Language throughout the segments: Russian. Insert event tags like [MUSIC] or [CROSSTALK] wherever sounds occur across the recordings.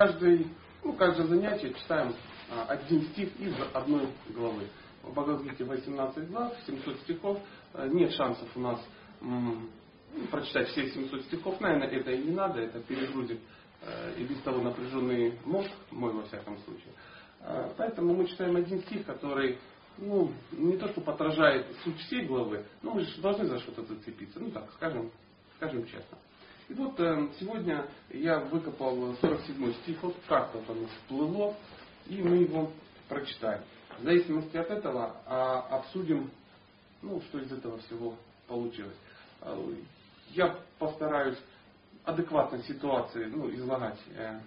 Каждый, ну, каждое занятие читаем а, один стих из одной главы. В Бхагавадгите 18 глав, 700 стихов. А, нет шансов у нас м, прочитать все 700 стихов. Наверное, это и не надо, это перегрузит э, и без того напряженный мозг, мой во всяком случае. Э, поэтому мы читаем один стих, который ну, не то что отражает суть всей главы, но мы же должны за что-то зацепиться. Ну так, скажем, скажем честно. И вот э, сегодня я выкопал 47 стих, вот как-то оно всплыло, и мы его прочитаем. В зависимости от этого а, обсудим, ну, что из этого всего получилось. Э, я постараюсь адекватной ситуации ну, излагать э,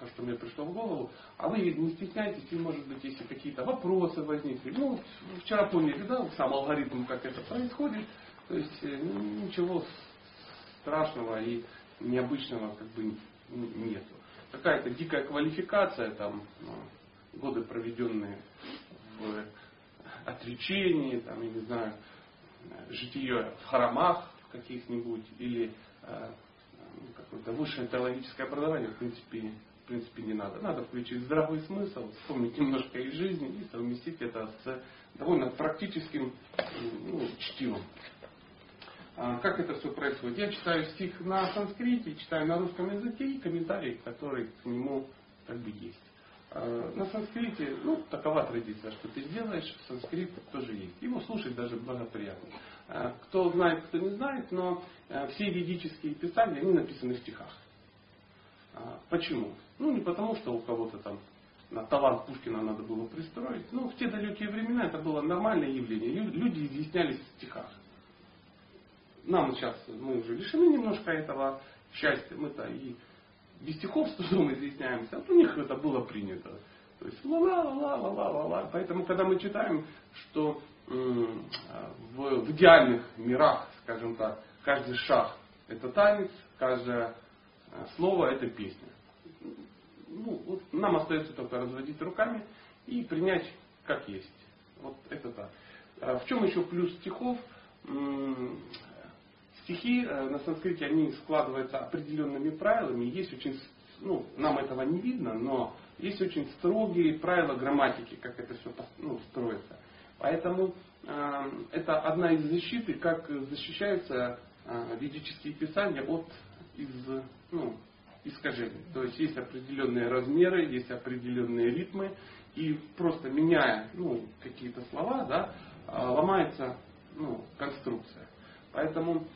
то, что мне пришло в голову. А вы не стесняйтесь, и может быть, если какие-то вопросы возникли. Ну, вчера поняли, да, сам алгоритм, как это происходит. То есть э, ничего страшного и необычного как бы нет. Какая-то дикая квалификация, там, ну, годы проведенные в отречении, там, я не знаю, житие в храмах каких-нибудь или э, какое-то высшее теологическое образование, в принципе, в принципе, не надо. Надо включить здравый смысл, вспомнить немножко из жизни и совместить это с довольно практическим ну, чтивом. А, как это все происходит? Я читаю стих на санскрите, читаю на русском языке и комментарии, которые к нему как бы есть. А, на санскрите, ну, такова традиция, что ты делаешь, санскрит тоже есть. Его слушать даже благоприятно. А, кто знает, кто не знает, но все ведические писания, они написаны в стихах. Почему? Ну, не потому, что у кого-то там на талант Пушкина надо было пристроить. Ну, в те далекие времена это было нормальное явление. Люди изъяснялись в стихах. Нам сейчас, мы уже лишены немножко этого счастья. Мы-то и без стихов с трудом изъясняемся. А у них это было принято. То есть ла-ла-ла-ла-ла-ла-ла. Поэтому, когда мы читаем, что в, в идеальных мирах, скажем так, каждый шаг это танец, каждое э, слово это песня ну, вот нам остается только разводить руками и принять как есть. Вот это так. А в чем еще плюс стихов? Стихи э, на санскрите, они складываются определенными правилами. Есть очень, ну, нам этого не видно, но есть очень строгие правила грамматики, как это все ну, строится. Поэтому э, это одна из защиты, как защищаются э, ведические писания от из, ну, искажений. То есть есть определенные размеры, есть определенные ритмы, и просто меняя ну, какие-то слова, да, а, ломается ну, конструкция. Поэтому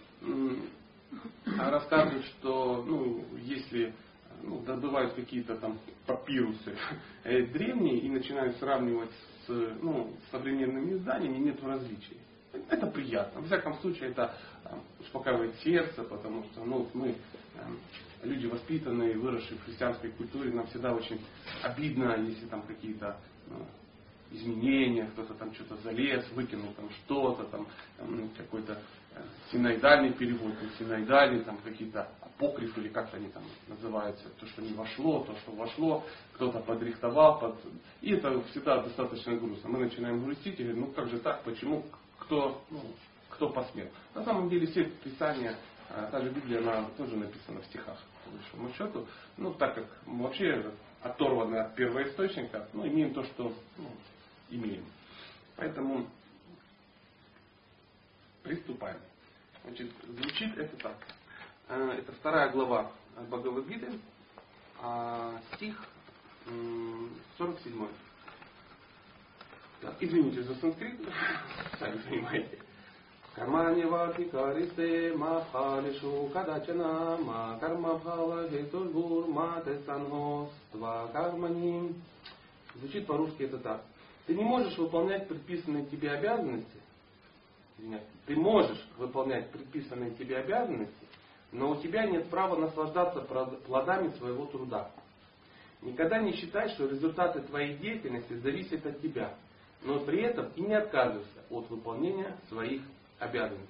рассказывают, что ну, если ну, добывают какие-то там папирусы [LAUGHS] э, древние и начинают сравнивать с ну, современными изданиями, нет различий. Это приятно. В всяком случае, это успокаивает сердце, потому что ну, мы люди воспитанные, выросшие в христианской культуре, нам всегда очень обидно, если там какие-то ну, изменения, кто-то там что-то залез, выкинул там что-то, там, там какой-то синоидальный перевод, не синоидальный, там какие-то апокрифы или как-то они там называются, то, что не вошло, то, что вошло, кто-то подрихтовал, под... и это всегда достаточно грустно. Мы начинаем грустить и говорим, ну как же так, почему, кто, ну, кто посмел. На самом деле все писания, а та же Библия, она тоже написана в стихах по большому счету. Ну, так как мы вообще оторваны от первоисточника, ну, имеем то, что ну, имеем. Поэтому Приступаем. Значит, звучит это так. Э, это вторая глава Бхагавадгиты, а, стих 47. Извините за санскрит, [LAUGHS] сами понимаете. कर्माणि वाधिकारिते मा फलेषु कदाचन मा कर्मफलहेतुर्गुर्मा ते सन्होस्त्वा कर्मणि Звучит по-русски это так. Ты не можешь выполнять предписанные тебе обязанности, ты можешь выполнять предписанные тебе обязанности, но у тебя нет права наслаждаться плодами своего труда. Никогда не считай, что результаты твоей деятельности зависят от тебя, но при этом и не отказывайся от выполнения своих обязанности.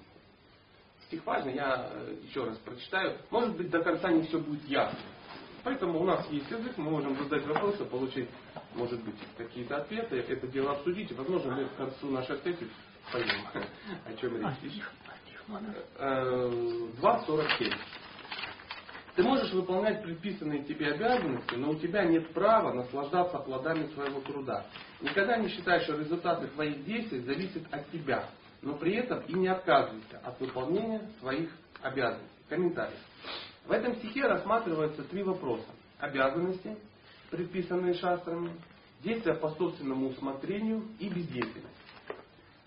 Стих важный, я э, еще раз прочитаю. Может быть, до конца не все будет ясно. Поэтому у нас есть язык, мы можем задать вопросы, получить, может быть, какие-то ответы, это дело обсудить, возможно, мы к концу нашей встречи поймем, о чем речь. 2.47. Ты можешь выполнять предписанные тебе обязанности, но у тебя нет права наслаждаться плодами своего труда. Никогда не считай, что результаты твоих действий зависят от тебя, но при этом и не отказывайся от выполнения своих обязанностей. Комментарий. В этом стихе рассматриваются три вопроса. Обязанности, предписанные шастрами, действия по собственному усмотрению и бездеятельность.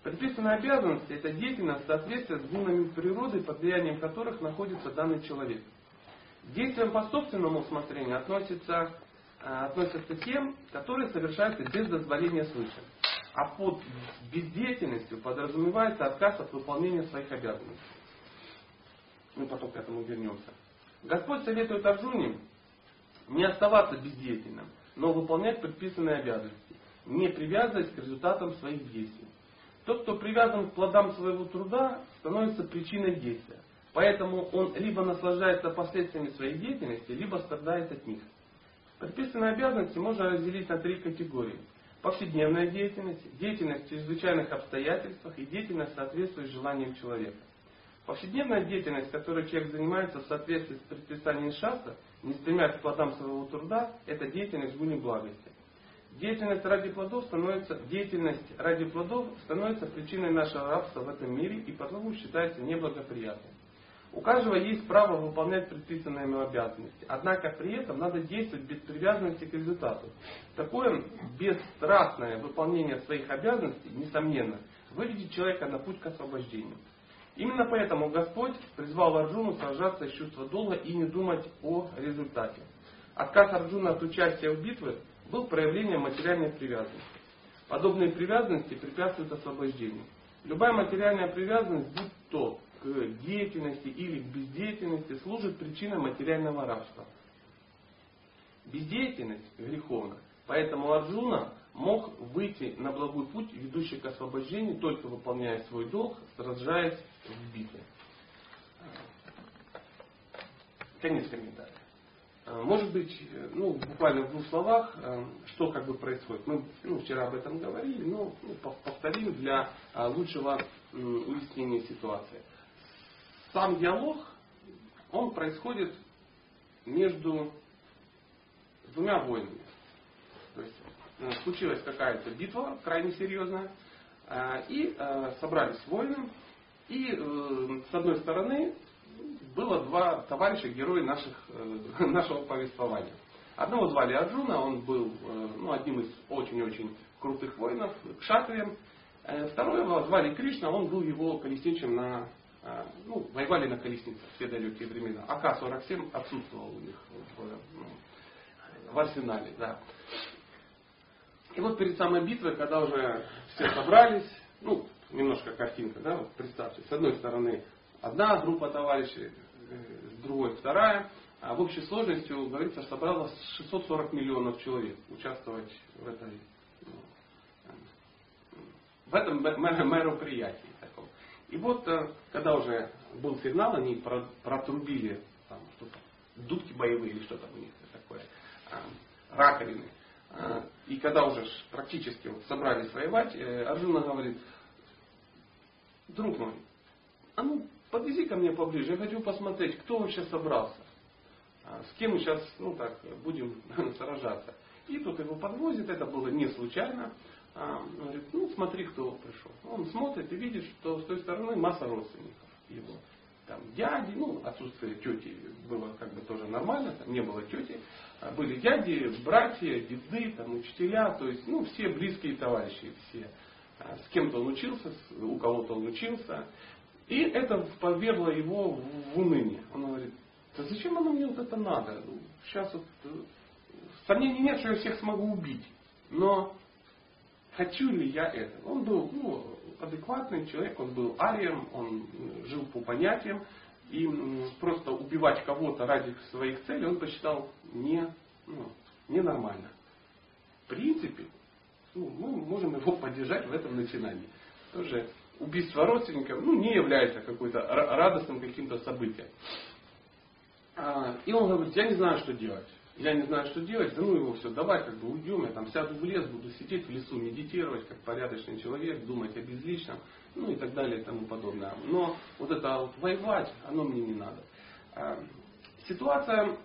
Предписанные обязанности – это деятельность в соответствии с гунами природы, под влиянием которых находится данный человек. Действием по собственному усмотрению относятся, э, относятся тем, которые совершаются без дозволения свыше. А под бездеятельностью подразумевается отказ от выполнения своих обязанностей. Мы потом к этому вернемся. Господь советует Арджуне не оставаться бездеятельным, но выполнять предписанные обязанности, не привязываясь к результатам своих действий. Тот, кто привязан к плодам своего труда, становится причиной действия. Поэтому он либо наслаждается последствиями своей деятельности, либо страдает от них. Предписанные обязанности можно разделить на три категории. Повседневная деятельность, деятельность в чрезвычайных обстоятельствах и деятельность, соответствующая желаниям человека. Повседневная деятельность, которой человек занимается в соответствии с предписанием шаста, не стремясь к плодам своего труда, это деятельность в гуне благости. Деятельность ради плодов становится, деятельность ради плодов становится причиной нашего рабства в этом мире и потому считается неблагоприятной. У каждого есть право выполнять предписанные ему обязанности. Однако при этом надо действовать без привязанности к результату. Такое бесстрастное выполнение своих обязанностей, несомненно, выведет человека на путь к освобождению. Именно поэтому Господь призвал Арджуну сражаться из чувства долга и не думать о результате. Отказ Арджуна от участия в битве был проявлением материальной привязанности. Подобные привязанности препятствуют освобождению. Любая материальная привязанность, будь то к деятельности или к бездеятельности, служит причиной материального рабства. Бездеятельность греховна. Поэтому Арджуна мог выйти на благой путь, ведущий к освобождению, только выполняя свой долг, сражаясь в битве. Конец комментария. Может быть, ну, буквально в двух словах, что как бы происходит. Мы ну, вчера об этом говорили, но ну, повторим для лучшего уяснения ситуации. Сам диалог, он происходит между двумя воинами. То есть Э, случилась какая-то битва крайне серьезная, э, и э, собрались воины, и с одной стороны было два товарища, герои наших, [LAUGHS] нашего повествования. Одного звали Арджуна, он был ну, одним из очень-очень крутых воинов, кшатрием. Второго звали Кришна, он был его колесничем на, ну, воевали на колесницах все далекие времена. АК-47 отсутствовал у них в, ну, в арсенале. Да. И вот перед самой битвой, когда уже все собрались, ну, немножко картинка, да, вот представьте, с одной стороны одна группа товарищей, э, другой вторая, а в общей сложности, говорится, собралось 640 миллионов человек участвовать в этой ну, в этом мероприятии таком. И вот, э, когда уже был сигнал, они протрубили там дудки боевые или что-то у них такое, а, раковины. А, и когда уже практически вот собрались воевать, э, Арджуна говорит, друг мой, а ну подвези ко мне поближе, я хочу посмотреть, кто вообще собрался, а, с кем мы сейчас, ну так, будем [LAUGHS] сражаться. И тут его подвозит, это было не случайно. А, он говорит, ну смотри, кто пришел. Он смотрит и видит, что с той стороны масса родственников его там, дяди, ну, отсутствие тети было как бы тоже нормально, там не было тети, а были дяди, братья, деды, там, учителя, то есть, ну, все близкие товарищи, все. А с кем-то он учился, у кого-то он учился. И это повергло его в уныние. Он говорит, да зачем оно мне вот это надо? Сейчас вот э, сомнений нет, что я всех смогу убить. Но хочу ли я это? Он был ну, адекватный человек, он был арием, он жил по понятиям, и просто убивать кого-то ради своих целей он посчитал не, ну, ненормально. В принципе, ну, мы можем его [LAUGHS] поддержать в этом начинании. Тоже убийство родственников ну, не является какой-то радостным каким-то событием. А, и он говорит, я не знаю, что делать я не знаю, что делать, да ну его все, давай как бы уйдем, я там сяду в лес, буду сидеть в лесу, медитировать, как порядочный человек, думать о безличном, ну и так далее и тому подобное. Но вот это вот воевать, оно мне не надо. А, ситуация,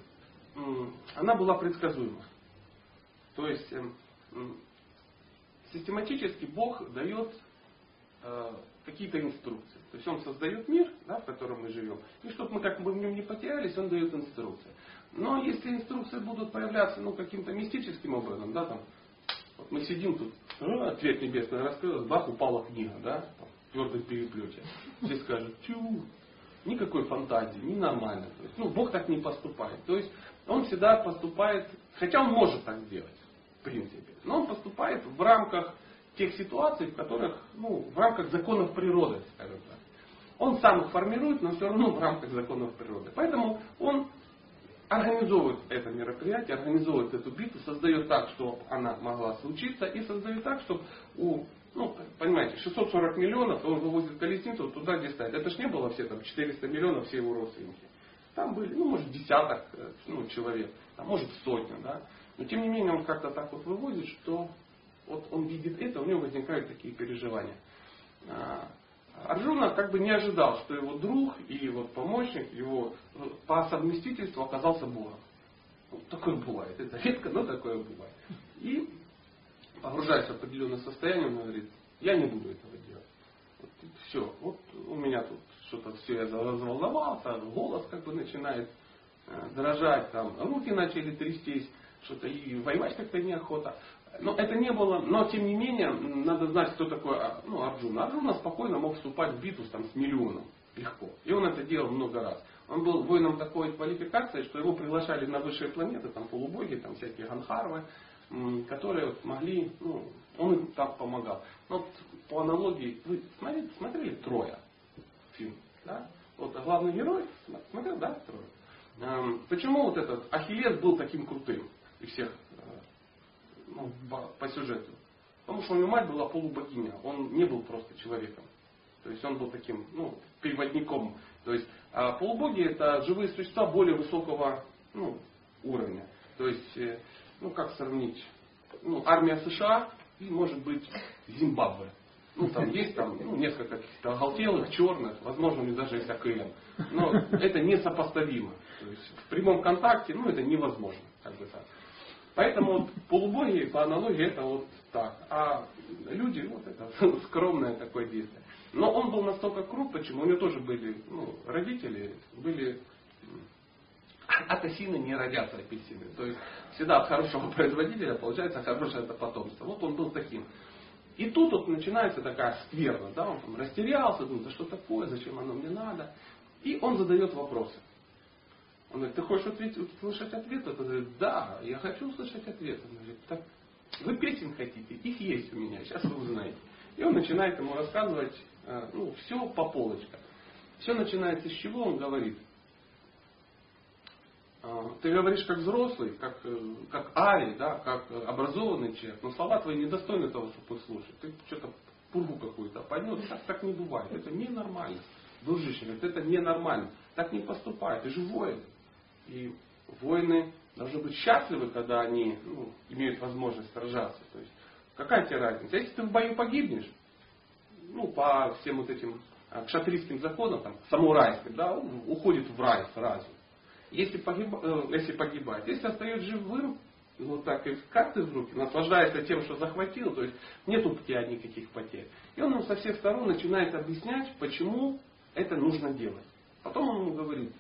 она была предсказуема. То есть систематически Бог дает э, какие-то инструкции. То есть Он создает мир, да, в котором мы живем, и чтобы мы как бы в нем не потерялись, Он дает инструкции. Но если инструкции будут появляться ну, каким-то мистическим образом, да, там, вот мы сидим тут, ну, ответ небесный раскрылся, бах, упала книга, да, там, в твердом переплете. Все скажут, тю, никакой фантазии, ненормально. То есть, ну, Бог так не поступает. То есть Он всегда поступает, хотя Он может так сделать, в принципе, но Он поступает в рамках тех ситуаций, в которых, ну, в рамках законов природы, скажем так. Он сам их формирует, но все равно в рамках законов природы. Поэтому он организовывает это мероприятие, организовывает эту битву, создает так, чтобы она могла случиться, и создает так, чтобы у ну, понимаете, 640 миллионов, он вывозит колесницу туда, где стоит. Это ж не было все там 400 миллионов, все его родственники. Там были, ну, может, десяток э, ну, человек, а может, сотня, да. Но тем не менее он как-то так вот вывозит, что вот он видит это, у него возникают такие переживания. А, Арджуна как бы не ожидал, что его друг и его помощник, его э, по совместительству оказался Богом. Вот такое бывает. Это редко, но такое бывает. И погружаясь в определенное состояние, он говорит, я не буду этого делать. Вот, все, вот у меня тут что-то все, я разволновался, голос как бы начинает э, дрожать, там, руки начали трястись, что-то и воевать как-то неохота. Но это не было, но тем не менее, надо знать, кто такой ну, Арджуна. Арджуна спокойно мог вступать в битву там, с миллионом. Легко. И он это делал много раз. Он был воином такой квалификации, что его приглашали на высшие планеты, там полубоги, там всякие ганхарвы, которые могли, ну, он им там помогал. Но вот по аналогии, вы смотрели, смотрели Троя фильм, да? Вот главный герой, смотрел, да, Троя? Эм, почему вот этот Ахиллес был таким крутым и всех ну, по, сюжету. Потому что у него мать была полубогиня, он не был просто человеком. То есть он был таким, ну, переводником. То есть а полубоги это живые существа более высокого ну, уровня. То есть, э, ну как сравнить, ну, армия США и может быть Зимбабве. Ну, там есть там, ну, несколько каких-то оголтелых, черных, возможно, у них даже есть АКМ. Но это несопоставимо. То есть в прямом контакте, ну, это невозможно. Как бы так. Поэтому вот полубоги по аналогии это вот так. А люди, вот это [LAUGHS] скромное такое действие. Но он был настолько крут, почему у него тоже были ну, родители, были от не родятся апельсины. То есть всегда от хорошего [LAUGHS] производителя получается хорошее это потомство. Вот он был таким. И тут вот начинается такая скверна, да, он там растерялся, думает, да что такое, зачем оно мне надо. И он задает вопросы. Он говорит, ты хочешь ответить, услышать ответ? Он говорит, да, я хочу услышать ответ. Он говорит, так вы песен хотите? Их есть у меня, сейчас вы узнаете. И он начинает ему рассказывать э, ну, все по полочкам. Все начинается с чего? Он говорит, «А, ты говоришь как взрослый, как, э, как Ари, да, как образованный человек, но слова твои недостойны того, чтобы их слушать. Ты что-то пургу какую-то поднес, так, так не бывает. Это ненормально. Дружище, говорит, это ненормально. Так не поступает. Ты же воин. И воины должны быть счастливы, когда они ну, имеют возможность сражаться. То есть, какая тебе разница? Если ты в бою погибнешь, ну, по всем вот этим а, кшатрийским законам, там, самурайским, да, он уходит в рай сразу. Если, погиб, э, если погибает, если остается живым, вот так и карты в руки, наслаждается тем, что захватил, то есть нет у тебя никаких потерь. И он ему со всех сторон начинает объяснять, почему это нужно делать. Потом он ему говорит,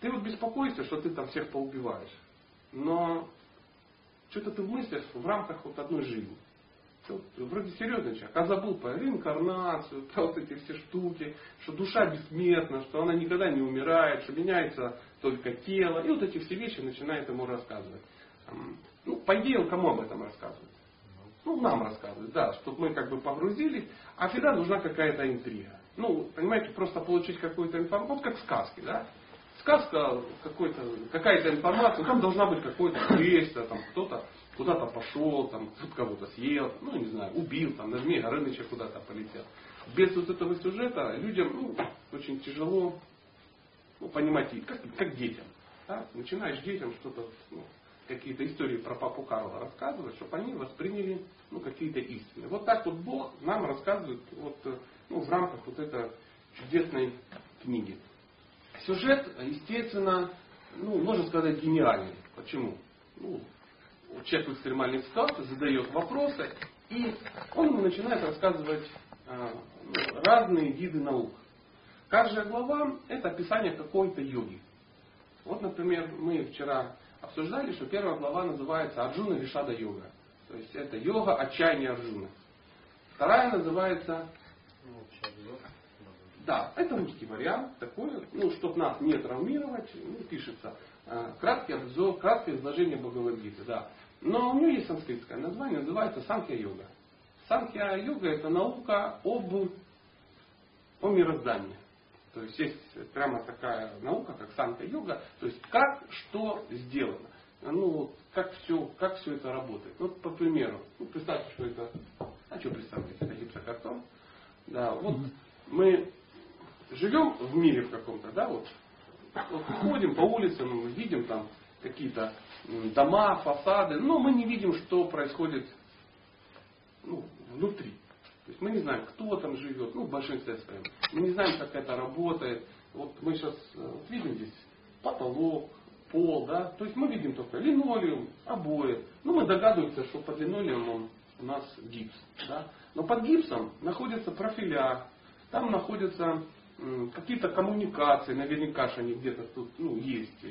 ты вот беспокоишься, что ты там всех поубиваешь. Но что-то ты мыслишь в рамках вот одной жизни. Вот, вроде серьезный человек, а забыл про реинкарнацию, про вот эти все штуки, что душа бессмертна, что она никогда не умирает, что меняется только тело. И вот эти все вещи начинает ему рассказывать. Ну, по идее, кому об этом рассказывает? Ну, нам рассказывает, да, чтобы мы как бы погрузились, а всегда нужна какая-то интрига. Ну, понимаете, просто получить какую-то информацию, вот как сказки, да сказка, какая-то информация, там должна быть какое-то действие, там кто-то куда-то пошел, там кого-то съел, ну не знаю, убил, там на Змея Горыныча куда-то полетел. Без вот этого сюжета людям ну, очень тяжело ну, понимать, как, как детям. Да? Начинаешь детям что-то, ну, какие-то истории про папу Карла рассказывать, чтобы они восприняли ну, какие-то истины. Вот так вот Бог нам рассказывает вот, ну, в рамках вот этой чудесной книги. Сюжет, естественно, ну, можно сказать, гениальный. Почему? Ну, человек в экстремальной ситуации задает вопросы, и он ему начинает рассказывать э, ну, разные виды наук. Каждая глава – это описание какой-то йоги. Вот, например, мы вчера обсуждали, что первая глава называется Арджуна Вишада йога. То есть это йога отчаяния Арджуны. Вторая называется... Да, это русский вариант такой, ну, чтобы нас не травмировать, ну, пишется э, краткий обзор, краткое изложение Бхагавадгиты, да. Но у нее есть санскритское название, называется Санхья-йога. Санхья-йога это наука об, о мироздании. То есть есть прямо такая наука, как санхья-йога, то есть как что сделано. Ну, как все, как все это работает. Вот, по примеру, ну, представьте, что это, а что представьте, это гипсокартон. Да, вот мы живем в мире в каком-то, да, вот, вот ходим по улицам, видим там какие-то дома, фасады, но мы не видим, что происходит ну, внутри. То есть мы не знаем, кто там живет, ну, в большинстве своем. Мы не знаем, как это работает. Вот мы сейчас э, вот видим здесь потолок, пол, да. То есть мы видим только линолеум, обои. Ну, мы догадываемся, что под линолеумом у нас гипс. Да? Но под гипсом находятся профиля, там находятся какие-то коммуникации, наверняка же они где-то тут ну, есть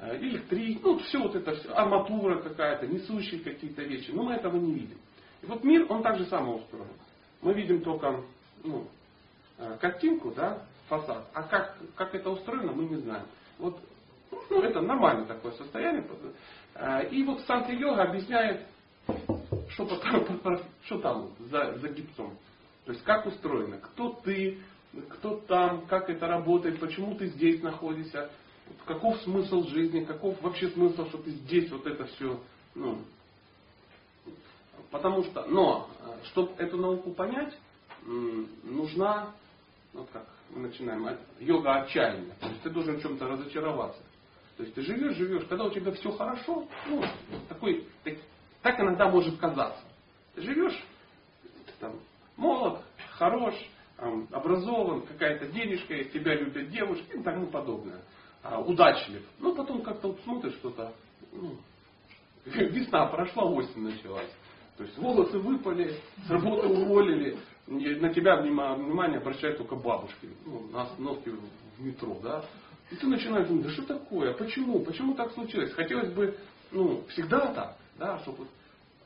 электрик, ну все вот это, все, арматура какая-то, несущие какие-то вещи. Но мы этого не видим. И вот мир, он так же само устроен. Мы видим только ну, э, картинку, да, фасад. А как, как это устроено, мы не знаем. Вот ну, это нормальное такое состояние. Э, и вот Санта-Йога объясняет, что, потом, [LAUGHS] что там за, за гипсом. То есть как устроено, кто ты, кто там, как это работает, почему ты здесь находишься, каков смысл жизни, каков вообще смысл, что ты здесь вот это все, ну, потому что, но, чтобы эту науку понять, нужна, вот как мы начинаем, йога отчаяния. То есть ты должен в чем-то разочароваться. То есть ты живешь, живешь, когда у тебя все хорошо, ну, такой, так, так иногда может казаться. Ты живешь, ты там молод, хорош, образован, какая-то денежка, тебя любят девушки и тому подобное. А, удачлив. Но потом как-то вот смотришь что-то, ну, [LAUGHS] весна прошла, осень началась. То есть волосы выпали, с работы уволили, на тебя внимание обращают только бабушки, ну, на остановке в метро, да. И ты начинаешь думать, да что такое, почему, почему так случилось? Хотелось бы, ну, всегда так, да, чтобы...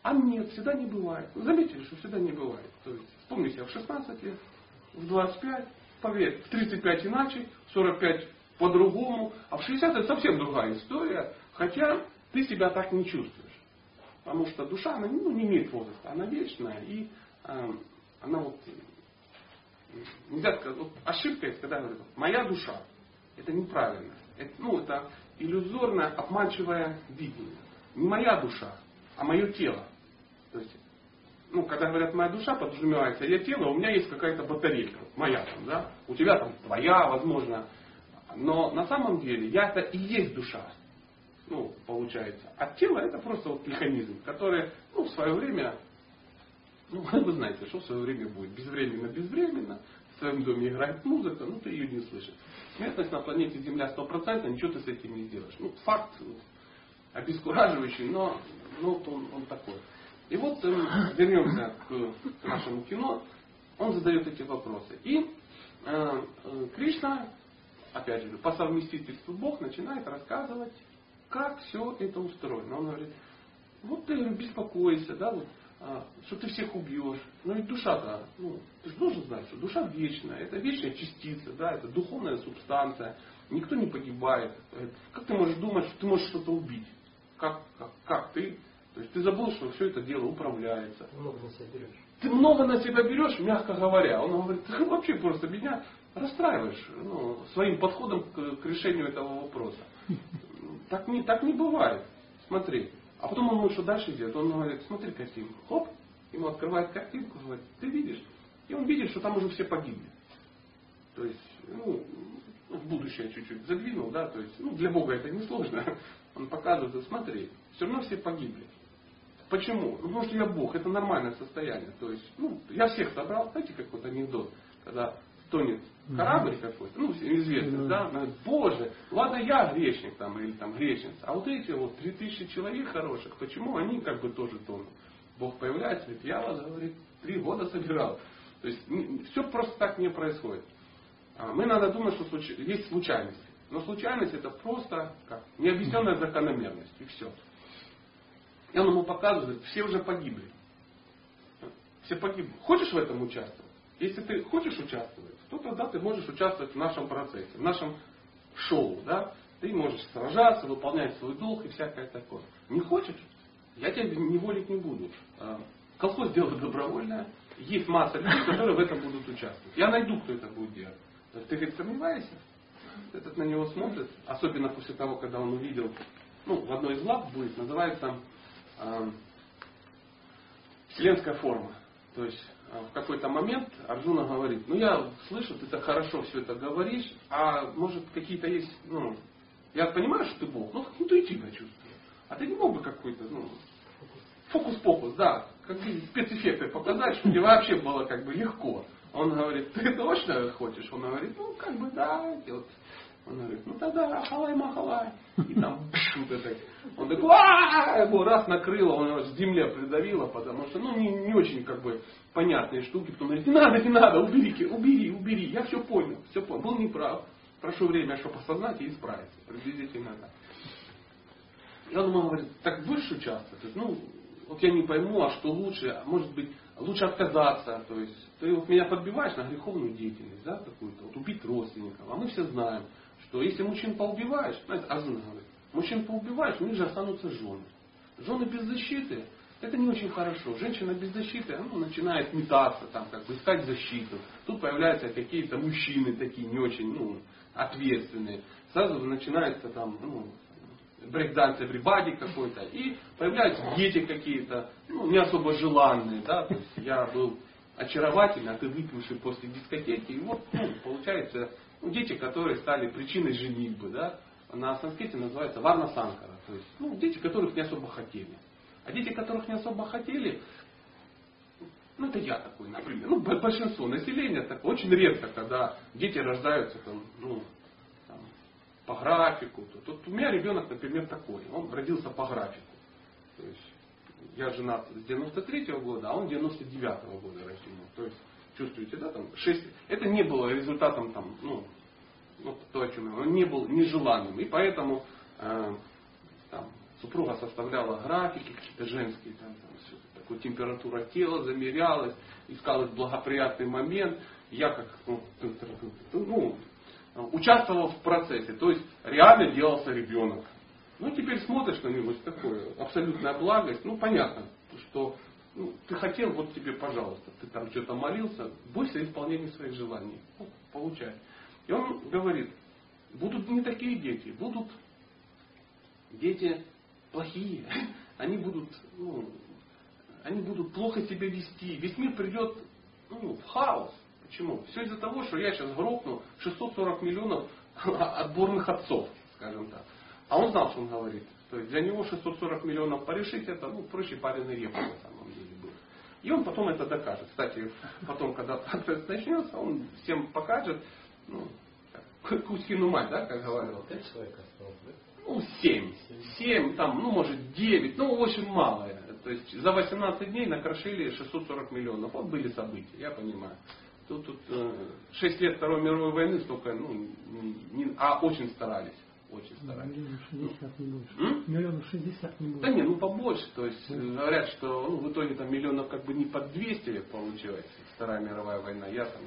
А нет, всегда не бывает. Вы заметили, что всегда не бывает. То есть, вспомните, в 16 лет, в 25, поверь, в 35 иначе, в 45 по-другому. А в 60 это совсем другая история, хотя ты себя так не чувствуешь. Потому что душа, она ну, не имеет возраста, она вечная, и э, она вот, нельзя сказать, вот ошибка есть, когда говорят, моя душа, это неправильно. Это, ну, это иллюзорное, обманчивое видение. Не моя душа, а мое тело. То есть, ну, когда говорят моя душа, подразумевается я тело, у меня есть какая-то батарейка, моя там, да, у тебя там твоя, возможно, но на самом деле я-то и есть душа. Ну, получается. А тело это просто вот механизм, который ну, в свое время, ну, [LAUGHS] вы знаете, что в свое время будет. Безвременно, безвременно. В своем доме играет музыка, ну ты ее не слышишь. Смертность на планете Земля стопроцентная, ничего ты с этим не сделаешь. Ну, факт обескураживающий, но, но он, он такой. И вот э, вернемся к нашему кино. Он задает эти вопросы. И э, э, Кришна опять же, по совместительству Бог начинает рассказывать, как все это устроено. Он говорит, вот ты беспокойся, да, вот, а, что ты всех убьешь. Но ведь душа-то, ну, ты же должен знать, что душа вечная, это вечная частица, да, это духовная субстанция, никто не погибает. Как ты можешь думать, что ты можешь что-то убить? Как, как, как ты? То есть ты забыл, что все это дело управляется. Много на себя берешь. Ты много на себя берешь, мягко говоря. Он говорит, ты вообще просто меня расстраиваешь ну, своим подходом к, к решению этого вопроса. Так не, так не бывает. Смотри. А потом он что дальше идет. Он говорит, смотри картинку. Хоп, ему открывает картинку, говорит, ты видишь? И он видит, что там уже все погибли. То есть, ну, в будущее чуть-чуть задвинул, да, то есть, ну, для Бога это не сложно. Он показывает, смотри, все равно все погибли. Почему? Ну, потому что я Бог, это нормальное состояние. То есть, ну, я всех собрал, знаете, как вот анекдот, когда тонет корабль какой-то, ну, известный, да, говорит, боже, ладно я грешник там, или там грешница, а вот эти вот 3000 человек хороших, почему они как бы тоже тонут? Бог появляется, говорит, я вас, говорит, три года собирал. То есть все просто так не происходит. А, мы надо думать, что есть случайности. Но случайность это просто как необъясненная закономерность. И все. И он ему показывает, все уже погибли. Все погибли. Хочешь в этом участвовать? Если ты хочешь участвовать, то тогда ты можешь участвовать в нашем процессе, в нашем шоу. Да? Ты можешь сражаться, выполнять свой долг и всякое такое. Не хочешь? Я тебя не волить не буду. А, колхоз дело добровольное. Есть масса людей, которые в этом будут участвовать. Я найду, кто это будет делать. Ты говорит, сомневаешься? Этот на него смотрит, особенно после того, когда он увидел, ну, в одной из лап будет, называется вселенская форма. То есть э, в какой-то момент Арджуна говорит, ну я слышу, ты так хорошо все это говоришь, а может какие-то есть, ну, я понимаю, что ты Бог, но интуитивно чувствую. А ты не мог бы какой-то, ну, фокус-покус, да, как спецэффекты показать, чтобы тебе вообще было как бы легко. Он говорит, ты точно хочешь? Он говорит, ну как бы да. Вот он говорит, ну тогда ахалай махалай. И там вот это. Он такой, а его раз накрыло, он его с земле придавило, потому что ну не, не очень как бы понятные штуки. Потом говорит, не надо, не надо, убери, убери, убери. Я все понял, все понял. Был неправ. Прошу время, чтобы осознать и исправиться. Приблизительно так. Он ему говорит, так будешь участвовать? Ну, вот я не пойму, а что лучше, а может быть, лучше отказаться, то есть ты вот меня подбиваешь на греховную деятельность, да, какую-то, вот убить родственников. А мы все знаем, что если мужчин поубиваешь, знаете, Азун говорит, мужчин поубиваешь, у них же останутся жены. Жены без защиты, это не очень хорошо. Женщина без защиты, она начинает метаться, там, как бы искать защиту. Тут появляются какие-то мужчины такие не очень ну, ответственные. Сразу начинается там, ну, брейкданс everybody какой-то, и появляются дети какие-то, ну, не особо желанные, да, то есть я был очаровательный, а ты выпивший после дискотеки, и вот, ну, получается, ну, дети, которые стали причиной женитьбы, да, на санскрите называется варна санкара, то есть, ну, дети, которых не особо хотели. А дети, которых не особо хотели, ну, это я такой, например, ну, большинство населения, так очень редко, когда дети рождаются там, ну, по графику. Тут у меня ребенок, например, такой. Он родился по графику. То есть я женат с 93 -го года, а он 99 -го года рождения. То есть, чувствуете, да, там 6... Это не было результатом там, ну, вот то, о чем я он не был нежеланным. И поэтому э, там, супруга составляла графики какие-то женские, там, там все, такой температура тела замерялась, искалась благоприятный момент. Я как, ну, ну участвовал в процессе. То есть реально делался ребенок. Ну, теперь смотришь на него, такое, абсолютная благость. Ну, понятно, что ну, ты хотел, вот тебе, пожалуйста, ты там что-то молился, бойся исполнения своих желаний. Ну, получай. И он говорит, будут не такие дети, будут дети плохие. [LAUGHS] Они будут, ну, они будут плохо себя вести. Весь мир придет ну, в хаос. Почему? Все из-за того, что я сейчас грохну 640 миллионов [LAUGHS] отборных отцов, скажем так. А он знал, что он говорит. То есть для него 640 миллионов порешить это ну, проще пареный репу на самом деле было. И он потом это докажет. Кстати, потом, когда процесс начнется, он всем покажет, ну, Кузькину мать, да, как говорил. Пять человек осталось, да? Ну, семь. Семь, там, ну, может, девять, ну, очень мало. То есть за 18 дней накрошили 640 миллионов. Вот были события, я понимаю. Тут, тут э, 6 лет Второй мировой войны столько, ну, не, не, а очень старались. Очень старались. Миллионов 60 не больше. Миллионов 60 не больше. Да не, ну побольше. То есть да. говорят, что ну, в итоге там миллионов как бы не под 200 получилось Вторая мировая война. Я там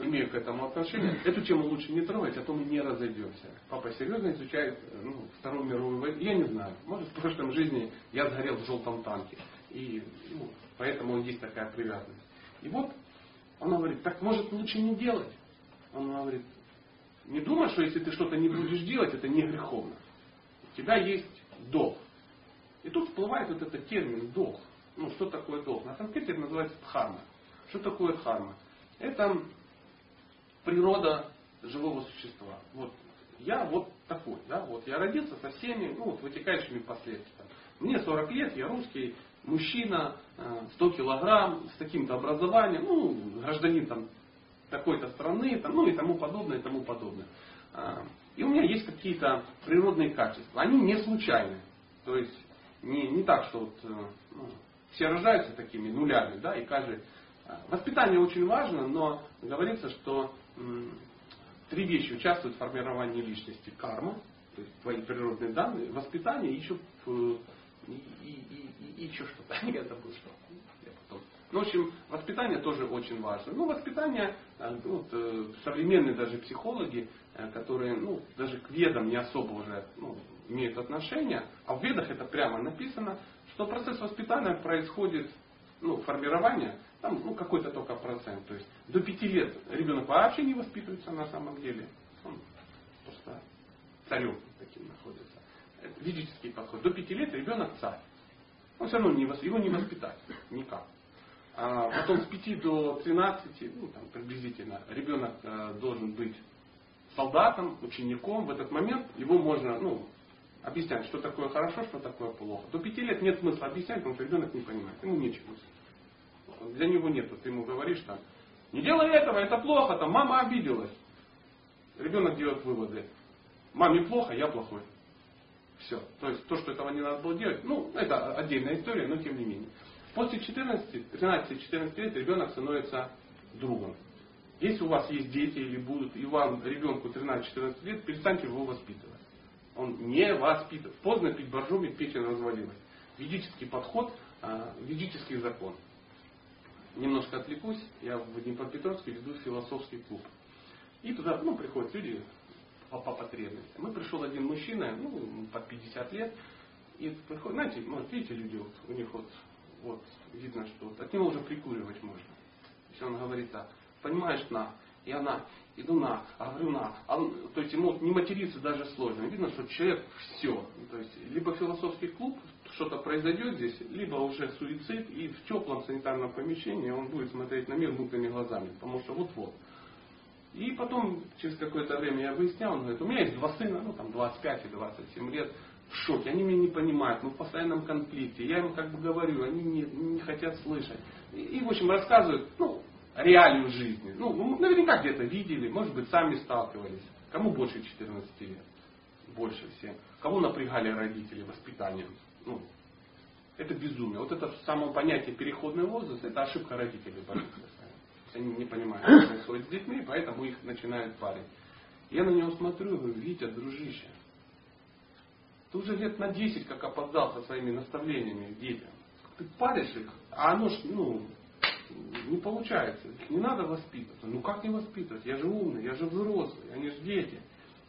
имею к этому отношение. Эту тему лучше не трогать, а то мы не разойдемся. Папа серьезно изучает ну, Вторую мировую войну. Я не знаю. Может, в прошлом жизни я сгорел в желтом танке. И ну, поэтому есть такая привязанность. И вот он говорит, так может лучше не делать. Он говорит, не думай, что если ты что-то не будешь делать, это не греховно. У тебя есть долг. И тут всплывает вот этот термин долг. Ну, что такое долг? На санскрите это называется дхарма. Что такое дхарма? Это природа живого существа. Вот я вот такой, да, вот я родился со всеми, ну, вот, вытекающими последствиями. Мне 40 лет, я русский, мужчина, 100 э, килограмм, с таким-то образованием, ну, гражданин там такой-то страны, там, ну и тому подобное, и тому подобное. А, и у меня есть какие-то природные качества. Они не случайны. То есть не, не так, что вот, э, ну, все рождаются такими нулями, да, и каждый... А, воспитание очень важно, но говорится, что три вещи участвуют в формировании личности. Карма, то есть твои природные данные, воспитание и еще, и, и, и, и еще что-то. [LAUGHS] Я забыл, что. Ну, в общем, воспитание тоже очень важно. Ну, воспитание, э, вот, э, современные даже психологи, которые ну, даже к ведам не особо уже ну, имеют отношение, а в ведах это прямо написано, что процесс воспитания происходит, ну, формирование, там ну, какой-то только процент. То есть до пяти лет ребенок вообще не воспитывается на самом деле. Он просто царем таким находится. Это ведический подход. До пяти лет ребенок царь. Он все равно не, его не воспитать никак. А потом с 5 до 13, ну, там, приблизительно, ребенок э, должен быть солдатом, учеником. В этот момент его можно ну, объяснять, что такое хорошо, что такое плохо. До пяти лет нет смысла объяснять, потому что ребенок не понимает. Ему нечего. Для него нет. Ты ему говоришь там, не делай этого, это плохо, там мама обиделась. Ребенок делает выводы. Маме плохо, я плохой. Все. То есть то, что этого не надо было делать, ну, это отдельная история, но тем не менее. После 14, 13-14 лет ребенок становится другом. Если у вас есть дети или будут, и вам ребенку 13-14 лет, перестаньте его воспитывать. Он не воспитывает. Поздно пить боржоми, печень развалилась. Ведический подход, а, ведический закон. Немножко отвлекусь. Я в Днепропетровске веду философский клуб. И туда ну, приходят люди по, по потребности. Мы пришел один мужчина, ну, под 50 лет, и приходит, знаете, вот видите, люди, вот, у них вот, вот видно, что вот, от него уже прикуривать можно. Если он говорит так, понимаешь, на, и она, иду на, а говорю на. А, то есть ему не материться даже сложно. Видно, что человек все. То есть либо философский клуб, что-то произойдет здесь, либо уже суицид, и в теплом санитарном помещении он будет смотреть на мир мутными глазами. Потому что вот-вот. И потом, через какое-то время я выяснял, он говорит, у меня есть два сына, ну там 25 и 27 лет, в шоке, они меня не понимают, мы в постоянном конфликте, я им как бы говорю, они не, не хотят слышать. И, и в общем рассказывают, ну, реалию жизни. Ну, наверняка где-то видели, может быть, сами сталкивались. Кому больше 14 лет? Больше всем. Кого напрягали родители воспитанием? Ну, это безумие. Вот это само понятие переходный возраст, это ошибка родителей Они не понимают, что происходит с детьми, поэтому их начинают парить. Я на него смотрю и говорю, Витя, дружище, ты уже лет на 10 как опоздал со своими наставлениями детям. Ты паришь их, а оно ж, ну, не получается. Не надо воспитывать. Ну как не воспитывать? Я же умный, я же взрослый, они же дети.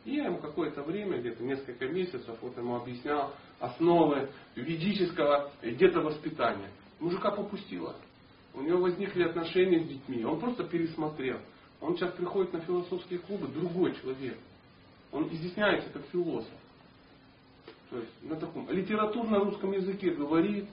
И я ему какое-то время, где-то несколько месяцев, вот ему объяснял основы ведического где-то воспитания. Мужика попустило. У него возникли отношения с детьми. Он просто пересмотрел. Он сейчас приходит на философские клубы, другой человек. Он изъясняется как философ. То есть на таком литературно-русском языке говорит,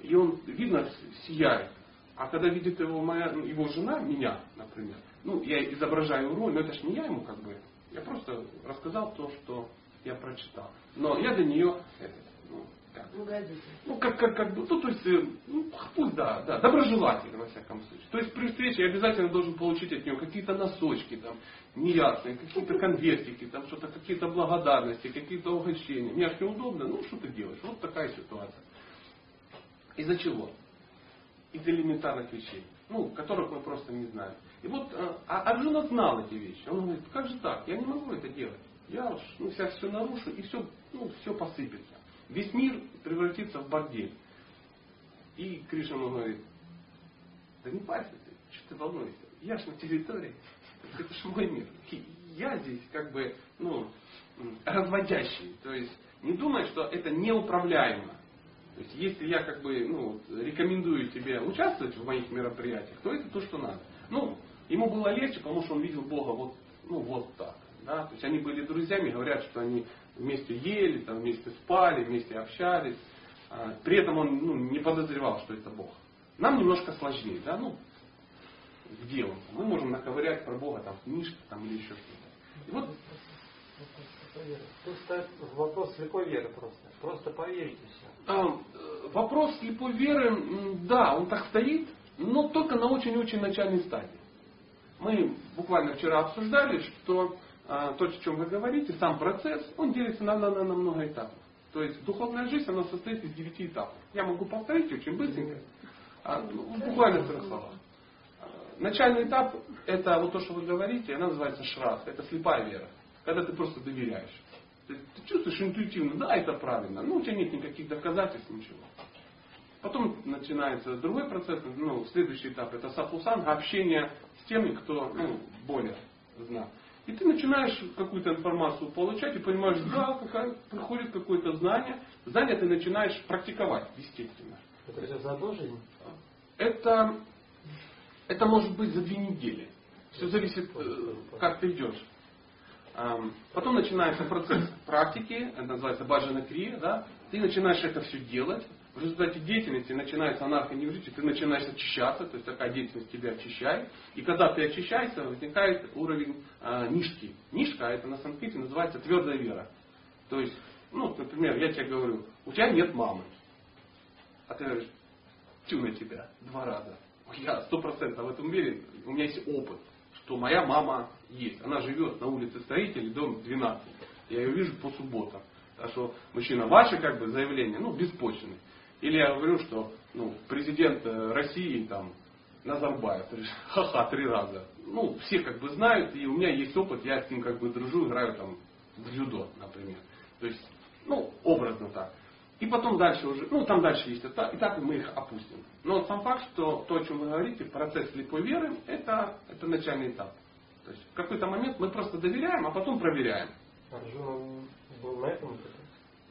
и он, видно, сияет. А когда видит его моя, ну, его жена, меня, например, ну, я изображаю роль, но это же не я ему как бы. Я просто рассказал то, что я прочитал. Но я для нее этот, ну, как, ну, как, как, как бы, ну, то есть, э, ну, пусть, да, да, доброжелательно, во всяком случае. То есть, при встрече я обязательно должен получить от нее какие-то носочки, там, неясные, какие-то конвертики, там, что-то, какие-то благодарности, какие-то угощения. Мне аж неудобно, ну, что ты делаешь? Вот такая ситуация. Из-за чего? из элементарных вещей, ну, которых мы просто не знаем. И вот э, а Арджуна знал эти вещи. Он говорит, как же так? Я не могу это делать. Я ну, сейчас все нарушу, и все, ну, все посыпется. Весь мир превратится в бордель. И Кришна говорит, да не парься ты, что ты волнуешься? Я ж на территории, это ж мой мир. Я здесь как бы, ну, разводящий. То есть не думай, что это неуправляемо. То есть, если я как бы ну, рекомендую тебе участвовать в моих мероприятиях, то это то, что надо. Ну, ему было легче, потому что он видел Бога вот, ну, вот так. Да? То есть они были друзьями, говорят, что они вместе ели, там, вместе спали, вместе общались. А, при этом он ну, не подозревал, что это Бог. Нам немножко сложнее, да, ну, где он? Мы можем наковырять про Бога там в книжке там, или еще что-то. И вот Тут стоит вопрос слепой веры просто. Просто поверите все. А, вопрос слепой веры, да, он так стоит, но только на очень-очень начальной стадии. мы буквально вчера обсуждали, что то, о чем вы говорите, сам процесс, он делится на, на, на, на много этапов. То есть духовная жизнь, она состоит из девяти этапов. Я могу повторить очень быстренько, а, ну, буквально в трех словах. А, начальный этап, это вот то, что вы говорите, она называется шрах, это слепая вера. Когда ты просто доверяешь. Ты, ты чувствуешь интуитивно, да, это правильно, но у тебя нет никаких доказательств, ничего. Потом начинается другой процесс, ну, следующий этап, это сапусан, общение с теми, кто ну, более знает. И ты начинаешь какую-то информацию получать и понимаешь, да, какая, приходит какое-то знание. Знание ты начинаешь практиковать, естественно. Это за одну жизнь? Это, это может быть за две недели. Все зависит, э, как ты идешь. Потом начинается процесс практики, это называется баджана крия, да? ты начинаешь это все делать, в результате деятельности начинается анархоневритик, ты начинаешь очищаться, то есть такая деятельность тебя очищает. И когда ты очищаешься, возникает уровень э, нишки. Нишка, это на санскрите называется твердая вера. То есть, ну, например, я тебе говорю, у тебя нет мамы. А ты говоришь, тю на тебя два раза. Я сто процентов в этом уверен, у меня есть опыт, что моя мама есть. Она живет на улице Строителей, дом 12. Я ее вижу по субботам. Так что, мужчина, ваши как бы заявления, ну, беспочвенные. Или я говорю, что ну, президент э, России там Назарбаев, [LAUGHS] ха-ха, три раза. Ну, все как бы знают, и у меня есть опыт, я с ним как бы дружу, играю там в дзюдо, например. То есть, ну, образно так. И потом дальше уже, ну там дальше есть этап, и так мы их опустим. Но сам факт, что то, о чем вы говорите, процесс слепой веры, это, это начальный этап. То есть в какой-то момент мы просто доверяем, а потом проверяем. Арджуна был на этом этапе?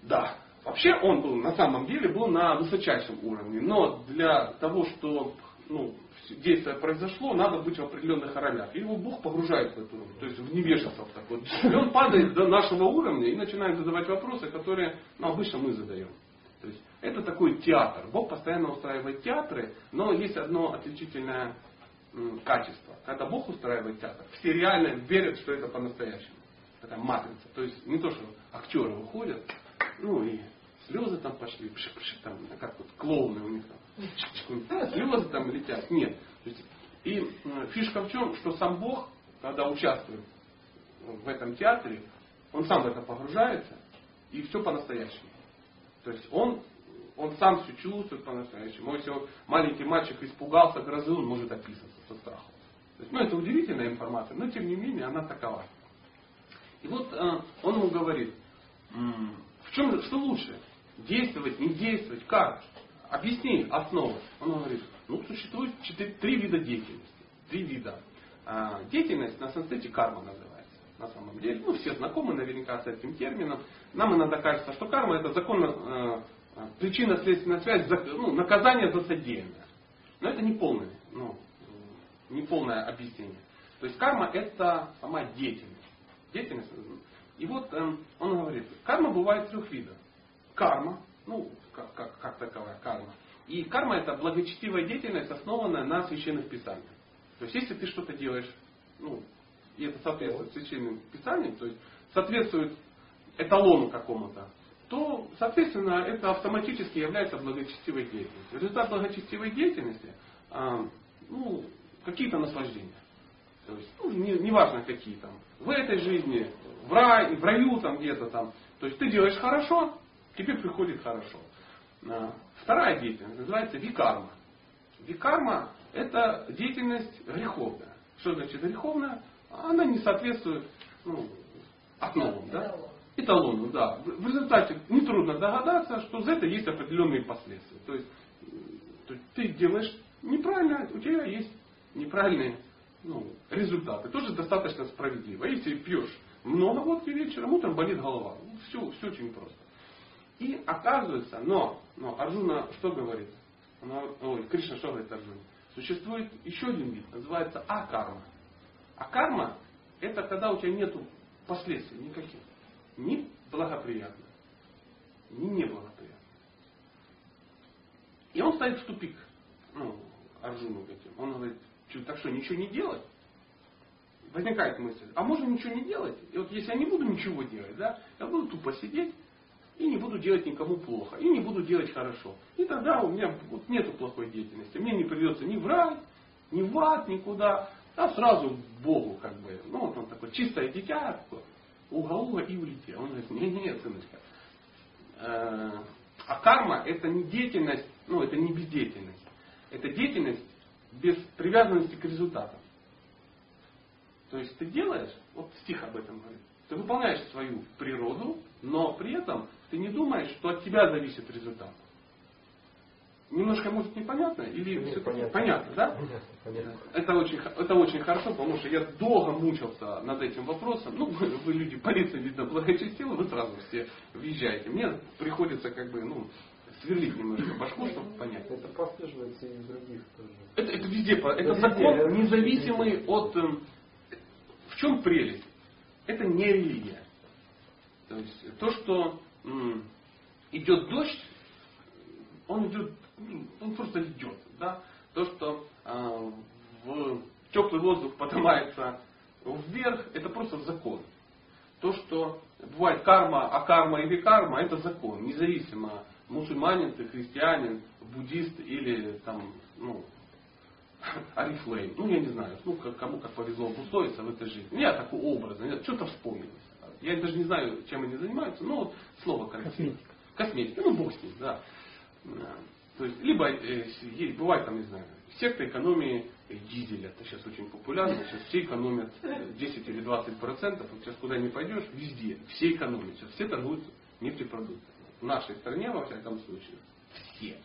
Да. Вообще он был на самом деле был на высочайшем уровне, но для того, что ну, действие произошло, надо быть в определенных ролях. И его Бог погружает в эту, то есть в невежество в такое. И он падает до нашего уровня и начинает задавать вопросы, которые ну, обычно мы задаем. То есть это такой театр. Бог постоянно устраивает театры, но есть одно отличительное качество. Когда Бог устраивает театр, все реально верят, что это по-настоящему. Это матрица. То есть не то, что актеры выходят, ну и слезы там пошли, пшик, пшик, там, как вот клоуны у них там, слезы там летят. Нет. И фишка в чем, что сам Бог, когда участвует в этом театре, он сам в это погружается, и все по-настоящему. То есть он, он сам все чувствует по-настоящему. Если вот маленький мальчик испугался грозы, он может описаться со страхом. То есть, ну, это удивительная информация, но тем не менее она такова. И вот э, он ему говорит, в чем, что лучше? Действовать, не действовать, как? Объясни основу. Он говорит, ну существует четыре, три вида деятельности. Три вида. А, деятельность на санскрите карма называется. На самом деле, ну все знакомы наверняка с этим термином. Нам иногда кажется, что карма это закон, э, причинно-следственная связь, ну, наказание за содеянное. Но это не полное, ну, не полное объяснение. То есть карма это сама деятельность. Деятельность и вот э, он говорит, карма бывает трех видов. Карма, ну, как, как, как таковая карма. И карма это благочестивая деятельность, основанная на священных писаниях. То есть, если ты что-то делаешь, ну, и это соответствует священным писаниям, то есть соответствует эталону какому-то, то, соответственно, это автоматически является благочестивой деятельностью. Результат благочестивой деятельности, а, ну, какие-то наслаждения. То есть, ну, неважно не какие там. В этой жизни, в, рай, в раю там где-то там. То есть ты делаешь хорошо, тебе приходит хорошо. А, вторая деятельность называется викарма. Викарма – это деятельность греховная. Что значит греховная? Она не соответствует ну, основам. Да? Эталону, да. В результате нетрудно догадаться, что за это есть определенные последствия. То есть, то есть ты делаешь неправильно, у тебя есть неправильные ну, результаты. Тоже достаточно справедливо. Если пьешь много водки вечером, утром болит голова. Все, все очень просто. И оказывается, но, но Арджуна что говорит? Она, ой, Кришна что говорит Арджуна? Существует еще один вид, называется акарма. А карма это когда у тебя нет последствий никаких. Ни благоприятных, ни неблагоприятных. И он стоит в тупик. Ну, Арджуну этим. Он говорит, так что, ничего не делать? Возникает мысль, а можно ничего не делать? И вот если я не буду ничего делать, да, я буду тупо сидеть и не буду делать никому плохо, и не буду делать хорошо. И тогда у меня вот нету плохой деятельности. Мне не придется ни в рай, ни в ад, никуда. а сразу Богу как бы. Ну, вот он такой, чистое дитя, уга-уга и улетел. Он говорит, не-не-не, сыночка. Э, а карма это не деятельность, ну это не бездеятельность. Это деятельность без привязанности к результатам. То есть ты делаешь, вот стих об этом говорит, ты выполняешь свою природу, но при этом ты не думаешь, что от тебя зависит результат. Немножко может непонятно или Нет, все понятно. понятно, да? Понятно, понятно. Это очень, это очень хорошо, потому что я долго мучился над этим вопросом. Ну, вы, [LAUGHS] вы люди, полиция, видно, благочестивы, вы сразу все въезжаете. Мне приходится как бы, ну, сверлить немножко башку, чтобы понять. Это прослеживается и в других тоже. Это, это везде, по- это Везде, закон, независимый от... чем прелесть? Это не религия. То есть то, что м, идет дождь, он идет, ну, он просто идет. Да? То, что э, в теплый воздух поднимается вверх, это просто закон. То, что бывает карма, а карма или карма, это закон. Независимо, мусульманин ты, христианин, буддист или там, ну, Арифлейм. Ну, я не знаю, ну, как- кому как повезло обусловиться в этой жизни. У меня такой образ, что-то вспомнилось. Я даже не знаю, чем они занимаются, но вот слово красивое. Косметика. Косметика, ну, бог с ним, да. То есть, либо, э, есть, бывает там, не знаю, секта экономии э, дизеля, это сейчас очень популярно, сейчас все экономят э, 10 или 20 процентов, вот сейчас куда ни пойдешь, везде, все экономят, сейчас все торгуют нефтепродуктами. В нашей стране, во всяком случае, все,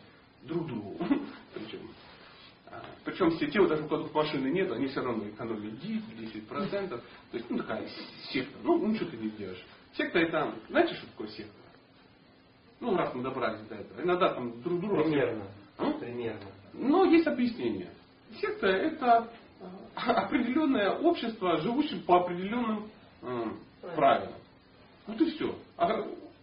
друг другу. [LAUGHS] Причем, Причем все те, вот даже у которых машины нет, они все равно экономят 10, 10%. То есть, ну, такая секта. Ну, ну, что ты не делаешь. Секта это, знаете, что такое секта? Ну, раз мы добрались до этого. Иногда там друг друга... Примерно. М? Примерно. Но есть объяснение. Секта это э, определенное общество, живущее по определенным э, правилам. Вот и все.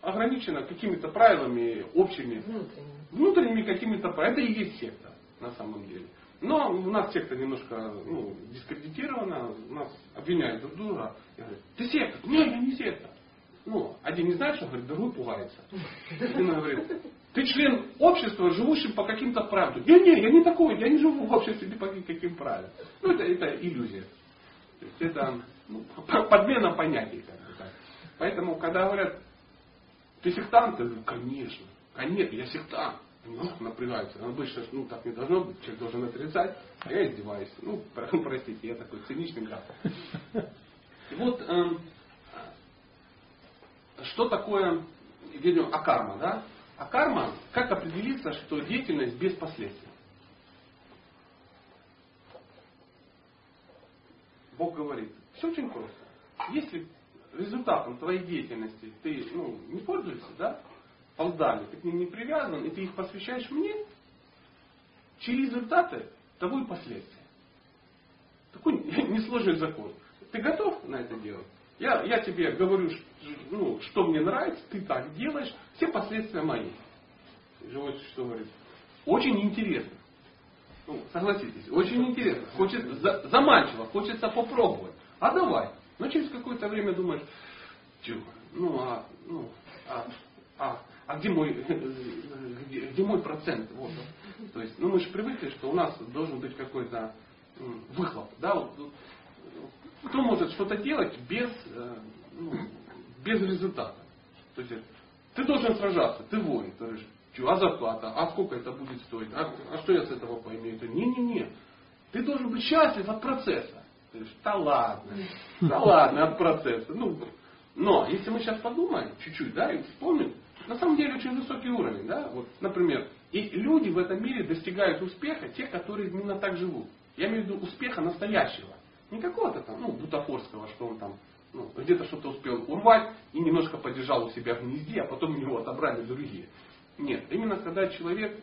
Ограничено какими-то правилами общими Внутренне. внутренними какими-то правилами. Это и есть секта на самом деле. Но у нас секта немножко ну, дискредитирована, нас обвиняют друг друга. Я говорю, ты секта? Нет, я не секта. Ну, один не знает, что говорит, другой пугается. Один говорит, ты член общества, живущий по каким-то правилам. Не, не, я не такой, я не живу в обществе ни по каким правилам. Ну, это, это иллюзия. То есть это ну, подмена понятий. Как. Поэтому, когда говорят, ты сектант? Я говорю, конечно. Конечно, я сектант. Ну, напрягаются. Обычно ну, так не должно быть. Человек должен отрицать, а я издеваюсь. Ну, про- [LAUGHS] простите, я такой циничный гад. И вот эм, что такое, ведем, акарма, да? Акарма, как определиться, что деятельность без последствий? Бог говорит, все очень просто. Если результатом твоей деятельности ты ну, не пользуешься, да, полдали, ты к ним не привязан, и ты их посвящаешь мне, чьи результаты, того и последствия. Такой [LAUGHS] несложный закон. Ты готов на это делать? Я, я тебе говорю, ну, что мне нравится, ты так делаешь, все последствия мои. Живое существо говорит, очень интересно. Ну, согласитесь, очень интересно. Хочет, за- заманчиво, хочется попробовать. А давай. Но через какое-то время думаешь, ну а, ну, а, а, а где мой, где, [LAUGHS] где мой процент? Вот. То есть, ну мы же привыкли, что у нас должен быть какой-то выхлоп. Да? Кто может что-то делать без, э, ну, без результата? То есть, ты должен сражаться, ты воин. Ты говоришь, «Чё, а зарплата, а сколько это будет стоить, а, а что я с этого? Ты, Не-не-не, ты должен быть счастлив от процесса. Ты говоришь, да ладно, да ладно, от процесса. Ну, но если мы сейчас подумаем чуть-чуть, да, и вспомним, на самом деле очень высокий уровень, да, вот, например, и люди в этом мире достигают успеха, те, которые именно так живут. Я имею в виду успеха настоящего. Не какого-то там, ну, бутафорского, что он там ну, где-то что-то успел урвать и немножко подержал у себя в гнезде, а потом у него отобрали другие. Нет, именно когда человек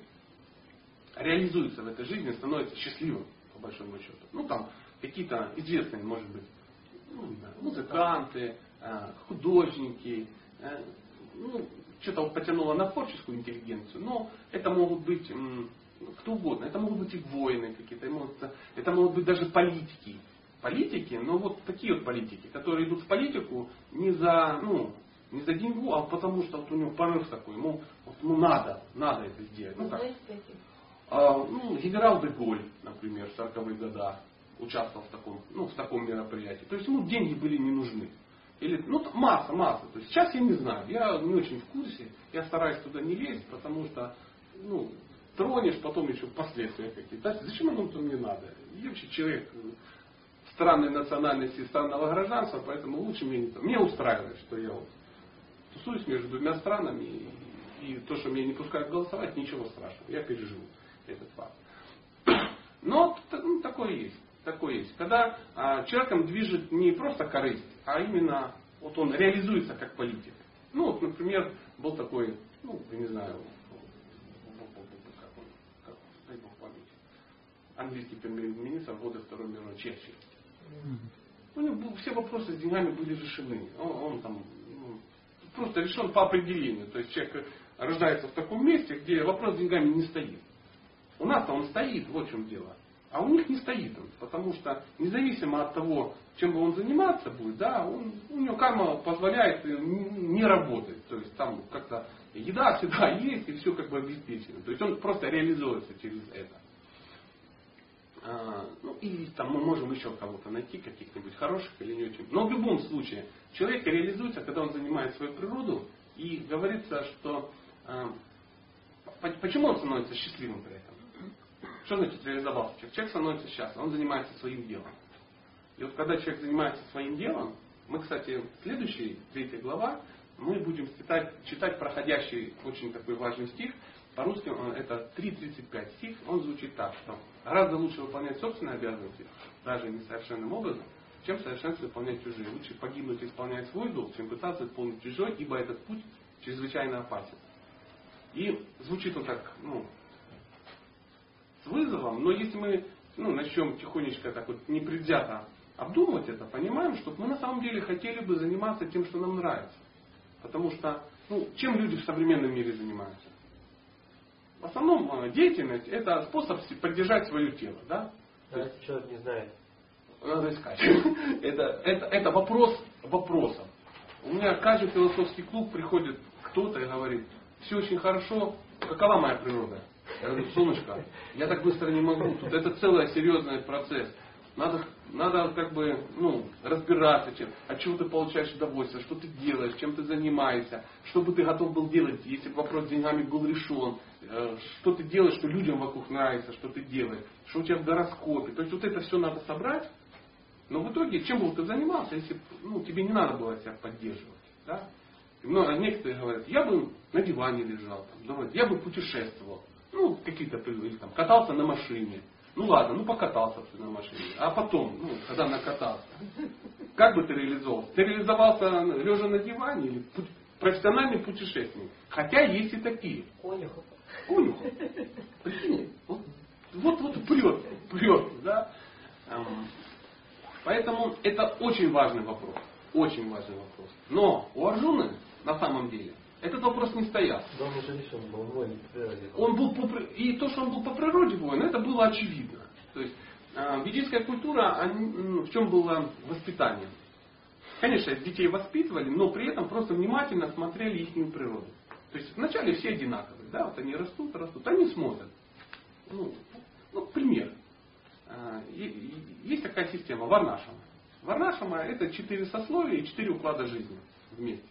реализуется в этой жизни, становится счастливым, по большому счету. Ну, там, какие-то известные, может быть, ну, музыканты, э, художники, э, ну, что-то вот потянуло на творческую интеллигенцию, но это могут быть кто угодно, это могут быть и воины какие-то, это могут, это могут быть даже политики. Политики, но вот такие вот политики, которые идут в политику не за, ну, не за деньгу, а потому что вот у него порыв такой, ему, вот, ему надо, надо это сделать. Ну, как, а, ну, генерал де Голь, например, в 40-х годах. участвовал в таком, ну, в таком мероприятии. То есть ему деньги были не нужны. Или, ну, масса, масса. То есть сейчас я не знаю, я не очень в курсе, я стараюсь туда не лезть, потому что, ну, тронешь, потом еще последствия какие-то. Зачем оно там не надо? Я вообще человек странной национальности, странного гражданства, поэтому лучше мне не то. Мне устраивает, что я вот тусуюсь между двумя странами, и, и то, что меня не пускают голосовать, ничего страшного. Я переживу этот факт. [CLEARS THROAT] Но ну, такое есть. Такое есть. Когда а, человеком движет не просто корысть, а именно вот он реализуется как политик. Ну, вот, например, был такой, ну, я не знаю, как он, как, дай бог памяти, английский премьер-министр года Второй мировой Черчилль. У него все вопросы с деньгами были решены. Он, он там ну, просто решен по определению. То есть человек рождается в таком месте, где вопрос с деньгами не стоит. У нас-то он стоит, вот в чем дело. А у них не стоит он, потому что независимо от того, чем бы он заниматься будет, да, он, у него карма позволяет не работать. То есть там как-то еда всегда [LAUGHS] есть и все как бы обеспечено. То есть он просто реализуется через это. А, ну и там мы можем еще кого-то найти, каких-нибудь хороших или не очень. Но в любом случае, человек реализуется, когда он занимает свою природу, и говорится, что а, почему он становится счастливым при этом? Что значит реализовался человек? Человек становится счастлив, он занимается своим делом. И вот когда человек занимается своим делом, мы, кстати, следующая, третья глава, мы будем читать, читать проходящий очень такой важный стих. По-русски это 3.35 стих, он звучит так, что гораздо лучше выполнять собственные обязанности, даже несовершенным образом, чем совершенственно выполнять чужие. Лучше погибнуть, исполняя свой долг, чем пытаться исполнить чужой, ибо этот путь чрезвычайно опасен. И звучит он так, ну, с вызовом, но если мы ну, начнем тихонечко так вот непредвзято обдумывать это, понимаем, что мы на самом деле хотели бы заниматься тем, что нам нравится. Потому что, ну, чем люди в современном мире занимаются? В основном э, деятельность это способ поддержать свое тело. Да? А если человек не знает? Надо искать. [LAUGHS] это, это, это вопрос вопросов. У меня каждый философский клуб приходит кто-то и говорит, все очень хорошо, какова моя природа? Я говорю, солнышко, я так быстро не могу. Тут это целый серьезный процесс. Надо, надо как бы ну, разбираться, чем, от чего ты получаешь удовольствие, что ты делаешь, чем ты занимаешься, что бы ты готов был делать, если бы вопрос с деньгами был решен, э, что ты делаешь, что людям вокруг нравится, что ты делаешь, что у тебя в гороскопе. То есть вот это все надо собрать, но в итоге чем бы ты занимался, если ну, тебе не надо было себя поддерживать. Да? Но некоторые говорят, я бы на диване лежал, там, я бы путешествовал. Ну, какие-то, или там, катался на машине. Ну ладно, ну покатался ты на машине. А потом, ну, когда накатался, как бы ты реализовался? Ты реализовался лежа на диване или профессиональный путешественник? Хотя есть и такие. Конюхов. Конюхов. Прикинь, вот, вот, вот прет, прет, да. Поэтому это очень важный вопрос. Очень важный вопрос. Но у Арджуны на самом деле этот вопрос не стоял. Да он уже решен был, воин по природе. Он был по, и то, что он был по природе воин, это было очевидно. То есть э, ведическая культура, они, в чем было воспитание? Конечно, детей воспитывали, но при этом просто внимательно смотрели их природу. То есть вначале все одинаковые, да, вот они растут, растут, они смотрят. Ну, ну пример. Э, есть такая система, Варнашама. Варнашама это четыре сословия и четыре уклада жизни вместе.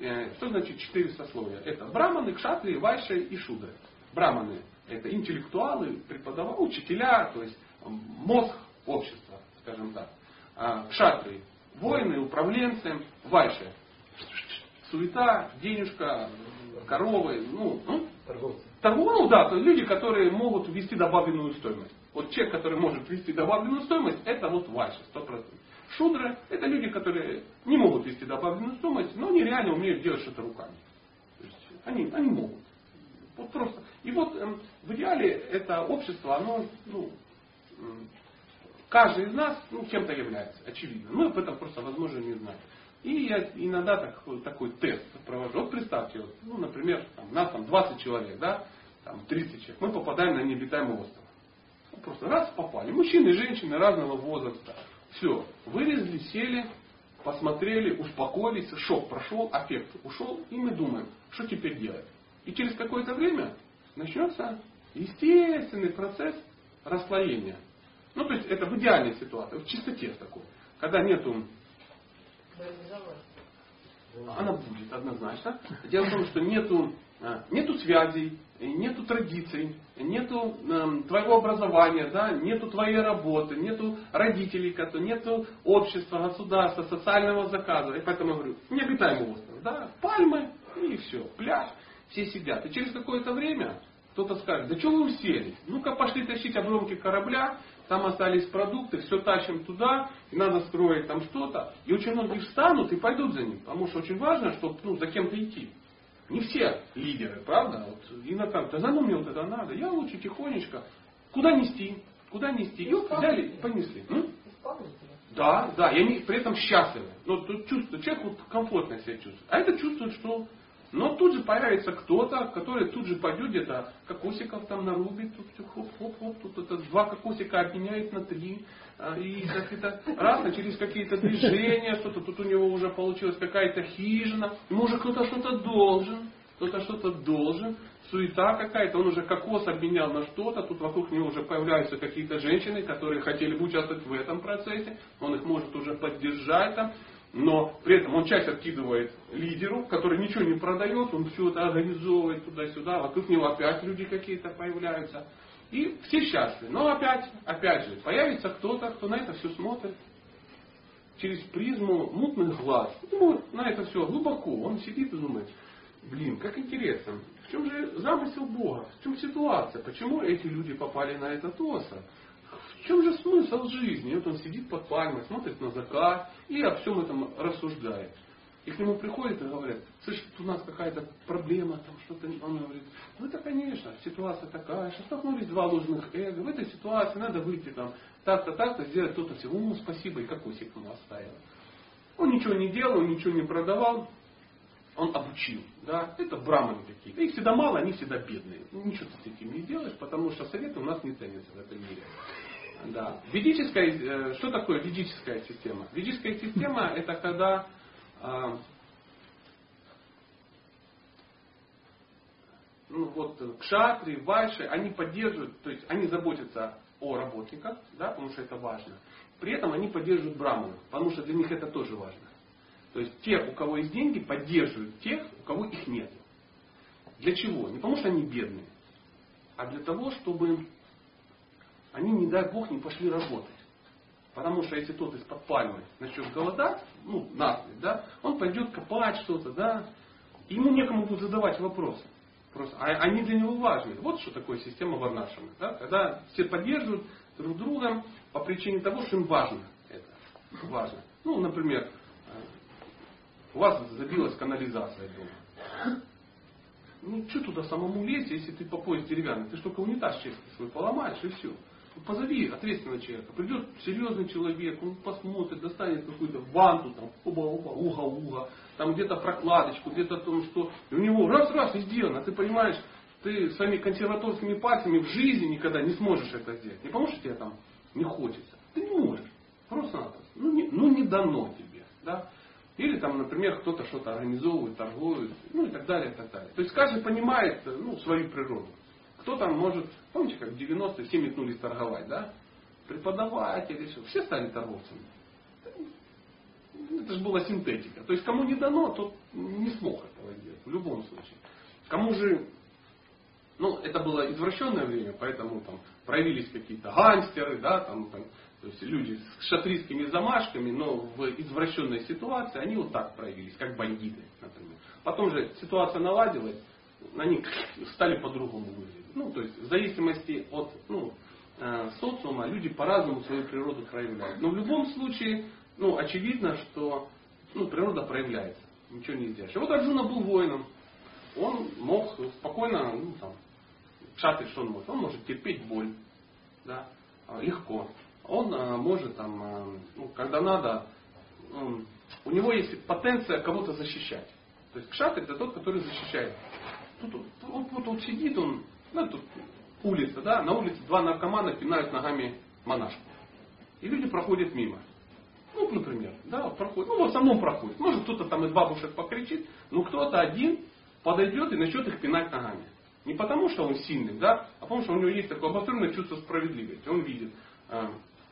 Э, что значит четыре сословия? Это браманы, кшатрии, вайши и шудры. Браманы это интеллектуалы, преподаватели, учителя, то есть мозг общества, скажем так. А кшатрии воины, управленцы, вайши суета, денежка, коровы, ну, ну торговцы. Ну да, то люди, которые могут ввести добавленную стоимость. Вот человек, который может ввести добавленную стоимость, это вот вайши, 100%. Шудры – это люди, которые не могут вести добавленную стоимость, но они реально умеют делать что-то руками. То есть они, они могут. Вот просто. И вот эм, в идеале это общество, оно, ну, каждый из нас ну, кем-то является, очевидно. Мы об этом просто, возможно, не знаем. И я иногда так, такой тест провожу. Вот представьте, вот, ну, например, там, нас там 20 человек, да, там 30 человек, мы попадаем на необитаемый остров. Ну, просто раз попали. Мужчины и женщины разного возраста. Все, вылезли, сели, посмотрели, успокоились, шок прошел, аффект ушел, и мы думаем, что теперь делать. И через какое-то время начнется естественный процесс расслоения. Ну, то есть это в идеальной ситуации, в чистоте такой. Когда нету... Она будет однозначно. Дело в том, что нету, нету связей, нету традиций, нету э, твоего образования, да, нету твоей работы, нету родителей, нету общества, государства, социального заказа. И поэтому я говорю, необитаемый остров, да, пальмы и все, пляж, все сидят. И через какое-то время кто-то скажет, да что вы уселись? Ну-ка пошли тащить обломки корабля, там остались продукты, все тащим туда, и надо строить там что-то. И очень многие встанут и пойдут за ним, потому что очень важно, чтобы ну, за кем-то идти. Не все лидеры, правда? Вот иногда, да ну мне вот это надо, я лучше тихонечко. Куда нести? Куда нести? И вот взяли и понесли. М? Да, да, и они при этом счастливы. Но тут чувствует, человек вот комфортно себя чувствует. А это чувствует, что но тут же появится кто-то, который тут же пойдет где-то кокосиков там нарубит, тут хоп-хоп-хоп, тут это два кокосика обменяет на три. А, и как это раз, через какие-то движения, что-то тут у него уже получилась какая-то хижина, ему уже кто-то что-то должен, кто-то что-то должен, суета какая-то, он уже кокос обменял на что-то, тут вокруг него уже появляются какие-то женщины, которые хотели бы участвовать в этом процессе, он их может уже поддержать там, но при этом он часть откидывает лидеру, который ничего не продает, он все это организовывает туда-сюда, вокруг него опять люди какие-то появляются. И все счастливы. Но опять, опять же, появится кто-то, кто на это все смотрит через призму мутных глаз. Ну, на это все глубоко. Он сидит и думает, блин, как интересно, в чем же замысел Бога, в чем ситуация, почему эти люди попали на этот остров? В чем же смысл жизни? И вот он сидит под пальмой, смотрит на закат и о всем этом рассуждает. И к нему приходят и говорят, слышь, у нас какая-то проблема, там что-то, он говорит, ну это конечно, ситуация такая, что столкнулись два ложных эго, в этой ситуации надо выйти там, так-то, так-то, сделать то-то все. Ну, спасибо, и кокосик ему оставил. Он ничего не делал, он ничего не продавал, он обучил. Да? Это браманы какие-то. Их всегда мало, они всегда бедные. Ничего ты с этим не делаешь, потому что советы у нас не ценятся в этом мире. Да. Ведическая, э, что такое ведическая система? Ведическая система это когда а, ну, вот, кшатри, вайши, они поддерживают, то есть они заботятся о работниках, да, потому что это важно. При этом они поддерживают браманов, потому что для них это тоже важно. То есть те, у кого есть деньги, поддерживают тех, у кого их нет. Для чего? Не потому что они бедные, а для того, чтобы они, не дай Бог, не пошли работать. Потому что если тот из-под пальмы начнет голодать, ну, насмерть, да, он пойдет копать что-то, да, ему некому будет задавать вопросы. Просто, а они для него важны. Вот что такое система Варнашина. Да? Когда все поддерживают друг друга по причине того, что им важно это. Важно. Ну, например, у вас забилась канализация дома. Ну, что туда самому лезть, если ты по деревянный? Ты только унитаз честно свой поломаешь и все. Позови ответственного человека. Придет серьезный человек, он посмотрит, достанет какую-то ванту, там, уба-уба, уга-уга, там где-то прокладочку, где-то там что. И у него раз-раз и сделано. Ты понимаешь, ты своими консерваторскими пальцами в жизни никогда не сможешь это сделать. Не потому что тебе там не хочется. Ты не можешь. Просто-напросто. Ну не, ну не дано тебе. Да? Или там, например, кто-то что-то организовывает, торгует, ну и так далее, и так далее. То есть каждый понимает ну, свою природу. Кто там может, помните, как в 90-е все метнулись торговать, да? Преподаватели, все, все стали торговцами. Это же была синтетика. То есть кому не дано, тот не смог этого делать, в любом случае. Кому же, ну, это было извращенное время, поэтому там проявились какие-то гангстеры, да, там, там, то есть люди с шатрийскими замашками, но в извращенной ситуации они вот так проявились, как бандиты, например. Потом же ситуация наладилась, они стали по-другому выглядеть. Ну, то есть в зависимости от ну, э, социума люди по-разному свою природу проявляют. Но в любом случае, ну, очевидно, что ну, природа проявляется. Ничего не сделаешь. И вот Арджуна был воином. Он мог спокойно, ну, там, шатри, что он может? Он может терпеть боль. Да, легко. Он а, может, там, а, ну, когда надо, он, у него есть потенция кого-то защищать. То есть кшатри это тот, который защищает. Тут, вот, вот, вот сидит он, ну, тут улица, да, на улице два наркомана пинают ногами монашку. И люди проходят мимо. Ну, например, да, проходит. Ну, в основном проходит. Может, кто-то там из бабушек покричит, но кто-то один подойдет и начнет их пинать ногами. Не потому, что он сильный, да, а потому, что у него есть такое обостренное чувство справедливости. Он видит, э,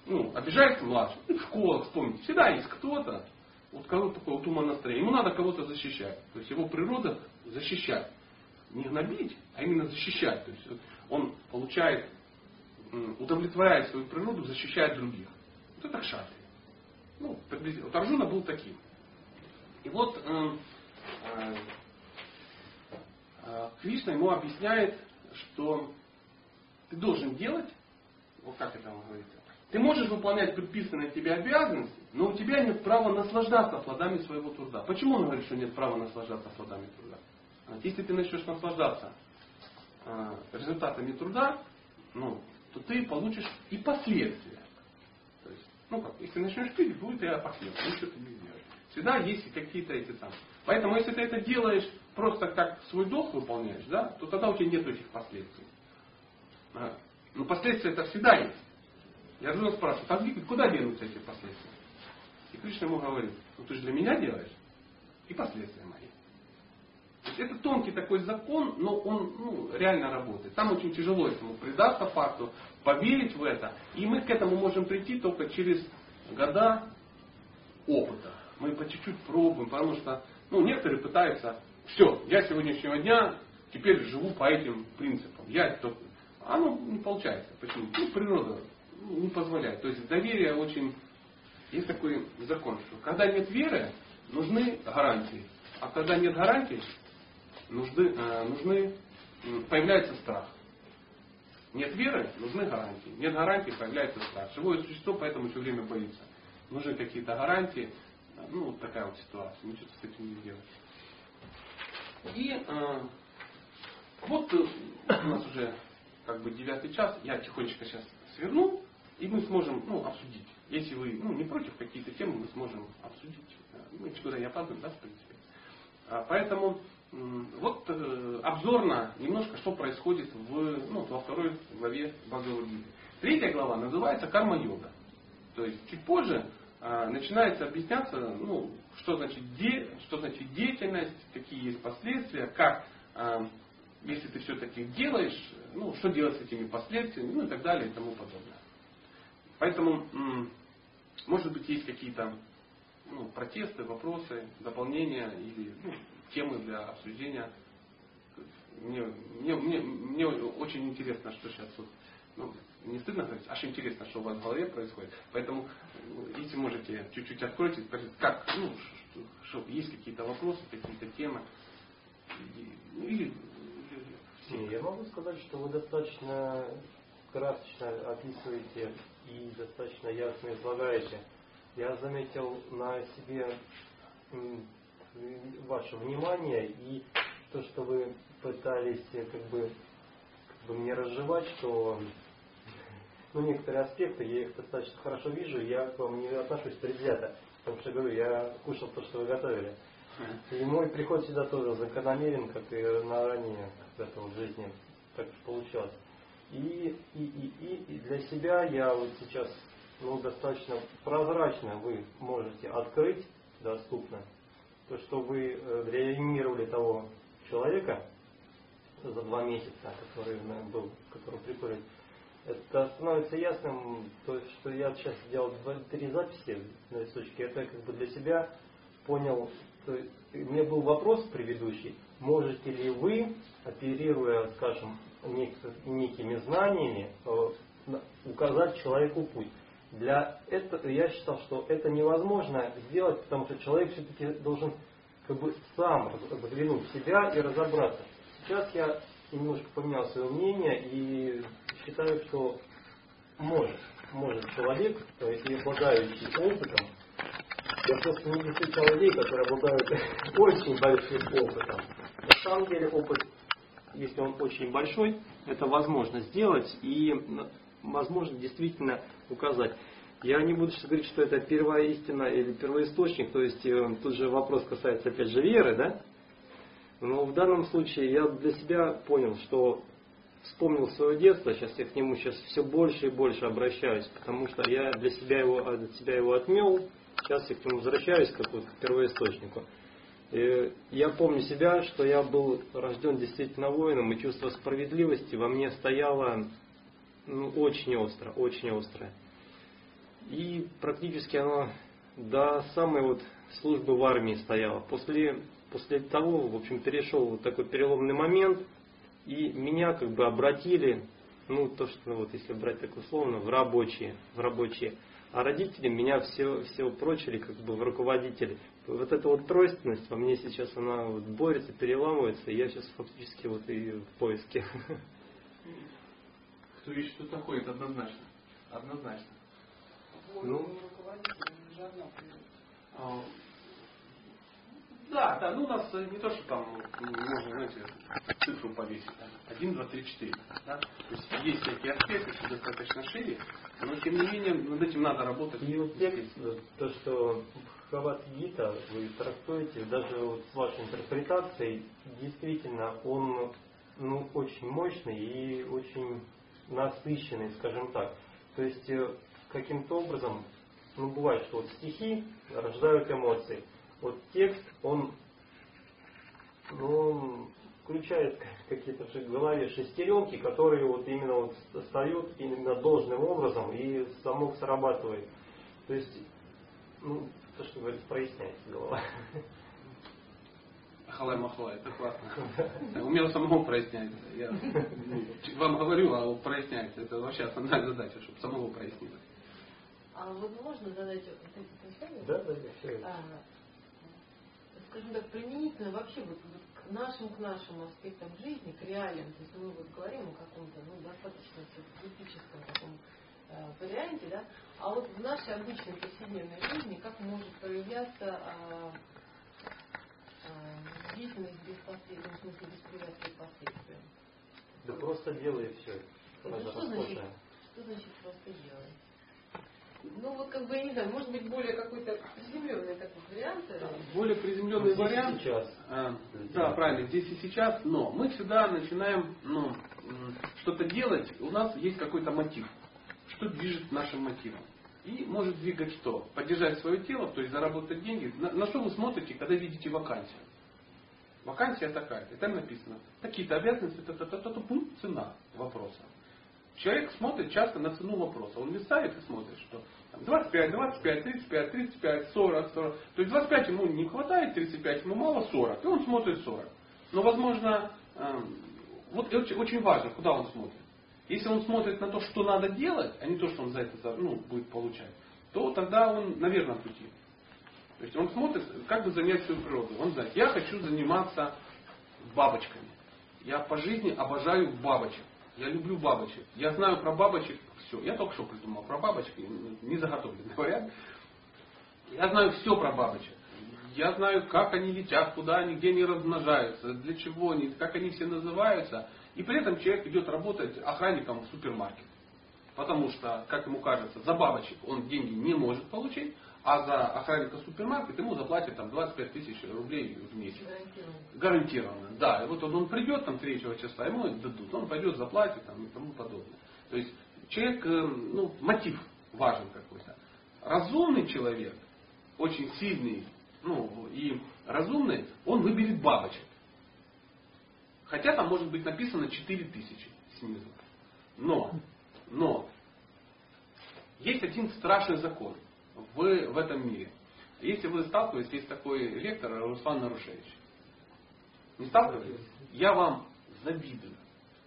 ну, обижается младший, в школах, вспомните, всегда есть кто-то, вот кого такое вот ума настроение, ему надо кого-то защищать. То есть его природа защищать. Не гнобить, а именно защищать. То есть он получает, удовлетворяет свою природу, защищает других. Вот это кшатри. Ну, вот Арджуна был таким. И вот э, э, э, Кришна ему объясняет, что ты должен делать, вот как это говорится, ты можешь выполнять предписанные тебе обязанности, но у тебя нет права наслаждаться плодами своего труда. Почему он говорит, что нет права наслаждаться плодами труда? Если ты начнешь наслаждаться результатами труда, ну, то ты получишь и последствия. То есть, ну как, если начнешь пить, будет и последствия, ничего ты не сделаешь. Всегда есть какие-то эти там. Поэтому если ты это делаешь просто как свой долг выполняешь, да, то тогда у тебя нет этих последствий. А, но последствия это всегда есть. Я жена спрашиваю, а куда денутся эти последствия? И Кришна ему говорит, ну ты же для меня делаешь, и последствия мои. Это тонкий такой закон, но он ну, реально работает. Там очень тяжело этому предаться факту, поверить в это. И мы к этому можем прийти только через года опыта мы по чуть-чуть пробуем, потому что ну, некоторые пытаются, все, я с сегодняшнего дня теперь живу по этим принципам. Я это, оно не получается. Почему? Ну, природа не позволяет. То есть доверие очень... Есть такой закон, что когда нет веры, нужны гарантии. А когда нет гарантий, нужны, э, нужны, появляется страх. Нет веры, нужны гарантии. Нет гарантий, появляется страх. Живое существо поэтому все время боится. Нужны какие-то гарантии, ну, вот такая вот ситуация, ничего с этим не сделать. И э, вот э, у нас уже как бы девятый час, я тихонечко сейчас сверну, и мы сможем ну, обсудить. Если вы ну, не против какие-то темы, мы сможем обсудить. Мы никуда не опаздываем, да, в принципе. А, поэтому вот э, обзорно немножко, что происходит в, ну, во второй главе Бхагавадгиты. Третья глава называется карма-йога. То есть чуть позже а, начинается объясняться, ну, что значит, де, что значит деятельность, какие есть последствия, как, а, если ты все-таки делаешь, ну, что делать с этими последствиями, ну и так далее и тому подобное. Поэтому, может быть, есть какие-то ну, протесты, вопросы, дополнения или ну, темы для обсуждения. Мне, мне, мне, мне очень интересно, что сейчас вот, ну, не стыдно говорить, аж интересно, что у вас в голове происходит. Поэтому, если можете, чуть-чуть откройте, скажите, как, ну, что, что есть какие-то вопросы, какие-то темы. Ну, или, или Я могу сказать, что вы достаточно красочно описываете и достаточно ясно излагаете. Я заметил на себе ваше внимание и то, что вы пытались как бы, как бы мне разжевать, что ну, некоторые аспекты, я их достаточно хорошо вижу, я к вам не отношусь предвзято. Потому что, говорю, я кушал то, что вы готовили. И мой приход сюда тоже закономерен, как и на ранее когда-то в жизни. Так получалось. И, и, и, и для себя я вот сейчас ну, достаточно прозрачно вы можете открыть доступно то, что вы э, реанимировали того человека за два месяца, который был, который приходит это становится ясным, то что я сейчас сделал три записи на листочке, это как бы для себя понял, то есть, у был вопрос предыдущий, можете ли вы, оперируя, скажем, некими знаниями, э, указать человеку путь. Для этого я считал, что это невозможно сделать, потому что человек все-таки должен как бы сам заглянуть в себя и разобраться. Сейчас я немножко поменял свое мнение и считаю, что может, может человек, то есть обладающий опытом, я просто не встречал людей, которые обладают [LAUGHS] очень большим опытом. На самом деле опыт, если он очень большой, это возможно сделать и возможно действительно указать. Я не буду сейчас говорить, что это первая истина или первоисточник, то есть э, тут же вопрос касается опять же веры, да? Но в данном случае я для себя понял, что вспомнил свое детство, сейчас я к нему сейчас все больше и больше обращаюсь, потому что я для себя его, от себя его отмел, сейчас я к нему возвращаюсь, как вот к первоисточнику. И я помню себя, что я был рожден действительно воином, и чувство справедливости во мне стояло ну, очень остро, очень острое. И практически оно до самой вот службы в армии стояло. После, после того, в общем, перешел вот такой переломный момент, и меня как бы обратили, ну, то, что, ну, вот если брать так условно, в рабочие, в рабочие. А родители меня все, все прочили как бы в руководители. Вот эта вот тройственность во мне сейчас, она вот борется, переламывается, и я сейчас фактически вот и в поиске. [LAUGHS] Кто ищет, что такое, это однозначно. Однозначно. Ну, а, да, да, ну у нас не то, что там можно, знаете, цифру повесить, там, 1, 2, 3, 4. Да? То есть есть всякие аспекты, что достаточно шире, но тем не менее над этим надо работать. И вот текст, то, что Хават Гита вы трактуете, даже вот с вашей интерпретацией, действительно, он ну, очень мощный и очень насыщенный, скажем так. То есть э, каким-то образом, ну бывает, что вот стихи рождают эмоции. Вот текст, он ну, включает [LAUGHS] какие-то в голове шестеренки, которые вот именно вот встают именно должным образом и само срабатывает. То есть, ну, то, что говорится, проясняется голова. [LAUGHS] Халай Махлай, это классно. У меня самого проясняется. Я вам говорю, а проясняется. Это вообще основная задача, чтобы самого прояснилось. А вот можно задать вот эти Да, да, да. А, скажем так, применительно вообще вот, вот к нашим, к нашим аспектам жизни, к реалиям. То есть мы вот говорим о каком-то ну, достаточно теоретическом таком э, варианте, да, а вот в нашей обычной повседневной жизни как может проявляться э, э, деятельность без последствий, в смысле без привязки к последствиям? Да просто делай все. Это что значит, что значит просто делай? Ну вот как бы я не знаю, может быть более какой-то приземленный такой вариант. Э, более приземленный здесь вариант. Сейчас. А, да, правильно, здесь и сейчас, но мы всегда начинаем ну, что-то делать, у нас есть какой-то мотив. Что движет нашим мотивом? И может двигать что? Поддержать свое тело, то есть заработать деньги. На, на что вы смотрите, когда видите вакансию? Вакансия такая, и там написано, такие-то обязанности, та -та -та -та -та, цена вопроса. Человек смотрит часто на цену вопроса. Он листает и смотрит, что 25, 25, 35, 35, 40, 40. То есть 25 ему не хватает, 35 ему мало, 40. И он смотрит 40. Но, возможно, эм, вот очень важно, куда он смотрит. Если он смотрит на то, что надо делать, а не то, что он за это ну, будет получать, то тогда он на верном пути. То есть он смотрит, как бы занять свою природу. Он знает, я хочу заниматься бабочками. Я по жизни обожаю бабочек. Я люблю бабочек. Я знаю про бабочек все. Я только что придумал про бабочек, не заготовленный [LAUGHS] вариант. Я знаю все про бабочек. Я знаю, как они летят, куда они, где они размножаются, для чего они, как они все называются. И при этом человек идет работать охранником в супермаркет. Потому что, как ему кажется, за бабочек он деньги не может получить, а за охранника супермаркет ему заплатят там 25 тысяч рублей в месяц. Гарантированно. Гарантированно, да. И вот он, он придет там 3 числа, ему дадут, он пойдет, заплатит там, и тому подобное. То есть человек, э, ну, мотив важен какой-то. Разумный человек, очень сильный, ну, и разумный, он выберет бабочек. Хотя там может быть написано 4 тысячи снизу. Но, но, есть один страшный закон в, в этом мире. Если вы сталкиваетесь, есть такой лектор Руслан Нарушевич. Не сталкивались? Я вам завидую.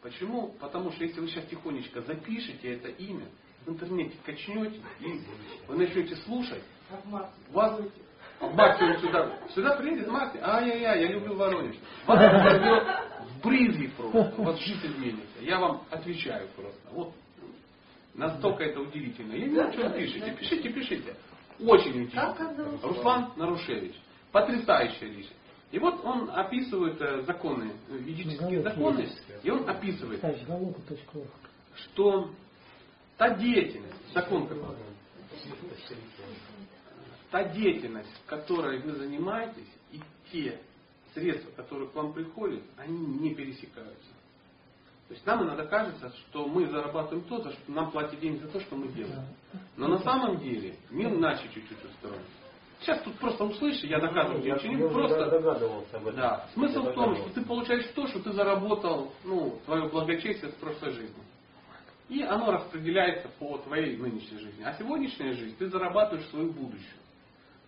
Почему? Потому что если вы сейчас тихонечко запишете это имя, в интернете качнете, и вы начнете слушать, вас Мартин сюда, сюда приедет Мартин, ай-яй-яй, я люблю Воронеж. Вас в брызги просто, у вас жизнь изменится. Я вам отвечаю просто. Вот Настолько это удивительно. Я не знаю, что вы пишете. Пишите, пишите. Очень удивительно. Руслан Нарушевич. Потрясающая личность. И вот он описывает э, законы, э, ведические законы, и он описывает, что та деятельность, закон какой, та деятельность, которой вы занимаетесь, и те средства, которые к вам приходят, они не пересекаются. То есть нам иногда кажется, что мы зарабатываем то, за что нам платят деньги за то, что мы делаем. Но на самом деле мир иначе чуть-чуть устроен. Сейчас тут просто услышишь, я доказываю я, ученик, просто... догадывался об этом. Да. Смысл в том, что ты получаешь то, что ты заработал, ну, твое благочестие с прошлой жизни. И оно распределяется по твоей нынешней жизни. А сегодняшняя жизнь ты зарабатываешь свою будущую.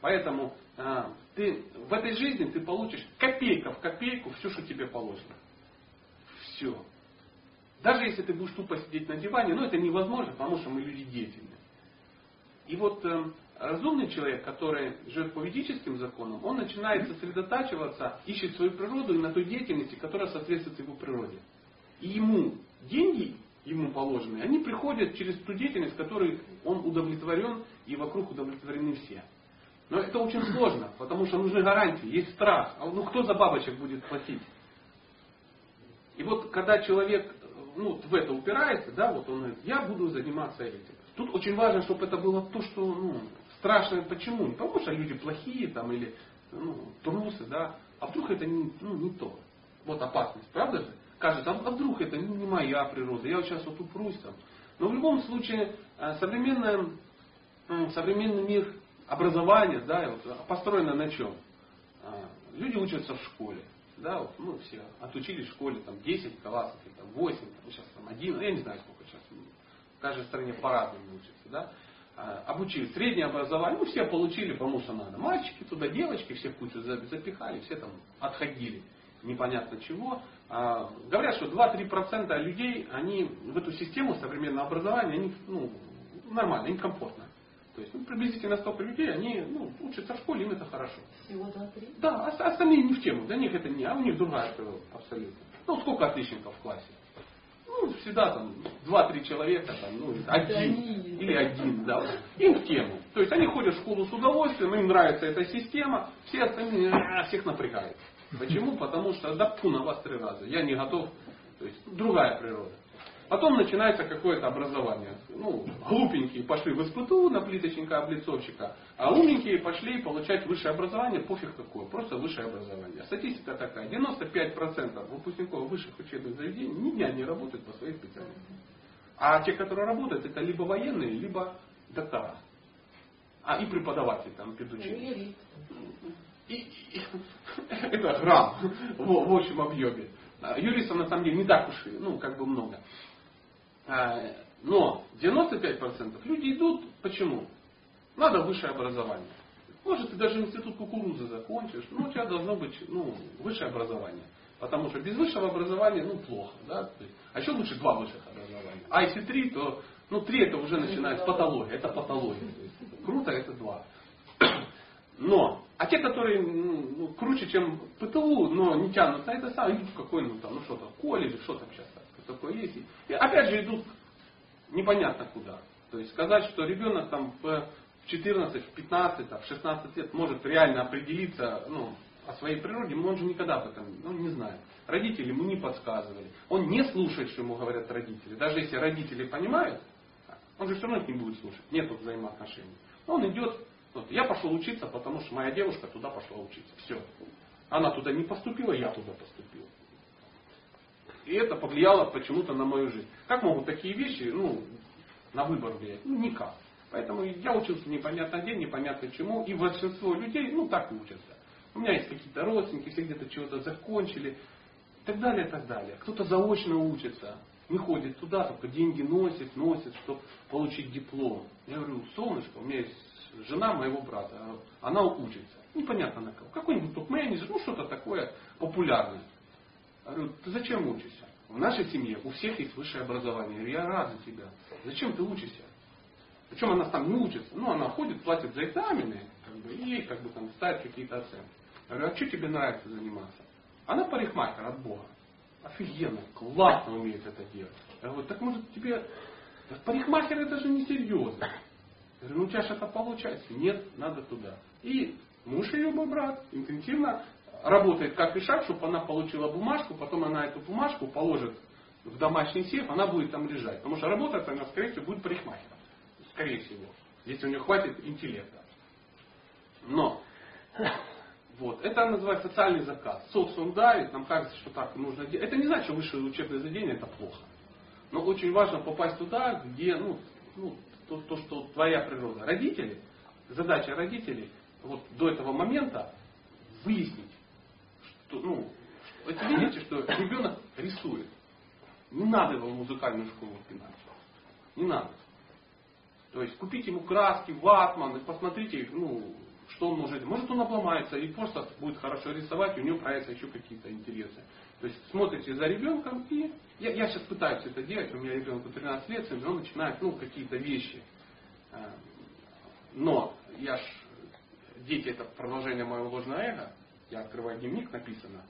Поэтому а, ты, в этой жизни ты получишь копейка в копейку все, что тебе положено. Все. Даже если ты будешь тупо сидеть на диване, но это невозможно, потому что мы люди деятельные. И вот э, разумный человек, который живет по ведическим законам, он начинает сосредотачиваться, ищет свою природу и на той деятельности, которая соответствует его природе. И ему деньги, ему положенные, они приходят через ту деятельность, которой он удовлетворен, и вокруг удовлетворены все. Но это очень сложно, потому что нужны гарантии, есть страх. А ну кто за бабочек будет платить? И вот когда человек ну, в это упирается, да, вот он говорит, я буду заниматься этим. Тут очень важно, чтобы это было то, что ну, страшное. Почему? Не потому что люди плохие там или ну, трусы, да, а вдруг это не, ну, не то. Вот опасность, правда же? Кажется, а вдруг это не моя природа, я вот сейчас вот упрусь там. Но в любом случае э, современный, современный мир образования, да, вот, построено на чем? А, люди учатся в школе. Да, вот, ну, все отучились в школе там 10 классов, и, там, 8, там, сейчас там 1, я не знаю сколько сейчас. В каждой стране по-разному учатся. Да? А, обучили среднее образование, ну все получили, потому что надо. Мальчики туда, девочки, все в кучу запихали, все там отходили. Непонятно чего. А, говорят, что 2-3% людей, они в эту систему современного образования, они ну, нормально, им комфортно. То есть ну, приблизительно столько людей, они ну, учатся в школе, им это хорошо. Всего 2-3? Да, а остальные не в тему. Для них это не, а у них другая природа абсолютно. Ну, сколько отличников в классе? Ну, всегда там два-три человека, там, ну, один или один, да. Им в тему. То есть они ходят в школу с удовольствием, им нравится эта система, все остальные а, всех напрягают. Почему? Потому что да пу на вас три раза. Я не готов. То есть другая природа. Потом начинается какое-то образование. Ну, глупенькие пошли в СПТУ на плиточника-облицовщика, а умненькие пошли получать высшее образование, пофиг какое, просто высшее образование. Статистика такая, 95% выпускников высших учебных заведений ни дня не работают по своей специальности. А те, которые работают, это либо военные, либо доктора. А и преподаватели там педучили. И, и, [LAUGHS] это грамм в, в общем объеме. А юристов на самом деле не так уж, ну, как бы много. А, но 95% люди идут, почему? Надо высшее образование. Может, ты даже институт кукурузы закончишь, но у тебя должно быть ну, высшее образование. Потому что без высшего образования, ну, плохо. Да? А еще лучше два высших образования. А если три, то, ну, три это уже начинается патология. Это патология. Круто, это два. Но, а те, которые ну, ну, круче, чем ПТУ, но не тянут на это самое, идут в какой-нибудь там, ну что там, колледж, что там сейчас такое есть. И опять же идут непонятно куда. То есть сказать, что ребенок там в 14, в 15, в 16 лет может реально определиться ну, о своей природе, он же никогда об этом ну, не знает. Родители ему не подсказывали. Он не слушает, что ему говорят родители. Даже если родители понимают, он же все равно их не будет слушать. Нет взаимоотношений. Он идет, вот, я пошел учиться, потому что моя девушка туда пошла учиться. Все. Она туда не поступила, я туда поступил. И это повлияло почему-то на мою жизнь. Как могут такие вещи ну, на выбор влиять? Ну, никак. Поэтому я учился непонятно где, непонятно чему. И большинство людей, ну, так учатся. У меня есть какие-то родственники, все где-то чего-то закончили. И так далее, и так далее. Кто-то заочно учится. Не ходит туда, только деньги носит, носит, чтобы получить диплом. Я говорю, солнышко, у меня есть жена моего брата, она учится. Непонятно на кого. Какой-нибудь топ-менеджер, ну что-то такое популярное. Говорю, ты зачем учишься? В нашей семье у всех есть высшее образование. Я я рад за тебя. Зачем ты учишься? Причем она там не учится. Ну, она ходит, платит за экзамены, как бы, и ей как бы там ставит какие-то оценки. Я говорю, а что тебе нравится заниматься? Она парикмахер от Бога. Офигенно, классно умеет это делать. Я говорю, так может тебе... Парикмахер это же не серьезно. Я говорю, ну у тебя же это получается. Нет, надо туда. И муж ее, мой брат, интенсивно работает как решак, чтобы она получила бумажку, потом она эту бумажку положит в домашний сейф, она будет там лежать. Потому что работать она, скорее всего, будет парикмахером. Скорее всего. Если у нее хватит интеллекта. Но, [COUGHS] вот, это называется социальный заказ. Социум давит, нам кажется, что так нужно делать. Это не значит, что высшее учебное заведение это плохо. Но очень важно попасть туда, где, ну, ну то, то, что твоя природа. Родители, задача родителей, вот до этого момента выяснить, что, ну, вы видите, что ребенок рисует. Не надо его в музыкальную школу пинать. Не надо. То есть купите ему краски, ватман, и посмотрите, ну, что он может. Может он обломается и просто будет хорошо рисовать, и у него появятся еще какие-то интересы. То есть смотрите за ребенком и я, я сейчас пытаюсь это делать, у меня ребенку 13 лет, и он начинает ну, какие-то вещи. Э, но я ж, дети это продолжение моего ложного эго, я открываю дневник, написано,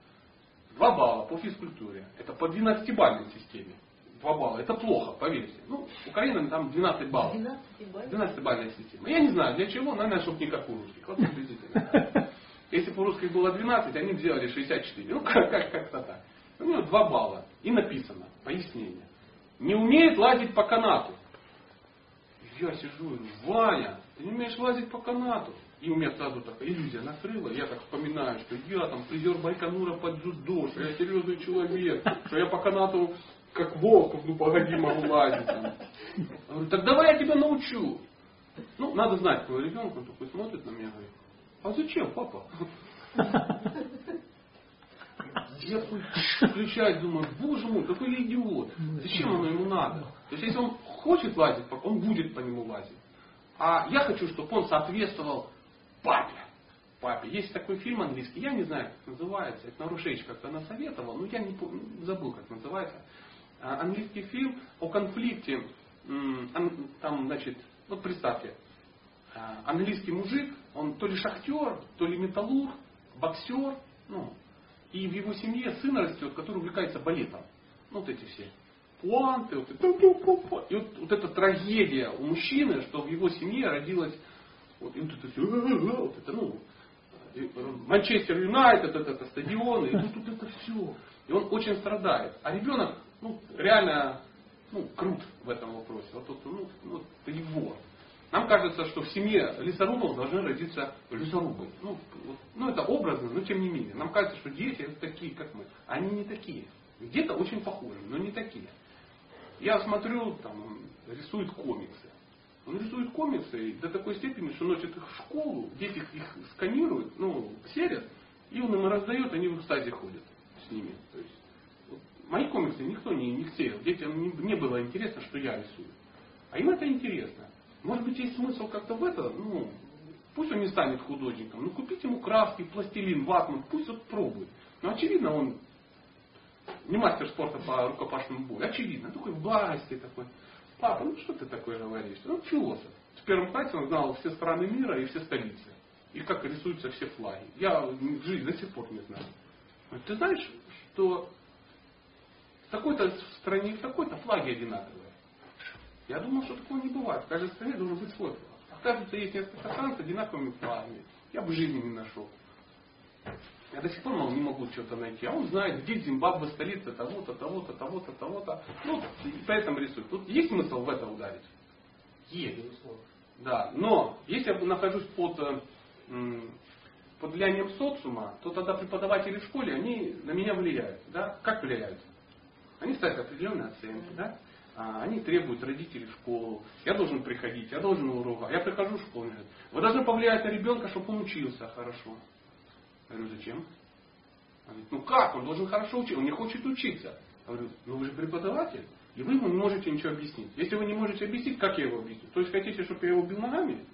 2 балла по физкультуре. Это по 12-бальной системе. 2 балла. Это плохо, поверьте. Ну, Украина там 12 баллов. 12-бальная система. Я не знаю для чего, наверное, чтобы не как у русских. Вот приблизительно. [LAUGHS] Если бы у русских было 12, они бы сделали 64. Ну, как, как, как-то так. У него 2 балла. И написано, пояснение. Не умеет лазить по канату. Я сижу Ваня, ты не умеешь лазить по канату. И у меня сразу такая иллюзия накрыла. Я так вспоминаю, что я там призер Байконура под джудо, что я серьезный человек, что я по канату как волк, ну погоди, могу лазить. Там. Говорю, так давай я тебя научу. Ну, надо знать, твой ребенок, он такой смотрит на меня и говорит, а зачем, папа? Я включаюсь, думаю, боже мой, какой идиот. Зачем оно ему надо? То есть, если он хочет лазить, он будет по нему лазить. А я хочу, чтобы он соответствовал папе. Папе. Есть такой фильм английский, я не знаю, как называется, это Нарушевич как-то насоветовал, но я не помню, забыл, как называется. А, английский фильм о конфликте, там, значит, вот представьте, а, английский мужик, он то ли шахтер, то ли металлург, боксер, ну, и в его семье сын растет, который увлекается балетом. Ну, вот эти все пуанты, вот и вот, вот эта трагедия у мужчины, что в его семье родилась вот, и это все, вот это, ну, Манчестер Юнайтед, это, это стадион, и тут, тут это все. И он очень страдает. А ребенок, ну, реально, ну, крут в этом вопросе. Вот, ну, вот это его. Нам кажется, что в семье лесорубов должны родиться лесорубы. Ну, вот, ну, это образно, но тем не менее. Нам кажется, что дети такие, как мы. Они не такие. Где-то очень похожи, но не такие. Я смотрю, там, он рисует комиксы. Он рисует комиксы до такой степени, что носит их в школу, дети их сканируют, ну, серят, и он им раздает, они в экстазе ходят с ними. То есть, вот, мои комиксы никто не, не серил. Детям не, не было интересно, что я рисую. А им это интересно. Может быть, есть смысл как-то в это, ну, пусть он не станет художником, ну, купить ему краски, пластилин, ватман, пусть вот пробует. Но очевидно, он не мастер спорта по рукопашному бою, очевидно. Такой в такой. Папа, ну что ты такое говоришь? Ну, философ. В первом классе он знал все страны мира и все столицы. И как рисуются все флаги. Я в жизни до сих пор не знаю. Ты знаешь, что в такой-то стране в такой-то флаги одинаковые. Я думал, что такого не бывает. В каждой стране должен быть свой флаг. Оказывается, есть несколько стран с одинаковыми флагами. Я бы жизни не нашел. Я до сих пор мол, не могу что-то найти. А он знает, где Зимбабве столица того-то, того-то, того-то, того-то. Ну, и поэтому рисует. Тут есть смысл в это ударить? Есть. Да. Но если я нахожусь под, под влиянием социума, то тогда преподаватели в школе, они на меня влияют. Да? Как влияют? Они ставят определенные оценки. Да? А, они требуют родителей в школу. Я должен приходить, я должен урок. Я прихожу в школу. Вы должны повлиять на ребенка, чтобы он учился хорошо. Говорю, зачем? Он говорит, ну как, он должен хорошо учиться, он не хочет учиться. Я говорю, ну вы же преподаватель, и вы ему не можете ничего объяснить. Если вы не можете объяснить, как я его объясню? То есть хотите, чтобы я его бил ногами?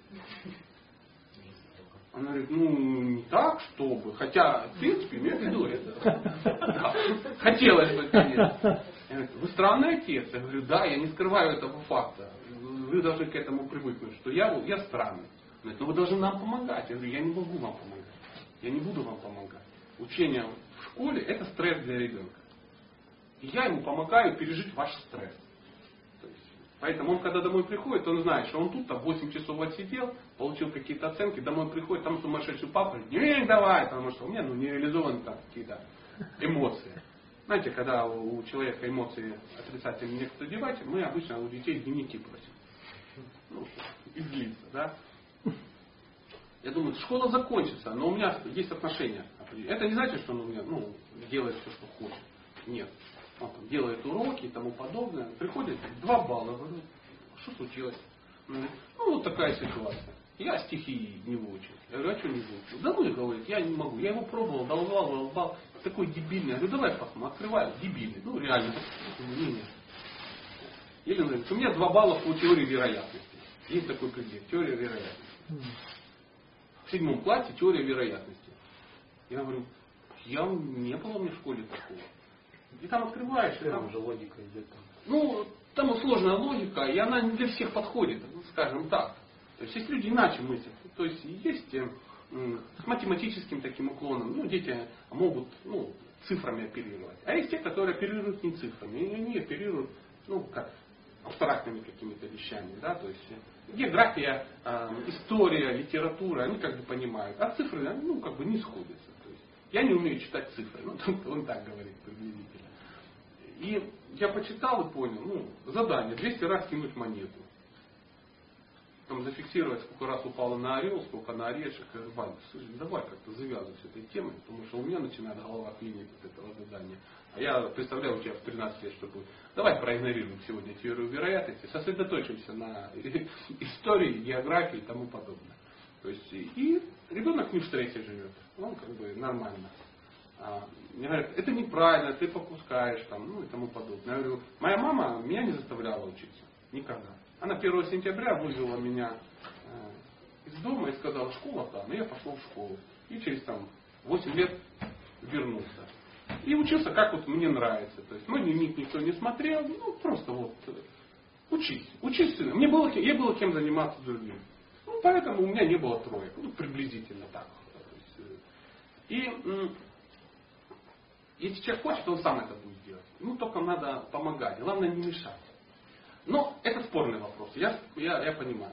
Она говорит, ну не так, чтобы. Хотя, в принципе, имею в виду это. Хотелось бы, конечно. Я говорю, вы странный отец. Я говорю, да, я не скрываю этого факта. Вы должны к этому привыкнуть, что я, я странный. Говорит, но вы должны нам помогать. Я говорю, я не могу вам помогать. Я не буду вам помогать. Учение в школе – это стресс для ребенка. И я ему помогаю пережить ваш стресс. Поэтому он, когда домой приходит, он знает, что он тут там 8 часов отсидел, получил какие-то оценки, домой приходит, там сумасшедший папа, не давай, потому что у меня ну, не реализованы там какие-то эмоции. Знаете, когда у человека эмоции отрицательные некуда девать, мы обычно у детей дневники просим. Ну, излиться, да. Я думаю, школа закончится, но у меня есть отношения. Это не значит, что он у меня ну, делает все, что хочет. Нет. Он там, делает уроки и тому подобное. Приходит, два балла. Что случилось? Ну, вот такая ситуация. Я стихи не выучил. Я говорю, а что не выучил? Да ну, говорит, я не могу. Я его пробовал, долбал, долбал. Такой дебильный. Я говорю, давай посмотрим. Открываю, дебильный. Ну, реально. Не, не. Или у меня два балла по теории вероятности. Есть такой предмет, теория вероятности. Седьмом классе теория вероятности. Я говорю, я не было мне в школе такого. И там открываешь, и там уже логика идет. Ну, там сложная логика, и она не для всех подходит, скажем так. То есть есть люди иначе мыслят. То есть есть э, с математическим таким уклоном, ну, дети могут ну, цифрами оперировать. А есть те, которые оперируют не цифрами, и они оперируют, ну, как абстрактными какими-то вещами, да, то есть география, э, история, литература, они как бы понимают, а цифры, ну, как бы не сходятся. То есть я не умею читать цифры, ну, [LAUGHS] он так говорит приблизительно. И я почитал и понял, ну, задание, 200 раз кинуть монету. Там зафиксировать, сколько раз упало на орел, сколько на орешек. Я говорю, слушай, давай как-то завязывай с этой темой, потому что у меня начинает голова клинить от этого задания. А я представляю у тебя в 13 лет, что будет. Давай проигнорируем сегодня теорию вероятности, сосредоточимся на [LAUGHS] истории, географии и тому подобное. То есть и ребенок не в стрессе живет. Он как бы нормально. А, мне говорят, это неправильно, ты попускаешь, там, ну и тому подобное. Я говорю, моя мама меня не заставляла учиться. Никогда. Она 1 сентября вывела меня э, из дома и сказала, школа там, и я пошел в школу. И через там 8 лет вернулся. И учился, как вот мне нравится. То есть мой дневник никто не смотрел, ну просто вот э, учись. Учись, мне было, я было кем заниматься другим. Ну, поэтому у меня не было троек. Ну, приблизительно так. Э, и если человек хочет, он сам это будет делать. Ему только надо помогать. Главное не мешать. Но это спорный вопрос. Я, я, я понимаю.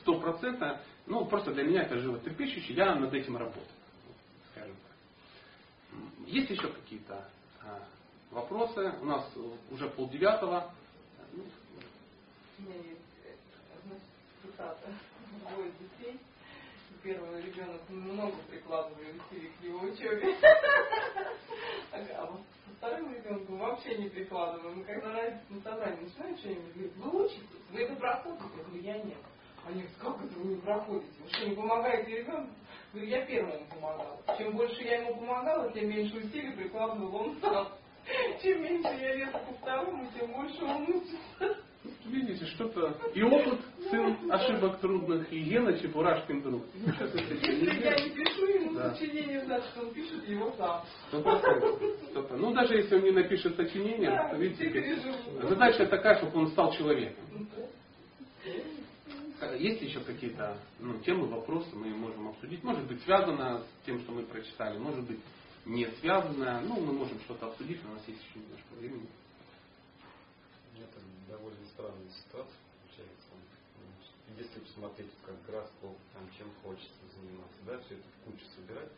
Сто процентов. Ну, просто для меня это животрепещущее. Я над этим работаю. Есть еще какие-то а, вопросы? У нас уже полдевятого. У меня есть одна цитата. Двое детей первый ребенок много прикладывали усилий к его учебе. [LAUGHS] А вот со вторым ребенком вообще не прикладываем. Мы когда родители на собрании начинаем что-нибудь говорить, вы учитесь, вы это проходите? Я говорю, я нет. Они говорят, как это вы не проходите? Вы что, не помогаете ребенку? Говорю, я первому помогала. Чем больше я ему помогала, тем меньше усилий прикладывал он сам. Чем меньше я лезу ко второму, тем больше он учится. Видите, что-то и опыт сын ошибок трудных, и Гена Чебурашкин друг. Если я не пишу ему да. сочинение, значит он пишет его сам. Ну даже если он не напишет сочинение, да, то видите, задача такая, чтобы он стал человеком. Есть еще какие-то ну, темы, вопросы мы можем обсудить. Может быть связано с тем, что мы прочитали, может быть не связано. Ну, мы можем что-то обсудить, у нас есть еще немножко времени довольно странная ситуация получается. Если посмотреть как гороскоп, там чем хочется заниматься, да, все это в кучу собирать,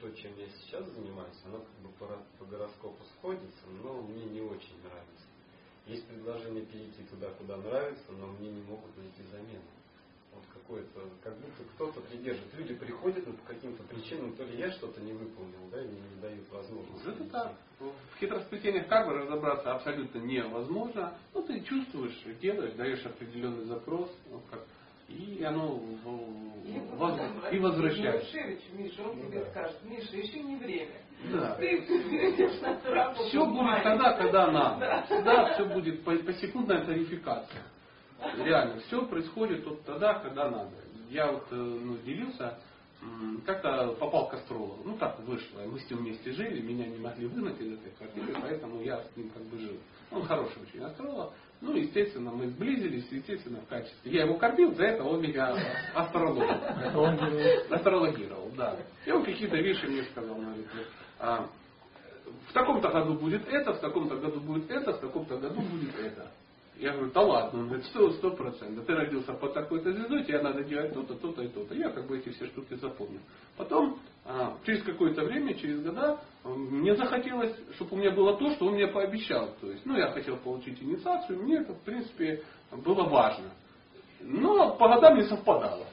то, чем я сейчас занимаюсь, оно как бы по, по гороскопу сходится, но мне не очень нравится. Есть предложение перейти туда, куда нравится, но мне не могут найти замену вот какое-то, как будто кто-то придержит. Люди приходят ну, по каким-то причинам, то ли я что-то не выполнил, да, и не дают возможности. Это так. В хитросплетениях как бы разобраться абсолютно невозможно. Ну, ты чувствуешь, делаешь, даешь определенный запрос, ну, как, и оно воз, и возвращается. Миша, он тебе да. скажет, Миша, еще не время. Да. все будет тогда, когда [LAUGHS] надо. Да, все будет по, по секундная тарификация. Реально, все происходит вот тогда, когда надо. Я вот э, ну, делился, как-то попал к астрологу. Ну так вышло. Мы с ним вместе жили, меня не могли выгнать из этой квартиры, поэтому я с ним как бы жил. Он хороший очень астролог. Ну, естественно, мы сблизились, естественно, в качестве. Я его кормил, за это он меня астрологировал. Астрологировал, да. И он какие-то вещи мне сказал. А, в таком-то году будет это, в таком-то году будет это, в таком-то году будет это. Я говорю, да ладно, он говорит, сто, процентов. Ты родился под такой-то звездой, тебе надо делать то-то, то-то и то-то. Я как бы эти все штуки запомнил. Потом, а, через какое-то время, через года, мне захотелось, чтобы у меня было то, что он мне пообещал. То есть, ну, я хотел получить инициацию, мне это, в принципе, было важно. Но по годам не совпадало.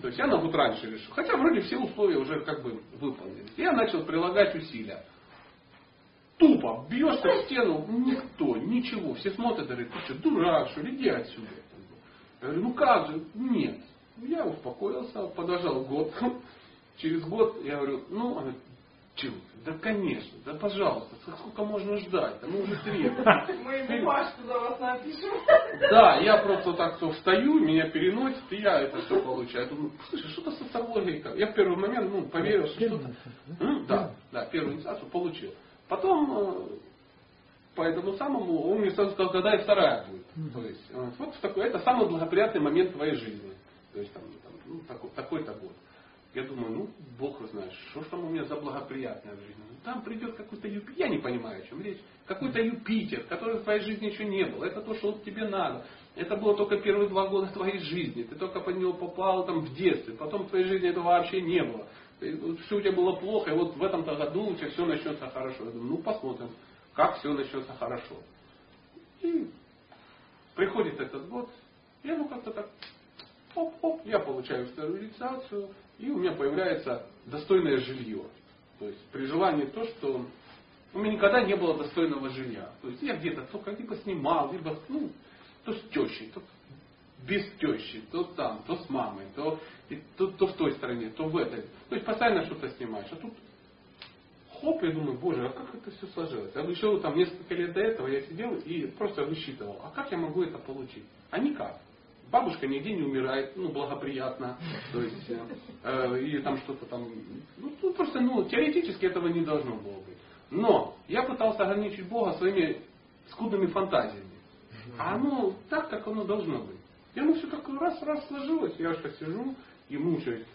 То есть я на год раньше решил. Хотя вроде все условия уже как бы выполнены. Я начал прилагать усилия тупо бьешься в стену, никто, ничего. Все смотрят и говорят, ты что, дурак, что ли, иди отсюда. Я говорю, ну как же, нет. Я успокоился, подождал год. [LAUGHS] Через год я говорю, ну, Чего? Да конечно, да пожалуйста, сколько можно ждать? Да мы уже требуем. [LAUGHS] Мы ему Пашку за вас напишем. Да, я просто так то встаю, меня переносит, и я это все получаю. Я думаю, слушай, что-то с астрологией. Я в первый момент ну, поверил, что что-то... Да, да, первую инициацию получил. Потом э, по этому самому, он мне сразу сказал, когда и вторая будет. То есть, э, вот такой, это самый благоприятный момент твоей жизни. То есть, там, там ну, такой, такой-то год. Я думаю, ну, Бог знает, что ж там у меня за благоприятная жизнь. Ну, там придет какой-то Юпитер, я не понимаю, о чем речь. Какой-то Юпитер, который в твоей жизни еще не было. Это то, что вот тебе надо. Это было только первые два года твоей жизни. Ты только под него попал там в детстве. Потом в твоей жизни этого вообще не было. Все у тебя было плохо, и вот в этом-то году у тебя все начнется хорошо. Я думаю, ну посмотрим, как все начнется хорошо. И приходит этот год, я ну как-то так, оп-оп, я получаю вторую инициацию, и у меня появляется достойное жилье. То есть при желании то, что у меня никогда не было достойного жилья. То есть я где-то только либо снимал, либо ну, то с тещей, то без тещи, то там, то с мамой, то, то, то в той стране, то в этой. То есть постоянно что-то снимаешь. А тут хоп, я думаю, боже, а как это все сложилось? Я еще там несколько лет до этого я сидел и просто высчитывал, а как я могу это получить? А никак бабушка нигде не умирает, ну, благоприятно, то есть, э, э, или там что-то там, ну, просто, ну, теоретически этого не должно было быть. Но я пытался ограничить Бога своими скудными фантазиями. А оно так, как оно должно быть. И оно все так раз-раз сложилось. Я уж так сижу и мучаюсь.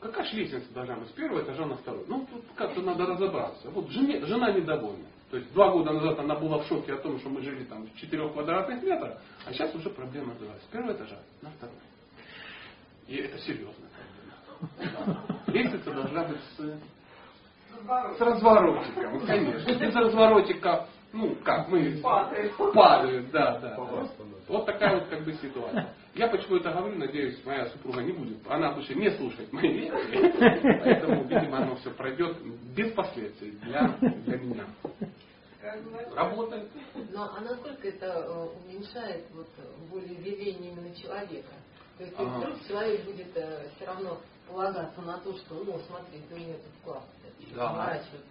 Какая же лестница должна быть с первого этажа на второй? Ну, тут как-то надо разобраться. Вот жене, жена недовольна. То есть два года назад она была в шоке о том, что мы жили там в четырех квадратных метрах, а сейчас уже проблема называется с первого этажа на второй. И это проблема. Лестница должна быть с, с разворотиком, конечно. Без разворотика, ну как, мы падают, падают да, да. Вот такая вот как бы ситуация. Я почему это говорю, надеюсь, моя супруга не будет. Она лучше не слушать мои лекции, поэтому, видимо, оно все пройдет без последствий для, для меня. Работает. Но а насколько это э, уменьшает вот волеизъявление именно человека? То есть, вдруг человек будет э, все равно полагаться на то, что, ну, смотри, ты мне тут вклад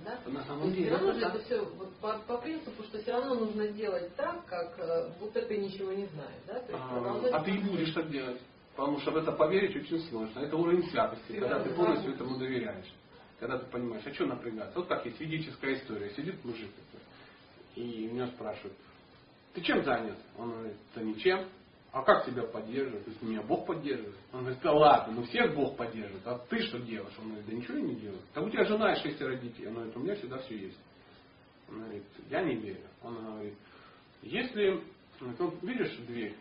да. да? На самом деле. Все равно же это все вот, по, по принципу, что все равно нужно делать так, как э, будто ты ничего не знаешь, да? То есть, а, а ты и будешь так делать. Потому что в это поверить очень сложно. Это уровень святости, когда ты полностью этому доверяешь. Когда ты понимаешь, а что напрягаться? Вот как есть ведическая история. Сидит мужик и меня спрашивают, ты чем занят? Он говорит, да ничем. А как тебя поддерживает? То есть меня Бог поддерживает. Он говорит, да ладно, ну всех Бог поддерживает. А ты что делаешь? Он говорит, да ничего я не делаю. Да у тебя жена и шестеро детей. Он говорит, у меня всегда все есть. Он говорит, я не верю. Он говорит, если, вот, видишь дверь,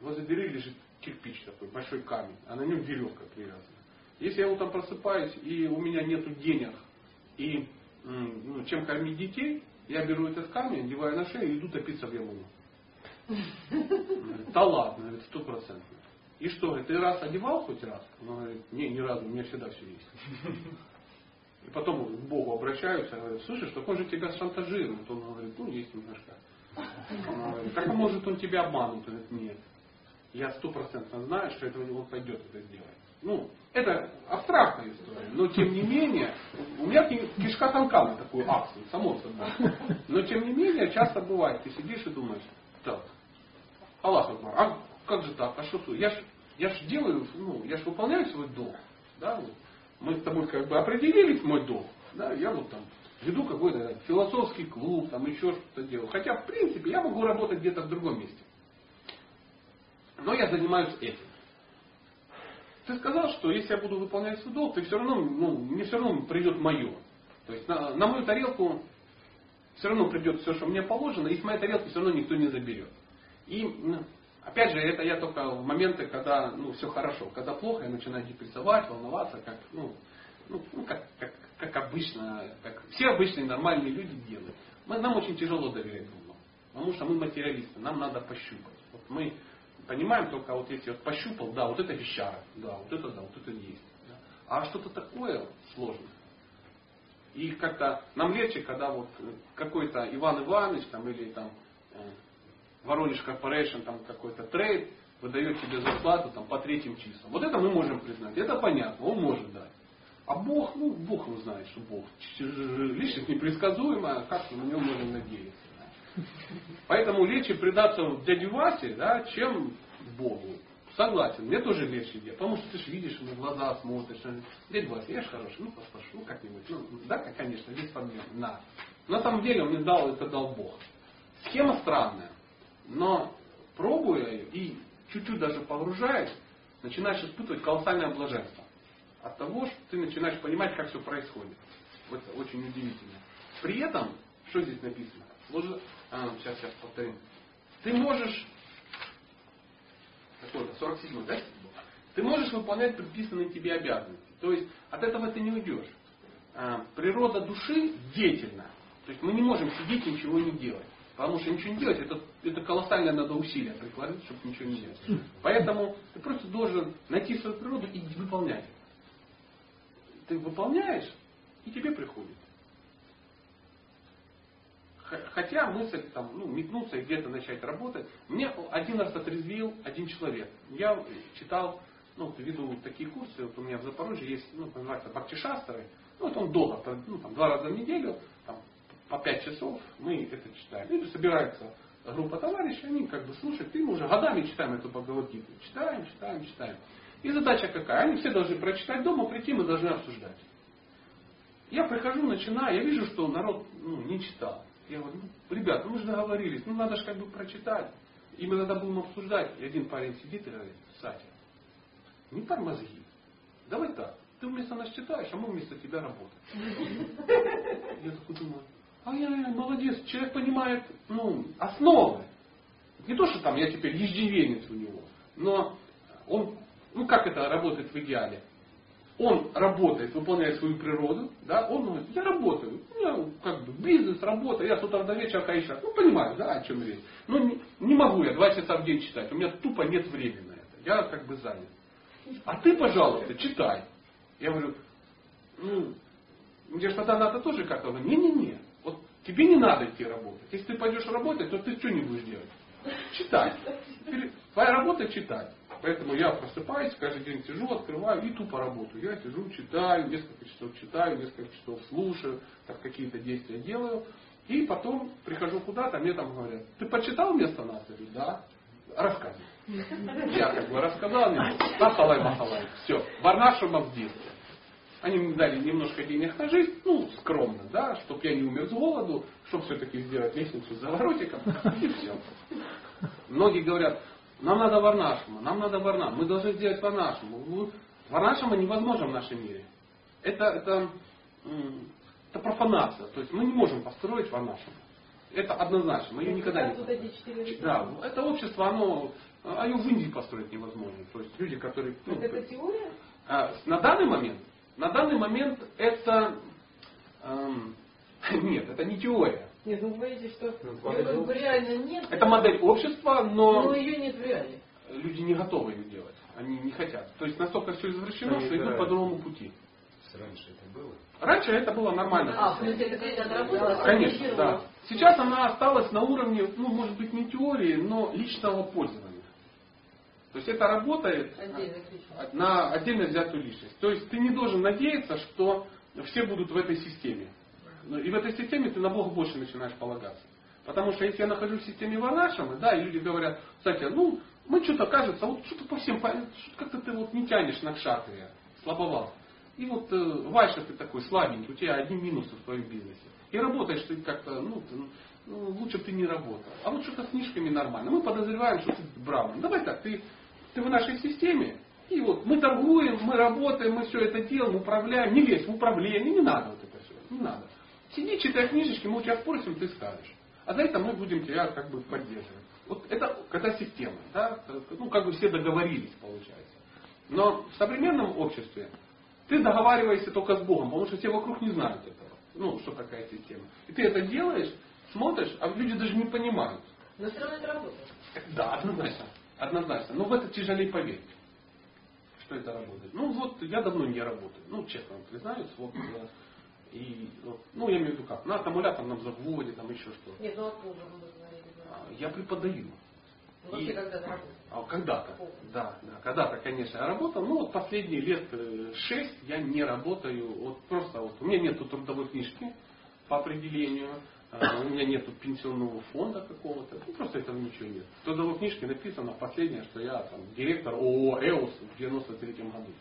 возле двери лежит кирпич такой, большой камень, а на нем веревка привязана. Если я вот там просыпаюсь, и у меня нету денег, и ну, чем кормить детей, я беру этот камень, одеваю на шею и иду топиться в яму. Да ладно, это сто процентов. И что, говорит, ты раз одевал хоть раз? Он говорит, не, ни разу, у меня всегда все есть. И потом к Богу обращаются, говорят, слушай, что он же тебя шантажирует. Он говорит, ну, есть немножко. Он говорит, как может он тебя обмануть? Он говорит, нет. Я стопроцентно знаю, что это он пойдет это сделать. Ну, это абстрактная история, но тем не менее, у меня кишка тонка на такую акцию, само собой. Но тем не менее, часто бывает, ты сидишь и думаешь, так, Аллах Акбар, а как же так, а что, я ж, я ж делаю, ну, я ж выполняю свой долг, да, вот. мы с тобой как бы определились мой долг, да, я вот там веду какой-то философский клуб, там еще что-то делаю. Хотя, в принципе, я могу работать где-то в другом месте. Но я занимаюсь этим. Ты сказал, что если я буду выполнять свой долг, ты все равно, ну, мне все равно придет мое. То есть на, на мою тарелку все равно придет все, что мне положено, и с моей тарелки все равно никто не заберет. И ну, опять же, это я только в моменты, когда ну, все хорошо. Когда плохо, я начинаю депрессовать, волноваться, как, ну, ну, ну как, как, как обычно, как все обычные нормальные люди делают. Мы, нам очень тяжело доверять Богу. Потому что мы материалисты, нам надо пощупать. Вот мы понимаем только вот если вот пощупал, да, вот это вещара, да, вот это да, вот это есть. Да. А что-то такое сложное. И как-то нам легче, когда вот какой-то Иван Иванович там или там э, Воронеж Corporation, там какой-то trade, выдает тебе зарплату там, по третьим числам. Вот это мы можем признать. Это понятно, он может дать. А Бог, ну, Бог его знает, что Бог. Личность непредсказуемая, как на него можно надеяться. Поэтому легче предаться дяде Васе, да, чем Богу. Согласен, мне тоже легче делать, потому что ты же видишь, в глаза смотришь, дядя Вася, я же хороший, ну послушай, ну как-нибудь, ну да, конечно, без проблем, на. На самом деле он мне дал, это дал Бог. Схема странная, но пробуя и чуть-чуть даже погружаясь, начинаешь испытывать колоссальное блаженство от того, что ты начинаешь понимать, как все происходит. Вот это очень удивительно. При этом, что здесь написано? А, сейчас, сейчас повторим. Ты можешь, какой-то, 47 да? Ты можешь выполнять предписанные тебе обязанности. То есть от этого ты не уйдешь. А, природа души деятельна. То есть мы не можем сидеть и ничего не делать. Потому что ничего не делать, это, это колоссальное надо усилие прикладывать, чтобы ничего не делать. Поэтому ты просто должен найти свою природу и выполнять. Ты выполняешь, и тебе приходит. Хотя мысль там, ну, метнуться и где-то начать работать. Мне один раз отрезвил один человек. Я читал, ну, веду такие курсы, вот у меня в Запорожье есть, ну, называется Бхактишастры. Ну, вот он долго, ну, там, два раза в неделю, по пять часов мы это читаем. Или собирается группа товарищей, они как бы слушают, и мы уже годами читаем эту Бхагавадгиту. Читаем, читаем, читаем. И задача какая? Они все должны прочитать дома, прийти, мы должны обсуждать. Я прихожу, начинаю, я вижу, что народ ну, не читал. Я говорю, ну, ребят, ну мы же договорились, ну надо же как бы прочитать. И мы тогда будем обсуждать. И один парень сидит и говорит, Сатя, не тормозги. Давай так, ты вместо нас читаешь, а мы вместо тебя работаем. Я такой думаю, а я, я молодец, человек понимает ну, основы. Не то, что там я теперь ежедневенец у него, но он, ну как это работает в идеале? он работает, выполняет свою природу, да, он говорит, я работаю, у меня как бы бизнес, работа, я с утра до вечера кайша. Ну, понимаю, да, о чем речь. Но не, не могу я два часа в день читать, у меня тупо нет времени на это, я как бы занят. А ты, пожалуйста, читай. Я говорю, ну, мне же тогда надо тоже как-то, не-не-не, тебе не надо идти работать. Если ты пойдешь работать, то ты что не будешь делать? Читай. Твоя работа читать. Поэтому я просыпаюсь, каждый день сижу, открываю и тупо работаю. Я сижу, читаю, несколько часов читаю, несколько часов слушаю, так какие-то действия делаю. И потом прихожу куда-то, мне там говорят, ты почитал вместо нас? Я говорю, да. Рассказывай. [LAUGHS] Я как бы рассказал мне, махалай, махалай. Все, варнашума в действие. Они мне дали немножко денег на жизнь, ну, скромно, да, чтобы я не умер с голоду, чтобы все-таки сделать лестницу за воротиком, [LAUGHS] и все. Многие говорят, нам надо варнашма, нам надо варна. Мы должны сделать варнашму. Варнашма невозможно в нашем мире. Это, это, это профанация. То есть мы не можем построить варнашму. Это однозначно. Мы ее никогда не построим. Да, это общество, оно, а ее в Индии построить невозможно. То есть люди, которые... Ну, это теория? А, на данный момент, на данный момент это... Эм, [LAUGHS] нет, это не теория. Нет, ну вы говорите, что ну, ее как бы реально нет. Это модель общества, но... Но ее нет в реале. Люди не готовы ее делать. Они не хотят. То есть настолько все извращено, что идут по другому пути. Раньше это было? Раньше это было нормально. А, в смысле, это когда работала? Конечно, да. Сейчас она осталась на уровне, ну, может быть, не теории, но личного пользования. То есть это работает на отдельно взятую личность. То есть ты не должен надеяться, что все будут в этой системе. Ну, и в этой системе ты на Бога больше начинаешь полагаться. Потому что если я нахожусь в системе Варнашама, да, и люди говорят, кстати, ну, мы что-то кажется, вот что-то по всем, как-то ты вот не тянешь на кшатрия, слабовал. И вот э, Вайша ты такой слабенький, у тебя одни минусы в твоем бизнесе. И работаешь ты как-то, ну, ты, ну, лучше бы ты не работал. А вот что-то с книжками нормально. Мы подозреваем, что ты браман. Давай так, ты, ты в нашей системе, и вот мы торгуем, мы работаем, мы все это делаем, управляем. Не лезь в управление, не надо вот это все, не надо. Сиди, читай книжечки, мы у тебя спросим, ты скажешь. А за это мы будем тебя как бы поддерживать. Вот это когда система, да, ну как бы все договорились, получается. Но в современном обществе ты договариваешься только с Богом, потому что все вокруг не знают этого. Ну, что такая система. И ты это делаешь, смотришь, а люди даже не понимают. Но все равно это работает. Да, однозначно. Однозначно. Но в это тяжелее поверить, что это работает. Ну вот я давно не работаю. Ну, честно вам признаюсь, вот и, ну, я имею в виду как, на аккумуляторном заводе, там еще что. Нет, ну откуда вы говорили? А, я преподаю. Ну, И- когда-то работал. а когда-то, да, да, когда-то, конечно, я работал, но вот последние лет э, шесть я не работаю, вот просто вот, у меня нету трудовой книжки по определению, а, у меня нету пенсионного фонда какого-то, ну, просто этого ничего нет. В трудовой книжке написано последнее, что я там директор ООО «Эос» в 93 году.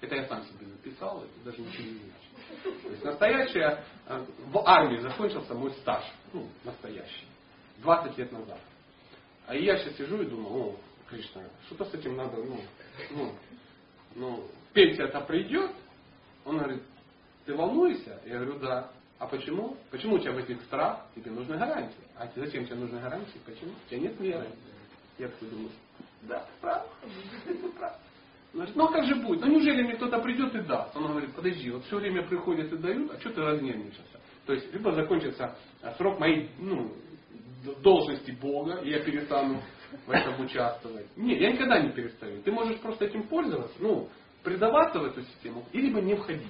Это я сам себе написал, это даже ничего не значит. То есть настоящая, э, в армии закончился мой стаж, ну, настоящий, 20 лет назад. А я сейчас сижу и думаю, о, Кришна, что-то с этим надо, ну, ну, ну, пенсия-то придет. Он говорит, ты волнуешься? Я говорю, да. А почему? Почему у тебя возник страх? Тебе нужны гарантии. А зачем тебе нужны гарантии? Почему? У тебя нет веры. Я такой думаю, да, ты прав. [LAUGHS] Ты ну а как же будет? Ну неужели мне кто-то придет и даст? Он говорит, подожди, вот все время приходят и дают, а что ты разнервничался? То есть, либо закончится срок моей ну, должности Бога, и я перестану в этом участвовать. Нет, я никогда не перестаю. Ты можешь просто этим пользоваться, ну, предаваться в эту систему, и либо не входить.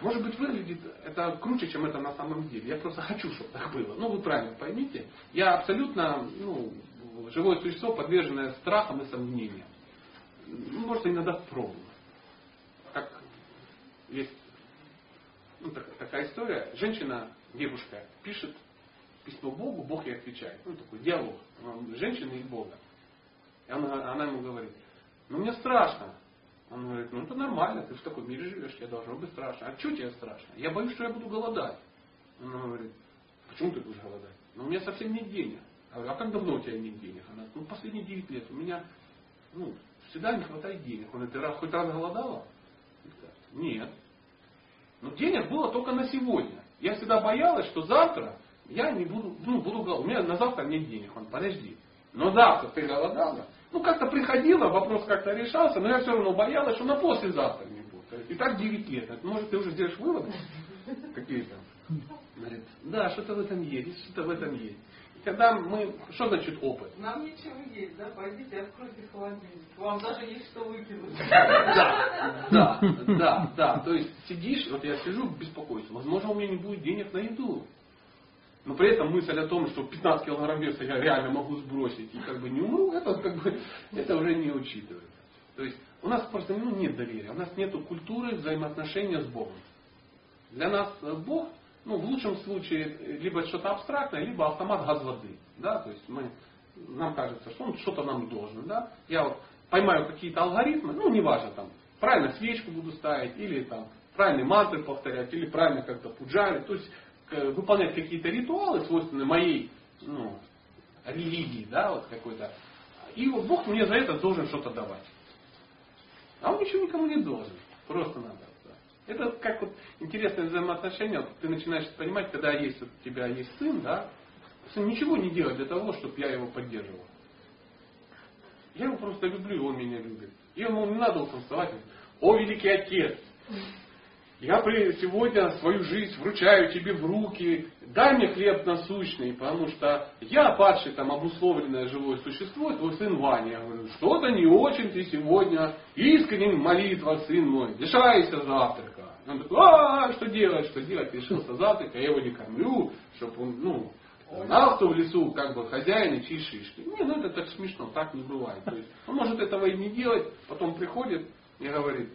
Может быть, выглядит это круче, чем это на самом деле. Я просто хочу, чтобы так было. Ну, вы правильно поймите. Я абсолютно ну, живое существо, подверженное страхам и сомнениям. Ну, может, иногда пробую. Как есть ну, так- такая история. Женщина, девушка, пишет письмо Богу, Бог ей отвечает. Ну, такой диалог женщины и Бога. И она, она ему говорит, ну мне страшно. Он говорит, ну это нормально, ты в таком мире живешь, тебе должно быть страшно. А что тебе страшно? Я боюсь, что я буду голодать. Она говорит, почему ты будешь голодать? Ну у меня совсем нет денег. Я говорю, а как давно у тебя нет денег? Она говорит, ну последние 9 лет у меня ну, всегда не хватает денег. Он говорит, ты раз, хоть раз голодала? Нет. Но денег было только на сегодня. Я всегда боялась, что завтра я не буду, ну, буду голодать. У меня на завтра нет денег. Он, подожди. Но завтра ты голодала? Ну, как-то приходила, вопрос как-то решался, но я все равно боялась, что на послезавтра не будет. И так 9 лет. Может, ты уже сделаешь выводы какие-то? Говорит, да, что-то в этом есть, что-то в этом есть. Когда мы, что значит опыт? Нам ничего есть, да? Пойдите, откройте холодильник. Вам даже есть что выкинуть. Да, да, да, да. То есть сидишь, вот я сижу, беспокоюсь. Возможно, у меня не будет денег на еду. Но при этом мысль о том, что 15 килограмм веса я реально могу сбросить и как бы не умру, это как бы [LAUGHS] это уже не учитывается. То есть у нас просто ну, нет доверия, у нас нет культуры взаимоотношения с Богом. Для нас э, Бог, ну, в лучшем случае, э, либо что-то абстрактное, либо автомат газ воды. Да? То есть мы, нам кажется, что он что-то нам должен. Да? Я вот поймаю какие-то алгоритмы, ну, неважно, там, правильно свечку буду ставить, или там, правильные мантры повторять, или правильно как-то пуджарить. То есть выполнять какие-то ритуалы, свойственные моей ну, религии, да, вот какой-то. И вот Бог мне за это должен что-то давать. А он ничего никому не должен. Просто-напросто. Это как вот интересное взаимоотношение. Вот ты начинаешь понимать, когда есть, вот у тебя есть сын, да, сын ничего не делает для того, чтобы я его поддерживал. Я его просто люблю, и он меня любит. И ему не надо танцевать. О, великий отец, я сегодня свою жизнь вручаю тебе в руки, дай мне хлеб насущный, потому что я падший там обусловленное живое существо, твой сын Ваня. Я говорю, что-то не очень ты сегодня искренен в молитвах, сын мой, лишайся завтрака. Он такой, а что делать, что делать, лишился завтрака, я его не кормлю, чтобы он, ну, кто в лесу, как бы хозяин и чьи шишки. Не, ну это так смешно, так не бывает. То есть, он может этого и не делать, потом приходит и говорит,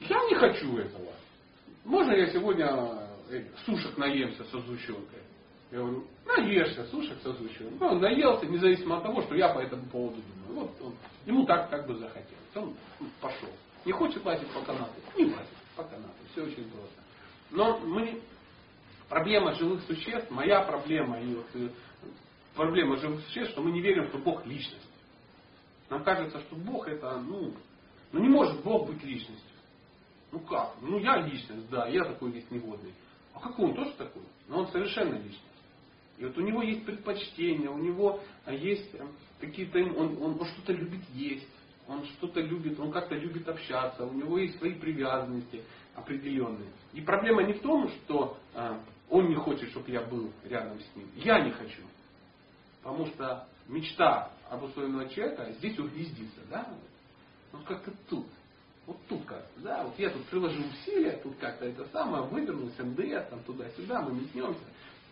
я не хочу этого. Можно я сегодня э, сушек наемся со сгущенкой? Я говорю, наешься сушек со сгущенкой. Ну, он наелся, независимо от того, что я по этому поводу думаю. Вот он, ему так как бы захотелось. Он пошел. Не хочет лазить по канату? Не лазит по канату. Все очень просто. Но мы, проблема живых существ, моя проблема и вот, э, проблема живых существ, что мы не верим, что Бог личность. Нам кажется, что Бог это, ну, ну не может Бог быть личностью. Ну как? Ну я личность, да, я такой весь негодный. А какой он тоже такой? Но он совершенно личность. И вот у него есть предпочтения, у него а, есть э, какие-то, он, он, он что-то любит есть, он что-то любит, он как-то любит общаться, у него есть свои привязанности определенные. И проблема не в том, что а, он не хочет, чтобы я был рядом с ним. Я не хочу. Потому что мечта обусловленного человека здесь угнездится, да? Вот как-то тут. Вот тут как да, вот я тут приложу усилия, тут как-то это самое, вывернулся, МДС, там туда-сюда, мы метнемся.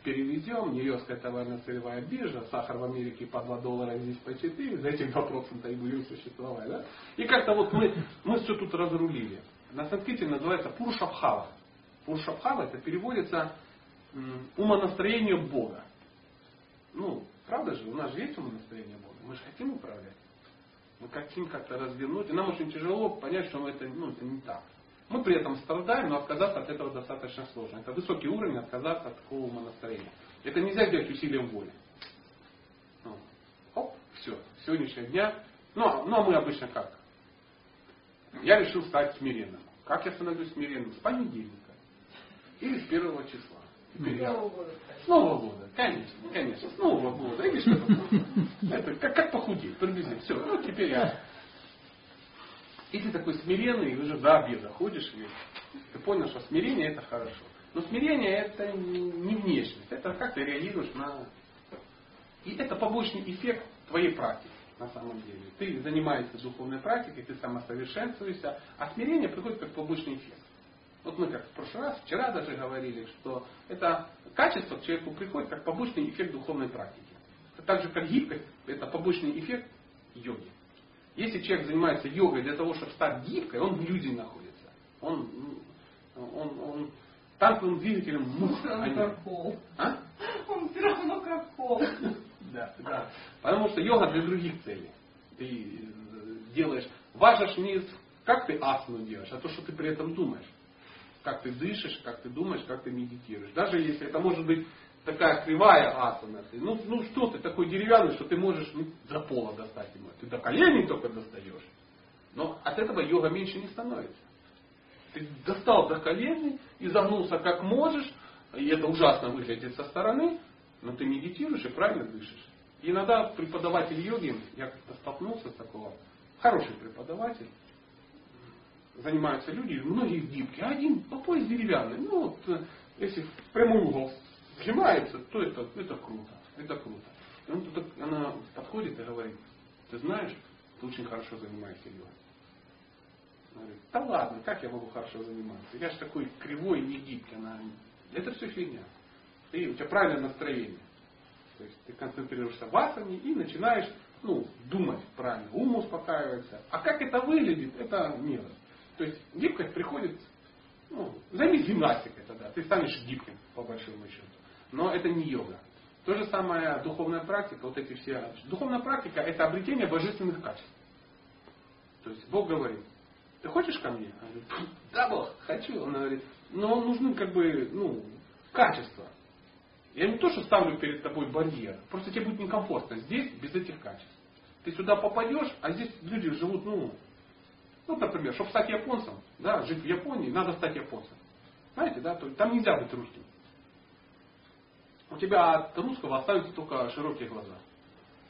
перевезем, Нью-Йоркская товарно-сырьевая биржа, сахар в Америке по 2 доллара, здесь по 4, за этим 2% и будем существовать. Да? И как-то вот мы, мы все тут разрулили. На санскрите называется Пуршабхава. Пуршабхава это переводится умонастроение Бога. Ну, правда же, у нас же есть умонастроение Бога. Мы же хотим управлять. Мы хотим как-то развернуть. И нам очень тяжело понять, что это, ну, это не так. Мы при этом страдаем, но отказаться от этого достаточно сложно. Это высокий уровень отказаться от такого умонастроения. Это нельзя сделать усилием воли. Ну, оп, все, сегодняшнего дня. Ну, а, ну а мы обычно как? Я решил стать смиренным. Как я становлюсь смиренным? С понедельника. Или с первого числа. С Нового года. Конечно, конечно. С Нового года. Или что Это как, как похудеть, приблизительно. Все, ну теперь я и ты такой смиренный, и уже до обеда ходишь, и ты понял, что смирение это хорошо. Но смирение это не внешность, это как ты реагируешь на... И это побочный эффект твоей практики на самом деле. Ты занимаешься духовной практикой, ты самосовершенствуешься, а смирение приходит как побочный эффект. Вот мы как в прошлый раз, вчера даже говорили, что это качество к человеку приходит как побочный эффект духовной практики. Так же как гибкость, это побочный эффект йоги. Если человек занимается йогой для того, чтобы стать гибкой, он в иллюзии находится. Он, он, он танковым двигателем мух. Он а как пол. А? Он все равно как пол. [LAUGHS] Да, да. Потому что йога для других целей. Ты э, делаешь, важно не как ты асану делаешь, а то, что ты при этом думаешь. Как ты дышишь, как ты думаешь, как ты медитируешь. Даже если это может быть такая кривая асана. Ты, ну, ну что ты такой деревянный, что ты можешь ну, до пола достать ему. Ты до коленей только достаешь. Но от этого йога меньше не становится. Ты достал до коленей и загнулся как можешь, и это ужасно выглядит со стороны, но ты медитируешь и правильно дышишь. И иногда преподаватель йоги, я столкнулся с такого, хороший преподаватель, занимаются люди, многие гибкие, а один по пояс деревянный. Ну вот, э, если в прямой угол сжимается, то это, это круто. Это круто. И он тут, она подходит и говорит, ты знаешь, ты очень хорошо занимаешься йогой. Она говорит, да ладно, как я могу хорошо заниматься? Я же такой кривой, не гибкий. Она, это все фигня. И у тебя правильное настроение. То есть ты концентрируешься в асане и начинаешь ну, думать правильно, ум успокаивается. А как это выглядит, это мило. То есть гибкость приходит, ну, займись гимнастикой тогда, ты станешь гибким по большому счету. Но это не йога. То же самое духовная практика, вот эти все. Духовная практика это обретение божественных качеств. То есть Бог говорит, ты хочешь ко мне? Я говорю, да, Бог, хочу. Он говорит, но нужны как бы, ну, качества. Я не то, что ставлю перед тобой барьер, просто тебе будет некомфортно здесь без этих качеств. Ты сюда попадешь, а здесь люди живут, ну, ну, например, чтобы стать японцем, да, жить в Японии, надо стать японцем. Знаете, да, то, там нельзя быть русским у тебя от русского остаются только широкие глаза.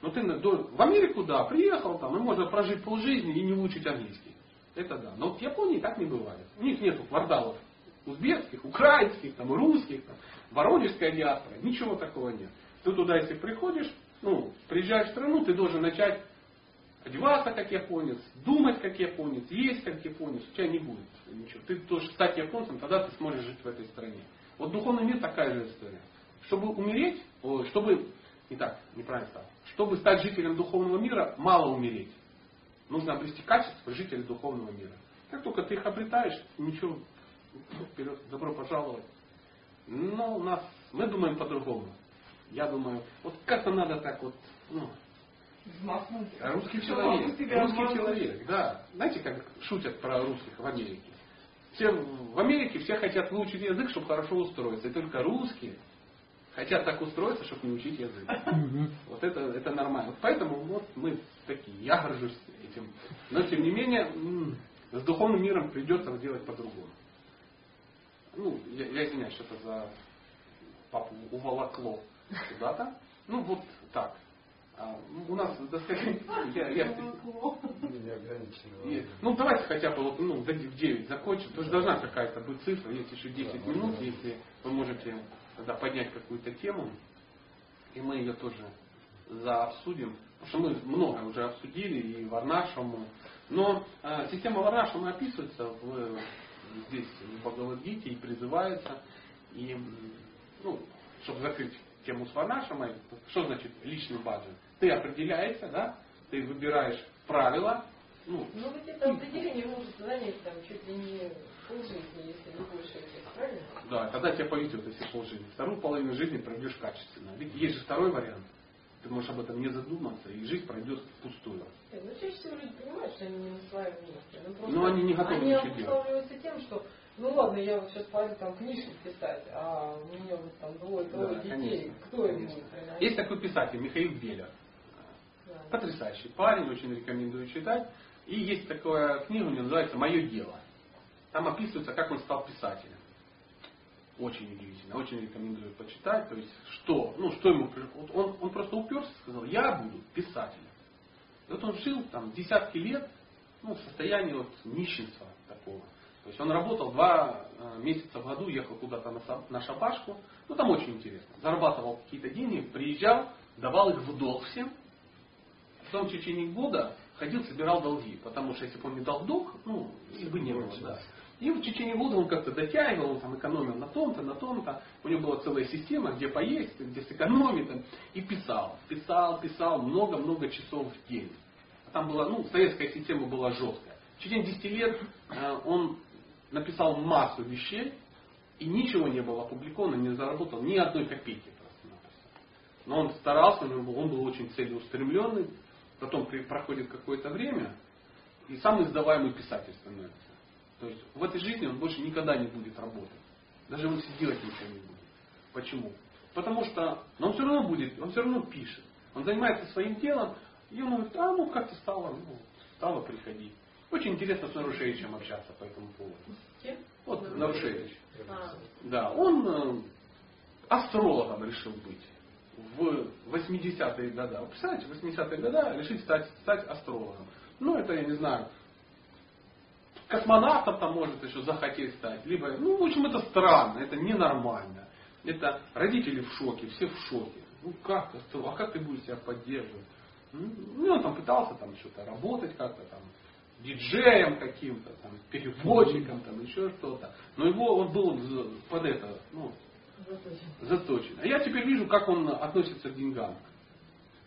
Но ты в Америку, да, приехал там, и можно прожить полжизни и не выучить английский. Это да. Но в Японии так не бывает. У них нет кварталов узбекских, украинских, там, русских, там, воронежская диаспора. Ничего такого нет. Ты туда, если приходишь, ну, приезжаешь в страну, ты должен начать одеваться как японец, думать как японец, есть как японец. У тебя не будет ничего. Ты должен стать японцем, тогда ты сможешь жить в этой стране. Вот духовный мир такая же история. Чтобы умереть, чтобы, не так, неправильно сказал, чтобы стать жителем духовного мира, мало умереть. Нужно обрести качество жителя духовного мира. Как только ты их обретаешь, ничего, вперед, добро пожаловать. Но у нас, мы думаем по-другому. Я думаю, вот как-то надо так вот, ну, Русский человек. Русский человек, да. Знаете, как шутят про русских в Америке? Все, в Америке все хотят выучить язык, чтобы хорошо устроиться. И только русские хотят так устроиться, чтобы не учить язык. Вот это, это нормально. Поэтому вот мы такие, я горжусь этим. Но тем не менее, с духовным миром придется делать по-другому. Ну, я, я извиняюсь, что-то за папу уволокло куда-то. Ну, вот так. А, у нас, да сказать, [LAUGHS] я, я, я, ну давайте хотя бы вот, ну, в 9 закончим. Тоже должна какая-то быть цифра, есть еще 10 минут, если вы можете тогда поднять какую-то тему, и мы ее тоже заобсудим. Потому что мы много уже обсудили и Варнашему. Но э, система Варнашема описывается в, здесь в Бхагавадгите и призывается. И ну, чтобы закрыть тему с Варнашем, что значит личный баджан? Ты определяешься, да, ты выбираешь правила, ну, ну ведь это определение может занять там чуть ли не полжизни, если не больше правильно? Да, тогда тебя повезет, если полжизни. Вторую половину жизни пройдешь качественно. Ведь есть же второй вариант. Ты можешь об этом не задуматься, и жизнь пройдет впустую. Нет, ну чаще всего люди понимают, что они не на своем месте. Просто Но они не готовы они ничего делать. тем, что ну ладно, я вот сейчас пойду там книжки писать, а у меня вот там двое, трое да, детей, конечно, кто им будет Есть такой писатель, Михаил Белер. Да. Потрясающий парень, очень рекомендую читать. И есть такая книга, у него называется «Мое дело». Там описывается, как он стал писателем. Очень удивительно, очень рекомендую почитать. То есть, что, ну, что ему он, он просто уперся и сказал, я буду писателем. И вот он жил там десятки лет ну, в состоянии вот нищенства такого. То есть он работал два э, месяца в году, ехал куда-то на, на шабашку. Ну там очень интересно. Зарабатывал какие-то деньги, приезжал, давал их в долг всем. Потом в течение года ходил, собирал долги. Потому что если бы он не дал долг, ну, их бы не было. Да. И в течение года он как-то дотягивал, он там экономил на том-то, на том-то. У него была целая система, где поесть, где сэкономить. И писал, писал, писал много-много часов в день. Там была, ну, советская система была жесткая. В течение 10 лет э, он написал массу вещей, и ничего не было опубликовано, не заработал ни одной копейки. Но он старался, он был, он был очень целеустремленный, потом проходит какое-то время, и сам издаваемый писатель становится. То есть в этой жизни он больше никогда не будет работать. Даже он делать ничего не будет. Почему? Потому что но он все равно будет, он все равно пишет. Он занимается своим делом, и он говорит, а ну как-то стало, ну, стало приходить. Очень интересно с Нарушевичем общаться по этому поводу. Кем? Вот Нарушевич. А. Да, он э, астрологом решил быть в 80-е годы. Вы представляете, в 80-е годы решить стать, стать астрологом. Ну, это, я не знаю, космонавтом там может еще захотеть стать. Либо, ну, в общем, это странно, это ненормально. Это родители в шоке, все в шоке. Ну как, а как ты будешь себя поддерживать? Ну, он там пытался там что-то работать как-то там, диджеем каким-то, там, переводчиком, там, еще что-то. Но его он был под это, ну, заточен. заточен. А я теперь вижу, как он относится к деньгам.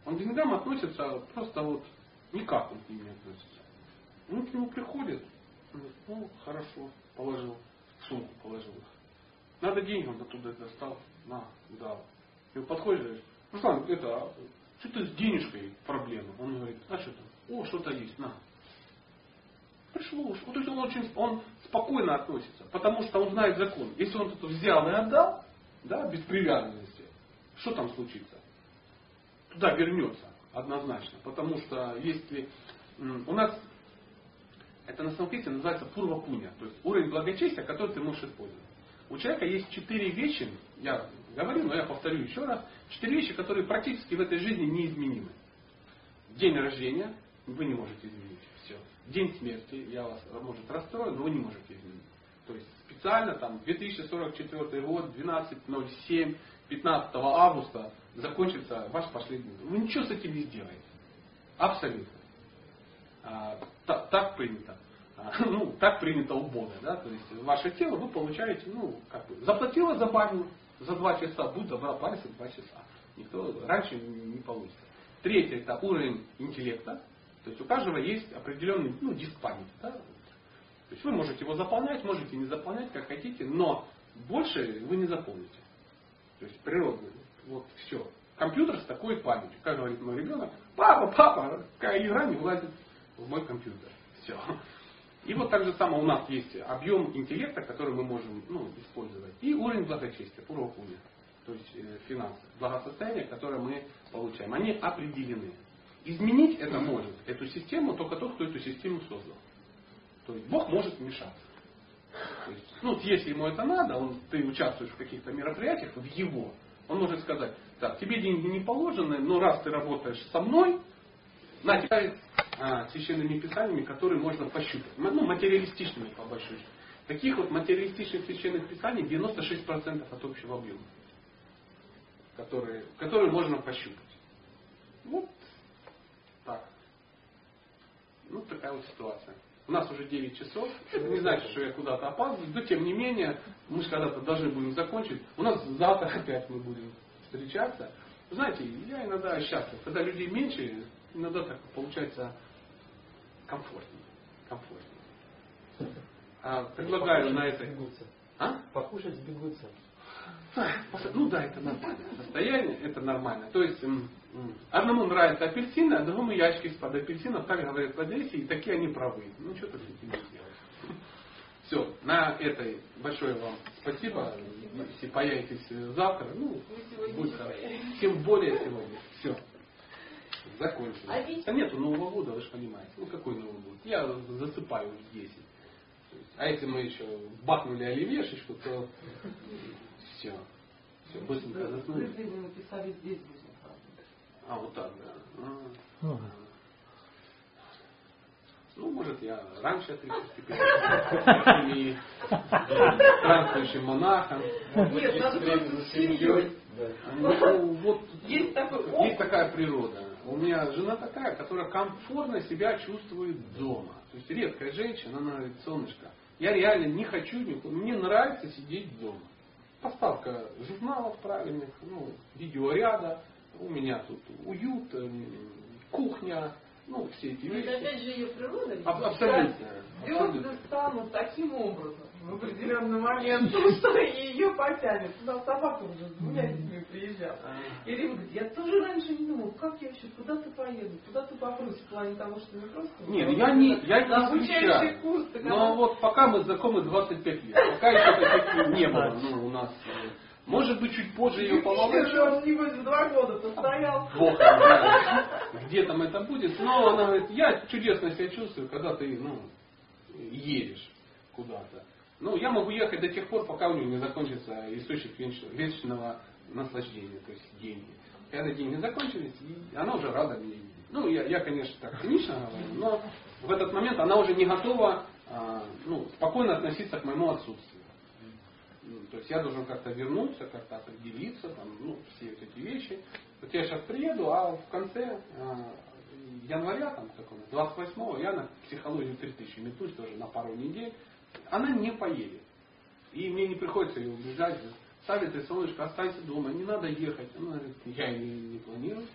Он к деньгам относится просто вот никак он к ним не относится. Он к нему приходит, ну, хорошо, положил, в сумку положил их. Надо деньги, он оттуда достал, на, дал. И он подходит, говорит, Руслан, это, а что-то с денежкой проблема. Он говорит, а что там? О, что-то есть, на. Пришло уж. Вот, то есть он очень он спокойно относится, потому что он знает закон. Если он это взял и отдал, да, без привязанности, что там случится? Туда вернется однозначно. Потому что если у нас это на санскрите называется пурва пуня, то есть уровень благочестия, который ты можешь использовать. У человека есть четыре вещи, я говорил, но я повторю еще раз, четыре вещи, которые практически в этой жизни неизменимы. День рождения вы не можете изменить. День смерти, я вас, может, расстрою, но вы не можете изменить. То есть специально там 2044 год, 12.07, 15 августа закончится ваш последний год. Вы ничего с этим не сделаете. Абсолютно. А, так, так принято. А, [LAUGHS] ну, так принято у Бога, да, то есть ваше тело вы получаете, ну, как бы, заплатила за баню за два часа, будет добра палец два часа. Никто раньше не получится. Третье, это уровень интеллекта, то есть у каждого есть определенный ну, диск памяти. Да? То есть вы можете его заполнять, можете не заполнять, как хотите, но больше вы не запомните. То есть природный. Вот все. Компьютер с такой памятью. Как говорит мой ребенок, папа, папа, какая игра не влазит в мой компьютер. Все. И вот так же самое у нас есть объем интеллекта, который мы можем ну, использовать. И уровень благочестия, пурвакуня, то есть э, финансы, благосостояние, которое мы получаем. Они определены. Изменить это может, эту систему, только тот, кто эту систему создал. То есть Бог может вмешаться. То есть, ну, если ему это надо, он, ты участвуешь в каких-то мероприятиях, в его, он может сказать, так, тебе деньги не положены, но раз ты работаешь со мной, на тебя а, священными писаниями, которые можно пощупать. Ну, материалистичными, по большой счету. Таких вот материалистичных священных писаний 96% от общего объема, которые, которые можно пощупать. Вот. Ну, такая вот ситуация. У нас уже 9 часов. Это не значит, что я куда-то опаздываю. Но тем не менее, мы же когда-то должны будем закончить. У нас завтра [LAUGHS] опять мы будем встречаться. Знаете, я иногда счастлив. Когда людей меньше, иногда так получается комфортнее. комфортнее. [LAUGHS] А, предлагаю на это... А? Покушать сбегутся. Ну да, это нормальное состояние, это нормально. То есть одному нравятся апельсины, а другому ящики из-под апельсинов, так говорят в Одессе, и такие они правы. Ну что ты с этим сделаешь? Все, на этой большое вам спасибо. Если появитесь завтра, ну, будет хорошо. Тем более сегодня. Все. Закончили. А, а нету Нового года, вы же понимаете. Ну какой Новый год? Я засыпаю в 10. А если мы еще бахнули оливешечку, то все. Все, быстренько заснули. Вы написали здесь будем А, вот так, да. А. Ну, может, я раньше теперь и странствующим монахом. Нет, надо просто семьей. Ну, вот есть, такой есть такая природа. У меня жена такая, которая комфортно себя чувствует дома. То есть редкая женщина, она говорит, солнышко, я реально не хочу никуда, мне нравится сидеть дома. Поставка журналов правильных, ну, видеоряда, у меня тут уют, кухня, ну, все эти вещи. Это опять же ее природа. Абсолютно. Звезды станут таким образом в определенный момент, что ее потянет. Туда собака уже с двумя детьми приезжала. И Рим говорит, я тоже раньше не думал, как я вообще куда-то поеду, куда-то попрусь в плане того, что не просто... Нет, я не, я не исключаю. Курс, Но вот пока мы знакомы 25 лет, пока еще [LAUGHS] таких не было ну, у нас э, может быть, чуть позже ее поломать. он, небось, два года постоял. Бог знает, где там это будет. Но она говорит, я чудесно себя чувствую, когда ты ну, едешь куда-то. Ну, я могу ехать до тех пор, пока у нее не закончится источник вечного наслаждения, то есть деньги. Когда деньги закончились, она уже рада мне. Ну, я, я, конечно, так цинично говорю, но в этот момент она уже не готова а, ну, спокойно относиться к моему отсутствию. Ну, то есть я должен как-то вернуться, как-то определиться, там, ну, все вот эти вещи. Вот я сейчас приеду, а в конце э, января, там, какого 28-го, я на психологию 3000 метнусь тоже на пару недель. Она не поедет. И мне не приходится ее убеждать. Сави, ты, солнышко, останься дома, не надо ехать. Она говорит, я не, не планирую.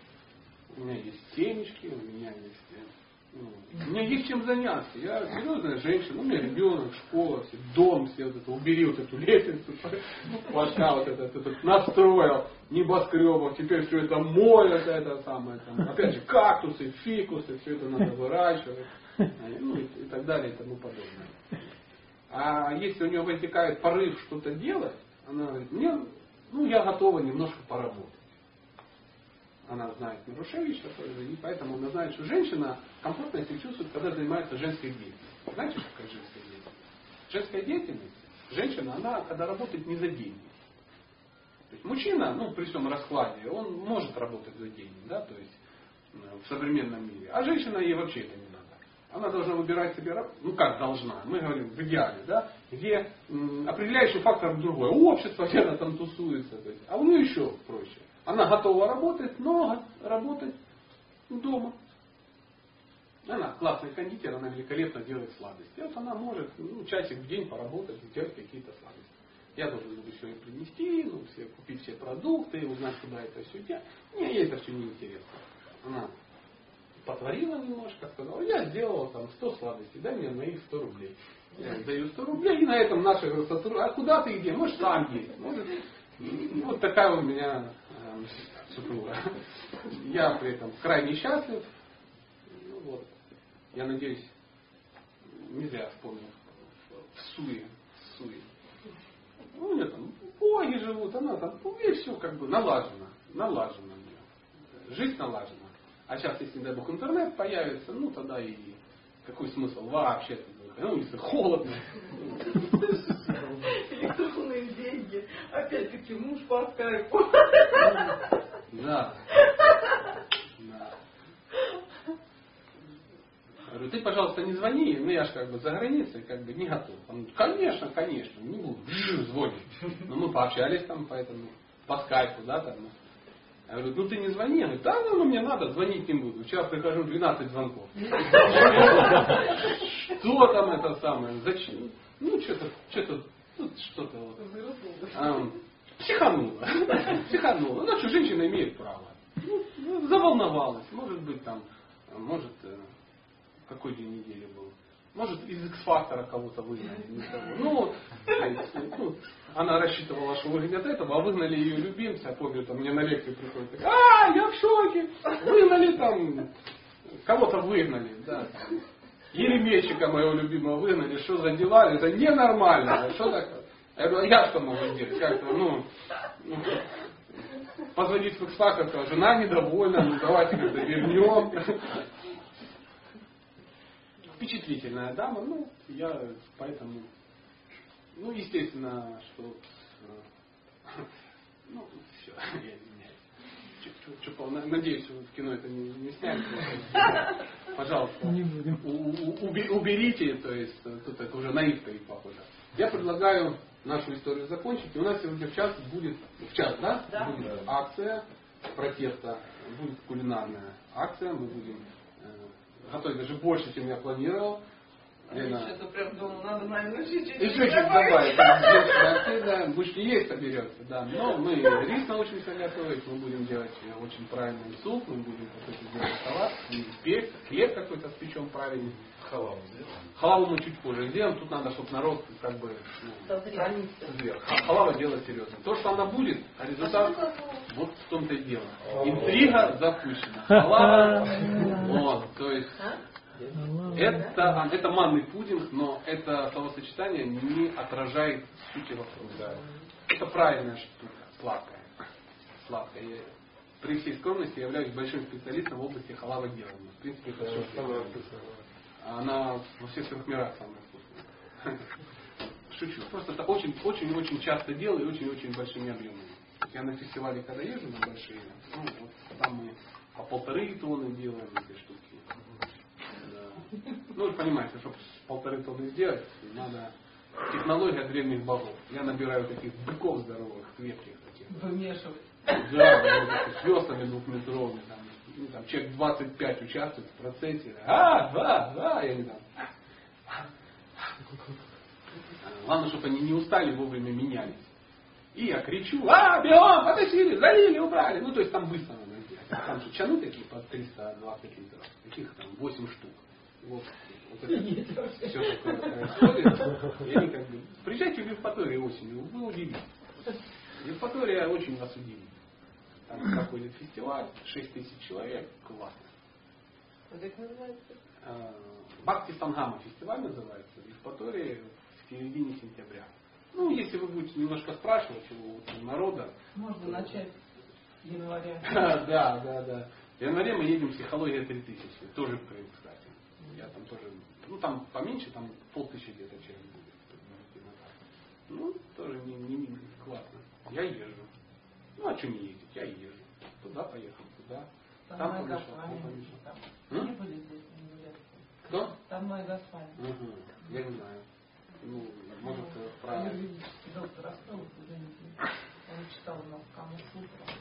У меня есть семечки, у меня есть э, у меня есть чем заняться. Я серьезная женщина, у меня ребенок, школа, все, дом, все вот это, убери вот эту лестницу, [LAUGHS] пока вот это, это, настроил, небоскребов, теперь все это море, это, это самое, там, опять же, кактусы, фикусы, все это надо выращивать, [LAUGHS] ну и, и так далее и тому подобное. А если у нее возникает порыв что-то делать, она говорит, мне, ну я готова немножко поработать она знает Мирушевич и поэтому она знает, что женщина комфортно себя чувствует, когда занимается женской деятельностью. Знаете, что такое женская деятельность? Женская деятельность, женщина, она когда работает не за деньги. То есть мужчина, ну, при всем раскладе, он может работать за деньги, да, то есть э, в современном мире. А женщина ей вообще это не надо. Она должна выбирать себе, ну как должна, мы говорим в идеале, да, где м, определяющий фактор другой, общество, где она там тусуется, то есть, а у нее еще проще. Она готова работать, но работать дома. Она классный кондитер, она великолепно делает сладости. Вот она может ну, часик в день поработать и делать какие-то сладости. Я должен буду все ей принести, ну, все, купить все продукты, узнать, куда это все идет. Мне ей это все неинтересно. Она потворила немножко, сказала, я сделала там 100 сладостей, дай мне моих 100 рублей. Я даю 100 рублей, и на этом наши сотрудники, а куда ты где? Может, сам есть. Может, вот такая у меня супруга. Я при этом крайне счастлив. Ну, вот. Я надеюсь, не зря вспомнил в Суе. В Суе. Ну, у нее там боги живут, она там, ну, и все как бы налажено. Налажено у нее. Жизнь налажена. А сейчас, если, дай бог, интернет появится, ну, тогда и какой смысл вообще? Ну, если холодно. Деньги. Опять-таки муж по скайпу. Да. да. Говорю, ты, пожалуйста, не звони, ну я же как бы за границей, как бы не готов. Он, конечно, конечно, не буду. Звонит. Но мы пообщались там, поэтому по скайпу, да, там. Я говорю, ну ты не звони. Она говорит, да, ну мне надо, звонить не буду. Вчера прихожу 12 звонков. [LAUGHS] Что там это самое? Зачем? Ну, что-то, что-то, ну, что-то вот. Психанула. Психанула. [LAUGHS] Ну, что женщина имеет право. Ну, заволновалась. Может быть, там, может, э, какой день недели был. Может, из X-фактора кого-то выгнали. Ну, есть, ну, она рассчитывала, что выгонят этого, а выгнали ее любимца. Помню, там мне на лекции приходит, так, а, я в шоке. Выгнали там, кого-то выгнали. Да. Еременщика моего любимого выгнали, что за дела, это ненормально. Что такое? Я говорю, а я что могу сделать? Как-то, ну, ну, позвонить в сказать, жена недовольна, ну давайте как-то вернем. Впечатлительная дама, ну, я поэтому, ну, естественно, что, э, ну, все, я извиняюсь. Чупал, надеюсь, в кино это не, не снять. [LAUGHS] Пожалуйста, Не будем. у- у- уберите, то есть э, тут это уже наив стоит похоже. Я предлагаю нашу историю закончить. И у нас сегодня в час будет, в час, да? Да. Будет акция протеста, будет кулинарная акция. Мы будем э, готовить даже больше, чем я планировал. Лена, Что-то прям дома надо, наверное, чуть-чуть. еще чуть добавить. Будешь не есть, соберется, да. Но мы рис научимся готовить, мы будем делать очень правильный суп, мы будем какой-то делать салат, перец, хлеб какой-то спечем правильный. Халаву сделаем. Халаву мы чуть позже сделаем, тут надо, чтобы народ как бы ну, сверх. А халава дело серьезно. То, что она будет, а результат А вот в том-то и дело. Интрига запущена. [LAUGHS] Халава, вот, то есть А? Это, это манный пудинг, но это словосочетание не отражает сути вопроса. Это правильная штука, сладкая. Сладкая. Я при всей скромности являюсь большим специалистом в области халаводелания. В принципе, это все, я. Она во всех трех мирах самая вкусная. Шучу. Просто это очень-очень-очень часто делаю и очень-очень большими объемами. Я на фестивале, когда езжу на большие, ну, вот там мы по полторы тонны делаем эти штуки. Ну, вы понимаете, чтобы полторы тонны сделать, надо технология древних богов. Я набираю таких быков здоровых, крепких таких. Вымешивать. Да, вот с веслами двухметровыми, там, ну, там, человек 25 участвует в процессе. А, да, да, я не знаю. Главное, чтобы они не устали, вовремя менялись. И я кричу, а, бегом, потащили, залили, убрали. Ну, то есть там быстро надо сделать. А Там же чаны такие по 320 литров. Таких там 8 штук. Вот, вот это все такое происходит. И они как бы, приезжайте в Евпаторию осенью, вы удивитесь. Евпатория очень вас удивит. Там проходит фестиваль, 6 тысяч человек, классно. Вот как называется? Э, Бхакти Сангама фестиваль называется, в Евпатории в середине сентября. Ну, если вы будете немножко спрашивать у народа, Можно начать с января. [LAUGHS] да, да, да. В январе мы едем «Психология 3000», тоже в Крым, кстати. Я там тоже, ну там поменьше, там полтысячи где-то человек будет. Ну, тоже не, не, не классно. Я езжу. Ну, а что не ездить? Я езжу. Туда поехал, туда. Там Там помешал, там помешал. Там. Не не. Кто? Там моя Гаспарин. Угу. Я не знаю. Ну, может, про... Юридический доктор Островых, извините. Он читал у нас Сутра.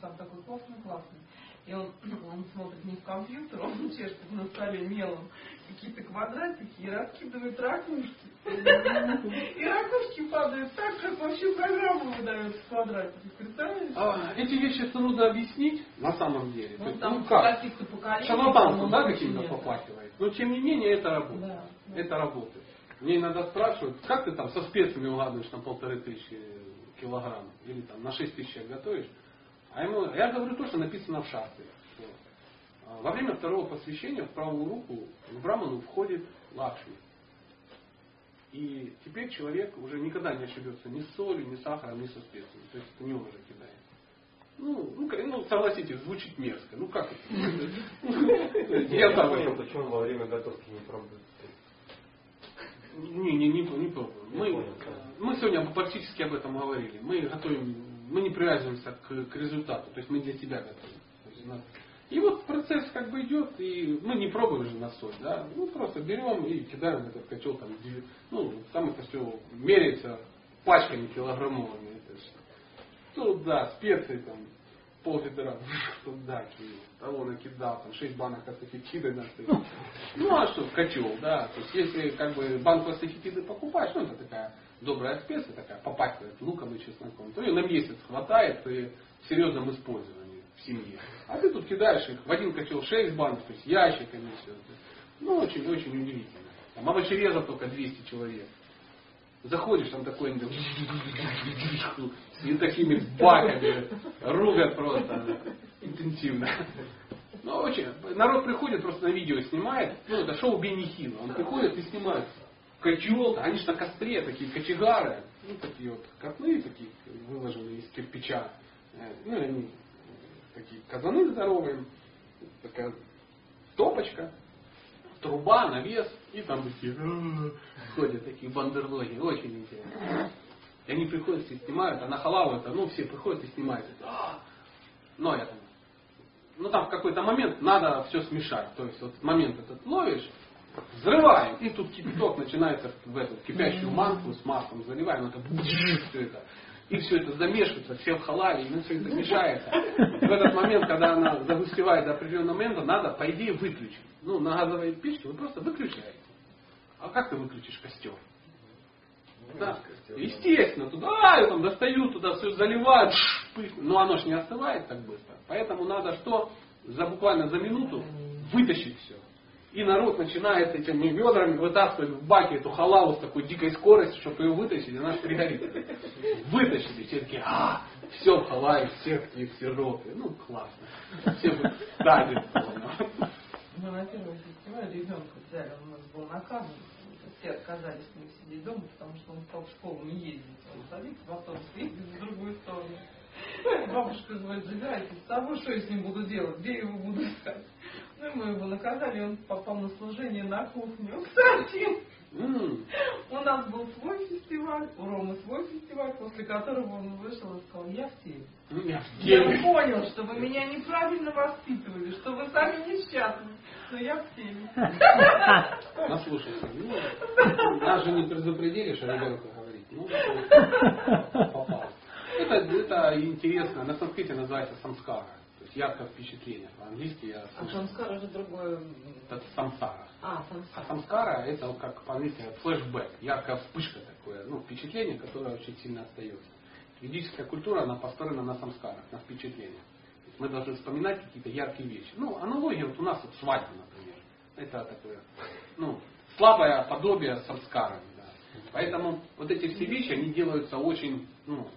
Там такой классный, классный. И он, [CLEARS THROAT] он смотрит не в компьютер, он [LAUGHS] чешет на столе мелом какие-то квадратики и раскидывает ракушки. [LAUGHS] И ракушки падают так, как вообще программу выдается в квадратике. Представляете? А, эти вещи трудно объяснить на самом деле. Ну, есть, там ну как? каких-то поколений. Шарлатанство, да, каким-то попахивает. Но тем не менее это работает. Да, да. Это работает. Мне иногда спрашивают, как ты там со специями угадываешь на полторы тысячи килограмм или там на шесть тысяч готовишь? А ему, я говорю то, что написано в шастре. а, Во время второго посвящения в правую руку в браману входит лакшми. И теперь человек уже никогда не ошибется ни с солью, ни с сахаром, ни со специями. То есть это не он уже кидает. Ну, ну, ну, согласитесь, звучит мерзко. Ну как это? [LAUGHS] Я сам понял, почему во время готовки не пробуют. Не, не, не, не пробуем. Мы, мы сегодня практически об этом говорили. Мы готовим, мы не привязываемся к, к результату, то есть мы для себя готовим. И вот процесс как бы идет, и мы не пробуем же на соль, да, ну просто берем и кидаем в этот котел, там, ну, там это все меряется пачками килограммовыми. Это ж туда, специи там, пол ведра туда [LAUGHS] кинул, того накидал, там шесть банок астафетиды на Ну а что, котел, да. То есть если как бы банку астафетиды покупаешь, ну это такая добрая специя, такая попахивает луком и чесноком, то ее на месяц хватает при серьезном использовании в семье. А ты тут кидаешь их в один котел шесть банок, то есть ящиками все. Ну очень-очень удивительно. Там овощерезов только 200 человек. Заходишь, там такой и [LAUGHS] такими баками рубят просто интенсивно. Ну, очень. Народ приходит, просто на видео снимает. Ну, это шоу Бенни Хилла. Он приходит и снимает котел. Они же на костре, такие кочегары. Ну, такие вот котлы, такие выложенные из кирпича. Э, ну, они такие казаны здоровые. Такая топочка труба, навес, и там такие ходят такие бандерлоги, очень интересно. И они приходят, все снимают, а на халаву это, ну, все приходят и снимают. А, но это, ну, там в какой-то момент надо все смешать. То есть, вот момент этот ловишь, взрываем, и тут кипяток начинается в эту кипящую манку с маслом заливаем, это все это. И все это замешивается, все в халаве, и все это мешается. В этот момент, когда она загустевает до определенного момента, надо, по идее, выключить ну, на газовой печке вы просто выключаете. А как ты выключишь костер? Ну, да. Костер, Естественно, туда я там достаю, туда все заливаю, но оно же не остывает так быстро. Поэтому надо что? За буквально за минуту вытащить все. И народ начинает этими ведрами вытаскивать в баке эту халаву с такой дикой скоростью, чтобы ее вытащить, и она пригорит. Вытащили, все такие, а, все в халаве, все такие сиропы. Ну, классно. Все, да, мы на первом фестивале ребенка взяли, он у нас был наказан. Все отказались с ним сидеть дома, потому что он стал в школу не ездить. Он садится в автобус ездит в другую сторону. Бабушка говорит, забирайтесь с собой, что я с ним буду делать, где я его буду искать. Ну и мы его наказали, он попал на служение на кухню. Кстати, у нас был свой фестиваль, у Ромы свой фестиваль, после которого он вышел и сказал, я в теме. Я, я понял, что вы меня неправильно воспитывали, что вы сами несчастны, но я в теме. [LAUGHS] Наслушался. Ну, [LAUGHS] нас же не предупредили, что ребенку говорить. Ну, попал. Это, это интересно. На санскрите называется самскара. То есть яркое впечатление. По-английски я слышал. А самскара же другое. Это самсара. А, самскара. А самскара это как по-английски флешбэк. Яркая вспышка такое. Ну, впечатление, которое очень сильно остается. Ведическая культура, она построена на самскарах, на впечатлениях. Мы должны вспоминать какие-то яркие вещи. Ну, аналогия вот у нас вот свадьба, например. Это такое, ну, слабое подобие самскара. Да. Поэтому вот эти все вещи, они делаются очень, ну,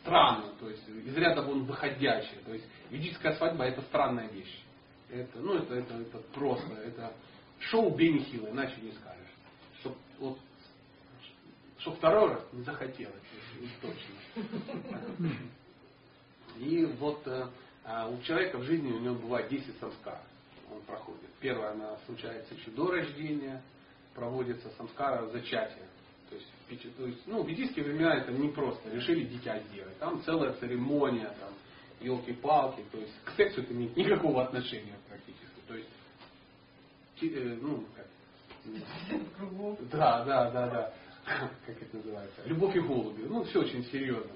странно, то есть из ряда вон выходящие. То есть ведическая свадьба это странная вещь. Это, ну, это, это, это просто, это шоу Бенни иначе не скажешь. Чтоб, вот, чтоб второй раз не захотелось, точно. И вот э, а у человека в жизни у него бывает 10 самскар. Он проходит. Первое, она случается еще до рождения, проводится самскара зачатия. То есть, ну, в ведические времена это не просто. Решили дитя сделать. Там целая церемония, там, елки-палки. То есть к сексу это не никакого отношения практически. То есть, э, ну, как, да, да, да, да. [LAUGHS] Как это называется? Любовь и голуби. Ну, все очень серьезно.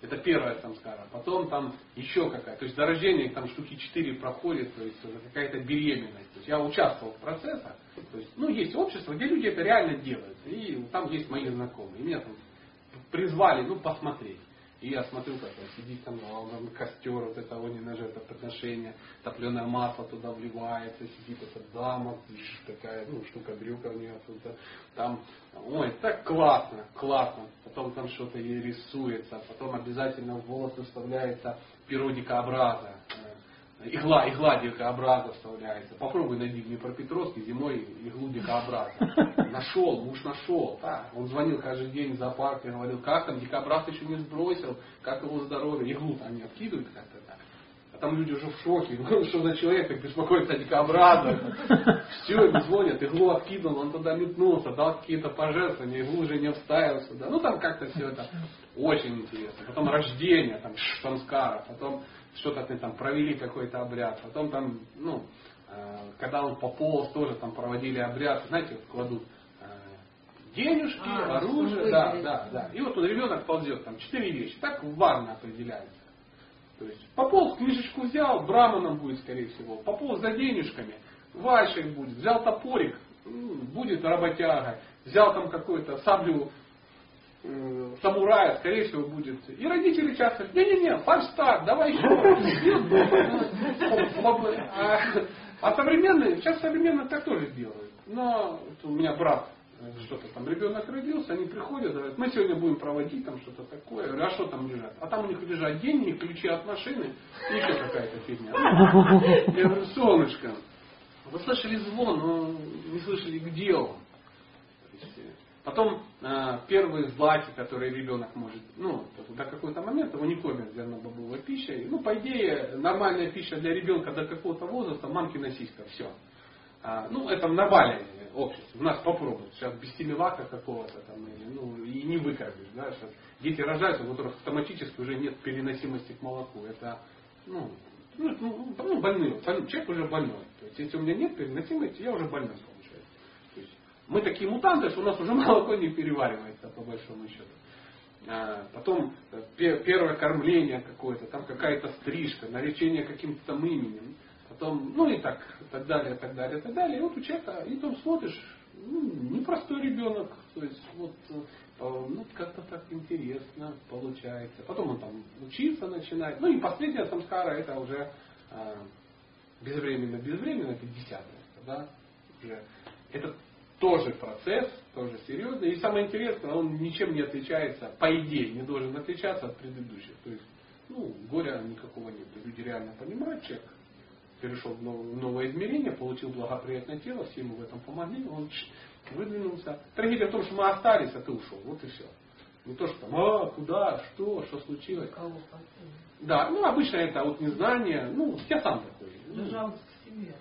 Это первая самскара. Потом там еще какая. То есть до там штуки 4 проходит, то есть какая-то беременность. То есть я участвовал в процессах. То есть, ну, есть общество, где люди это реально делают. И там есть мои знакомые. И меня там призвали, ну, посмотреть. И я смотрю, как он сидит там, он костер, вот это огненное жертвоприношение, топленое масло туда вливается, сидит эта дама, такая, ну, штука брюка у нее оттуда. Там, ой, так классно, классно. Потом там что-то ей рисуется, потом обязательно в волосы вставляется перо. Игла, игла дикообраза вставляется. Попробуй найди в Днепропетровске зимой иглу дикообраза. [LAUGHS] Нашел, муж нашел. Да. Он звонил каждый день в зоопарк и говорил, как там, дикобраз еще не сбросил, как его здоровье. Иглу там не откидывают как-то так. А там люди уже в шоке. [LAUGHS] Ну, что за человек так беспокоится о дикообразах. Все, им звонят, иглу откинул, он туда метнулся, дал какие-то пожертвования, иглу уже не вставил сюда. Ну, там как-то все это очень интересно. Потом рождение, там, самскара, потом что-то там провели какой-то обряд, потом там, ну, э, когда он пополз, тоже там проводили обряд, знаете, вот кладут э, денежки, а, оружие, да, да, да. И вот он ребенок ползет, там четыре вещи, так варно определяется. То есть пополз, книжечку взял, браманом будет, скорее всего. Пополз за денежками, вальшик будет. Взял топорик, будет работяга. Взял там какую-то саблю э, самурая, скорее всего, будет. И родители часто говорят, не-не-не, фальстарт, давай еще. [LAUGHS] А, а современные, сейчас современные так тоже делают. Но у меня брат что-то там, ребенок родился, они приходят, говорят, мы сегодня будем проводить там что-то такое. Я говорю, а что там лежат? А там у них лежат деньги, ключи от машины и еще какая-то фигня. Я говорю, солнышко, вы слышали звон, но не слышали, где он. Потом э, первые злаки, которые ребенок может, ну, до какого-то момента его не кормят зернобобовой пищей. Ну, по идее, нормальная пища для ребенка до какого-то возраста, мамкина сиська, все. А, ну, это нормальное общество. У нас попробуют. Сейчас без телевака какого-то там, и, ну, и не выкормишь. Да? Сейчас дети рожаются, у которых автоматически уже нет переносимости к молоку. Это, ну, ну, ну, ну больной. Человек уже больной. То есть, если у меня нет переносимости, я уже больной получается. То есть, мы такие мутанты, что у нас уже [LAUGHS] молоко не переваривается, по большому счету. А, потом э, первое кормление какое-то, там какая-то стрижка, наречение каким-то там именем потом, ну и так, так далее, так далее, так далее. И вот у человека, и там смотришь, ну, непростой ребенок, то есть вот э, ну, как-то так интересно получается. Потом он там учиться начинает. Ну и последняя самскара это уже э, безвременно, безвременно, это десятое. Да? Уже. Это тоже процесс, тоже серьезный. И самое интересное, он ничем не отличается, по идее, не должен отличаться от предыдущих. То есть, ну, горя никакого нет. Люди реально понимают, человек перешел в новое измерение, получил благоприятное тело, все ему в этом помогли, он выдвинулся. Трагедия в том, что мы остались, а ты ушел. Вот и все. Не то, что там, а, куда, что, что случилось. Кого да, ну обычно это вот незнание, ну, я сам такой. Ну.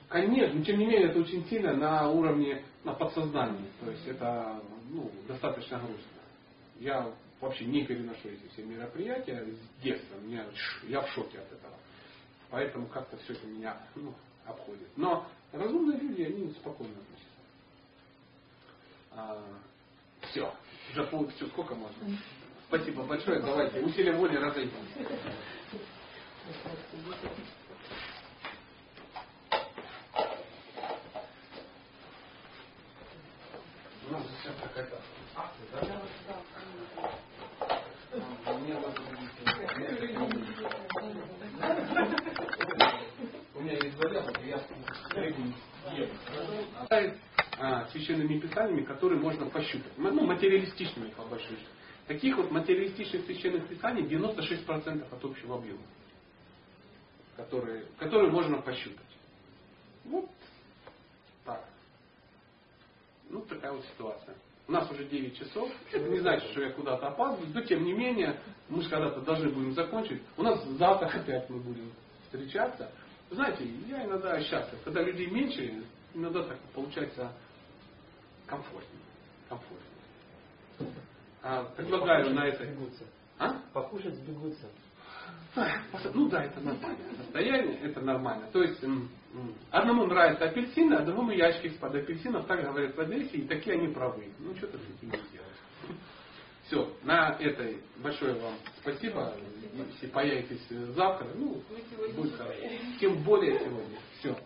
Конечно, но тем не менее это очень сильно на уровне на подсознании. То есть это ну, достаточно грустно. Я вообще не переношу эти все мероприятия с детства. Меня, я в шоке от этого. Поэтому как-то все это меня ну, обходит. Но разумные люди, они спокойно относятся. А, все. Уже пол, все, сколько можно? Спасибо большое. Давайте усилием воли разойдемся. У нас сейчас какая-то акция, да? Мне у меня есть вариант, я а, священными писаниями, которые можно пощупать. Ну, материалистичными, по большому счету. Таких вот материалистичных священных писаний 96% от общего объема, которые, которые можно пощупать. Вот так. Ну, такая вот ситуация. У нас уже 9 часов. Это не значит, что я куда-то опаздываю. Но тем не менее, мы же когда-то должны будем закончить. У нас завтра опять мы будем встречаться. Знаете, я иногда счастлив. Когда людей меньше, иногда так получается комфортнее. комфортнее. А, предлагаю на это... А? Покушать сбегутся. Ну да, это нормальное состояние, это нормально. То есть одному нравятся апельсины, а другому ящики из-под апельсинов, так говорят в Одессе, и такие они правы. Ну что ты с этим сделаешь? Все, на этой большое вам спасибо. Если появитесь завтра, ну, будет хорошо. Тем более сегодня. Все.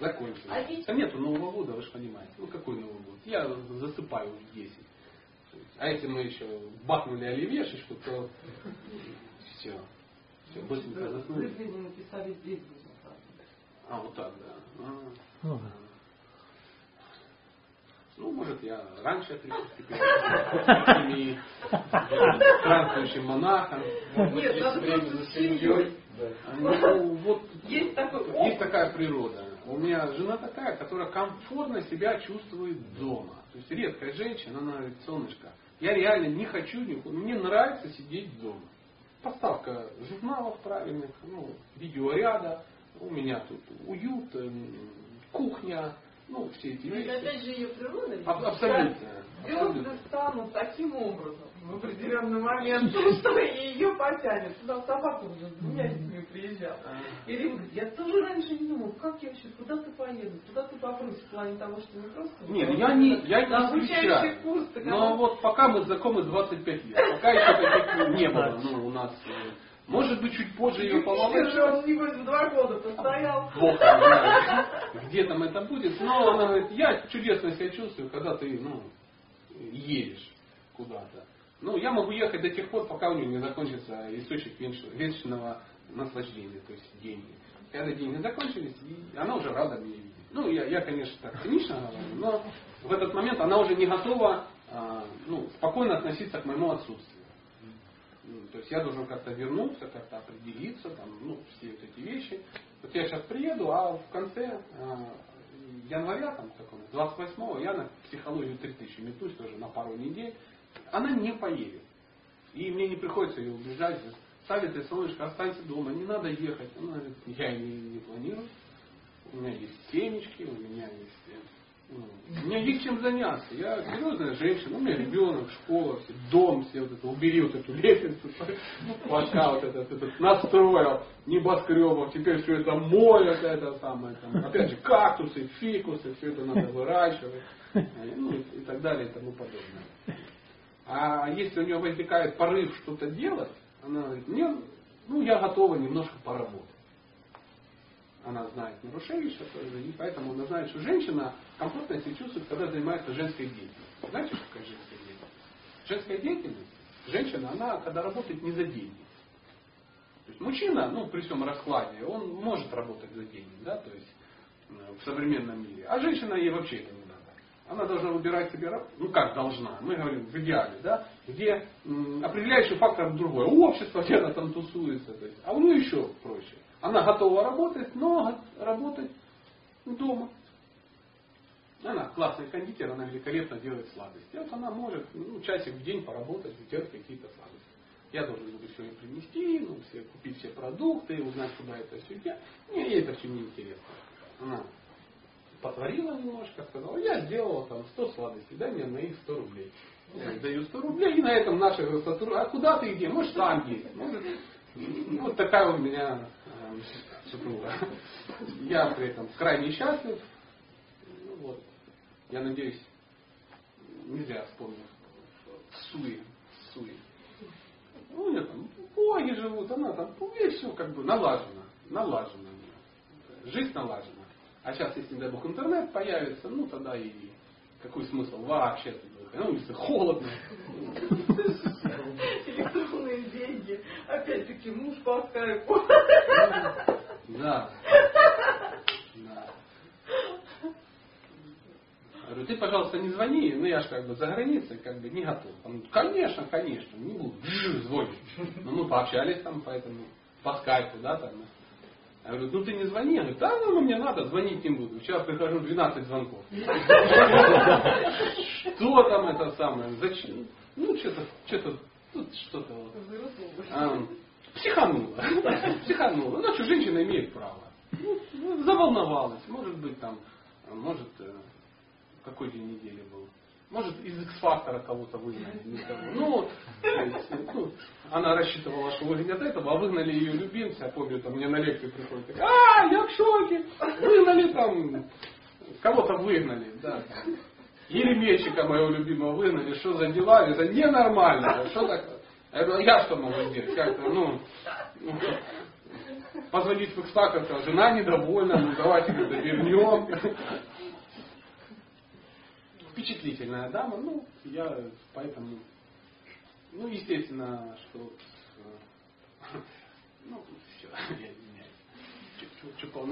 Закончили. А нету Нового года, вы же понимаете. Ну какой Новый год? Я засыпаю в 10. А если мы еще бахнули оливьешечку, то все. Все, быстренько заснули. Вы написали здесь А, вот так, да. А. Ну, может, я раньше отрекусь теперь этими странствующим монахом. Нет, надо время за семьей. Ну, вот есть, такой есть такая природа. У меня жена такая, которая комфортно себя чувствует дома. То есть редкая женщина, она говорит, солнышко, я реально не хочу, мне нравится сидеть дома. Поставка журналов правильных, ну, видеоряда, у меня тут уют, эм, кухня, ну, все эти вещи. Это опять же ее природа? Абсолютно. Звезды станут таким образом в определенный момент, что ее потянет. Туда собака уже с двумя детьми приезжала. И Рима говорит, я тоже раньше не думал, как я вообще куда-то поеду, куда ты попрусь в плане того, что не просто... Нет, я не, я не исключаю. Но вот пока мы знакомы 25 лет, пока еще таких не было, ну, у нас Может быть, чуть позже ее поволочь. он, небось, в два года постоял. Бог где там это будет. Но она говорит, я чудесно себя чувствую, когда ты ну, едешь куда-то. Ну, я могу ехать до тех пор, пока у нее не закончится источник вечного наслаждения, то есть деньги. Когда деньги закончились, она уже рада меня видеть. Ну, я, я конечно, так цинично говорю, но в этот момент она уже не готова а, ну, спокойно относиться к моему отсутствию. Ну, то есть я должен как-то вернуться, как-то определиться, там, ну, все вот эти вещи. Вот я сейчас приеду, а в конце а, января, там, такого, 28-го, я на психологию 3000 метусь тоже на пару недель. Она не поедет. И мне не приходится ее убежать. Савит и солнышко, останься дома, не надо ехать. Она говорит, я не, не планирую. У меня есть семечки, у меня есть э, у меня есть чем заняться. Я серьезная женщина, у меня ребенок, школа, дом, все вот это, убери вот эту лестницу, [LAUGHS] пока вот этот, этот настроил небоскребов, теперь все это вот это самое, там, опять же, кактусы, фикусы, все это надо выращивать, ну и, и так далее и тому подобное. А если у нее возникает порыв что-то делать, она говорит, мне, ну я готова немножко поработать она знает нарушение сейчас и поэтому она знает, что женщина комфортно себя чувствует, когда занимается женской деятельностью. Знаете, что такое женская деятельность? Женская деятельность, женщина, она когда работает не за деньги. То есть мужчина, ну, при всем раскладе, он может работать за деньги, да, то есть э, в современном мире. А женщина ей вообще это не надо. Она должна выбирать себе работу, ну как должна, мы говорим в идеале, да, где м, определяющий фактор другой. Общество, где она там тусуется, то есть, а у нее еще проще. Она готова работать, но работать дома. Она классный кондитер, она великолепно делает сладости. Вот она может ну, часик в день поработать, сделать какие-то сладости. Я должен буду все принести, ну, все, купить все продукты, узнать, куда это все идет. Мне ей это все не интересно. Она потворила немножко, сказала, я сделала там 100 сладостей, дай мне на их 100 рублей. Я даю 100 рублей, и на этом наши сотрудники, а куда ты где? Может, сам есть. Может, ну, вот такая у меня супруга. Я при этом крайне счастлив. Ну, вот. Я надеюсь, не зря вспомнил Суи. Суи. Ну, у нее там боги живут, она там, ну, и все как бы налажено. Налажено. Жизнь налажена. А сейчас, если, не дай бог, интернет появится, ну, тогда и какой смысл вообще Ну, если холодно. Электронные деньги. Опять-таки муж по скайпу. Да. Говорю, ты, пожалуйста, не звони, ну я же как бы за границей, как бы не готов. Он, конечно, конечно, не буду. Звонишь. Ну мы пообщались там, поэтому по скайпу, да, там. Я говорю, ну ты не звони. Я говорю, да, ну мне надо, звонить не буду. Вчера прихожу 12 звонков. Что там это самое? Зачем? Ну, что-то, что-то, тут что-то вот. Психанула. Психанула. Ну, что женщина имеет право. Ну, заволновалась. Может быть, там, может, э, какой день недели был. Может, из X-фактора кого-то выгнали. Ну, ну, она рассчитывала, что выгонят этого, а выгнали ее любимца. Я помню, там мне на лекцию приходит. А, я в шоке. Выгнали там, кого-то выгнали. Да. Еремейщика моего любимого выгнали. Что за дела? Это ненормально. Что такое? Я а я что могу сделать? Как-то, ну, позвонить в X-Factor, жена недовольна, ну давайте вернем. Впечатлительная дама, ну, я поэтому, ну, естественно, что, э, ну, все, [LAUGHS] я извиняюсь.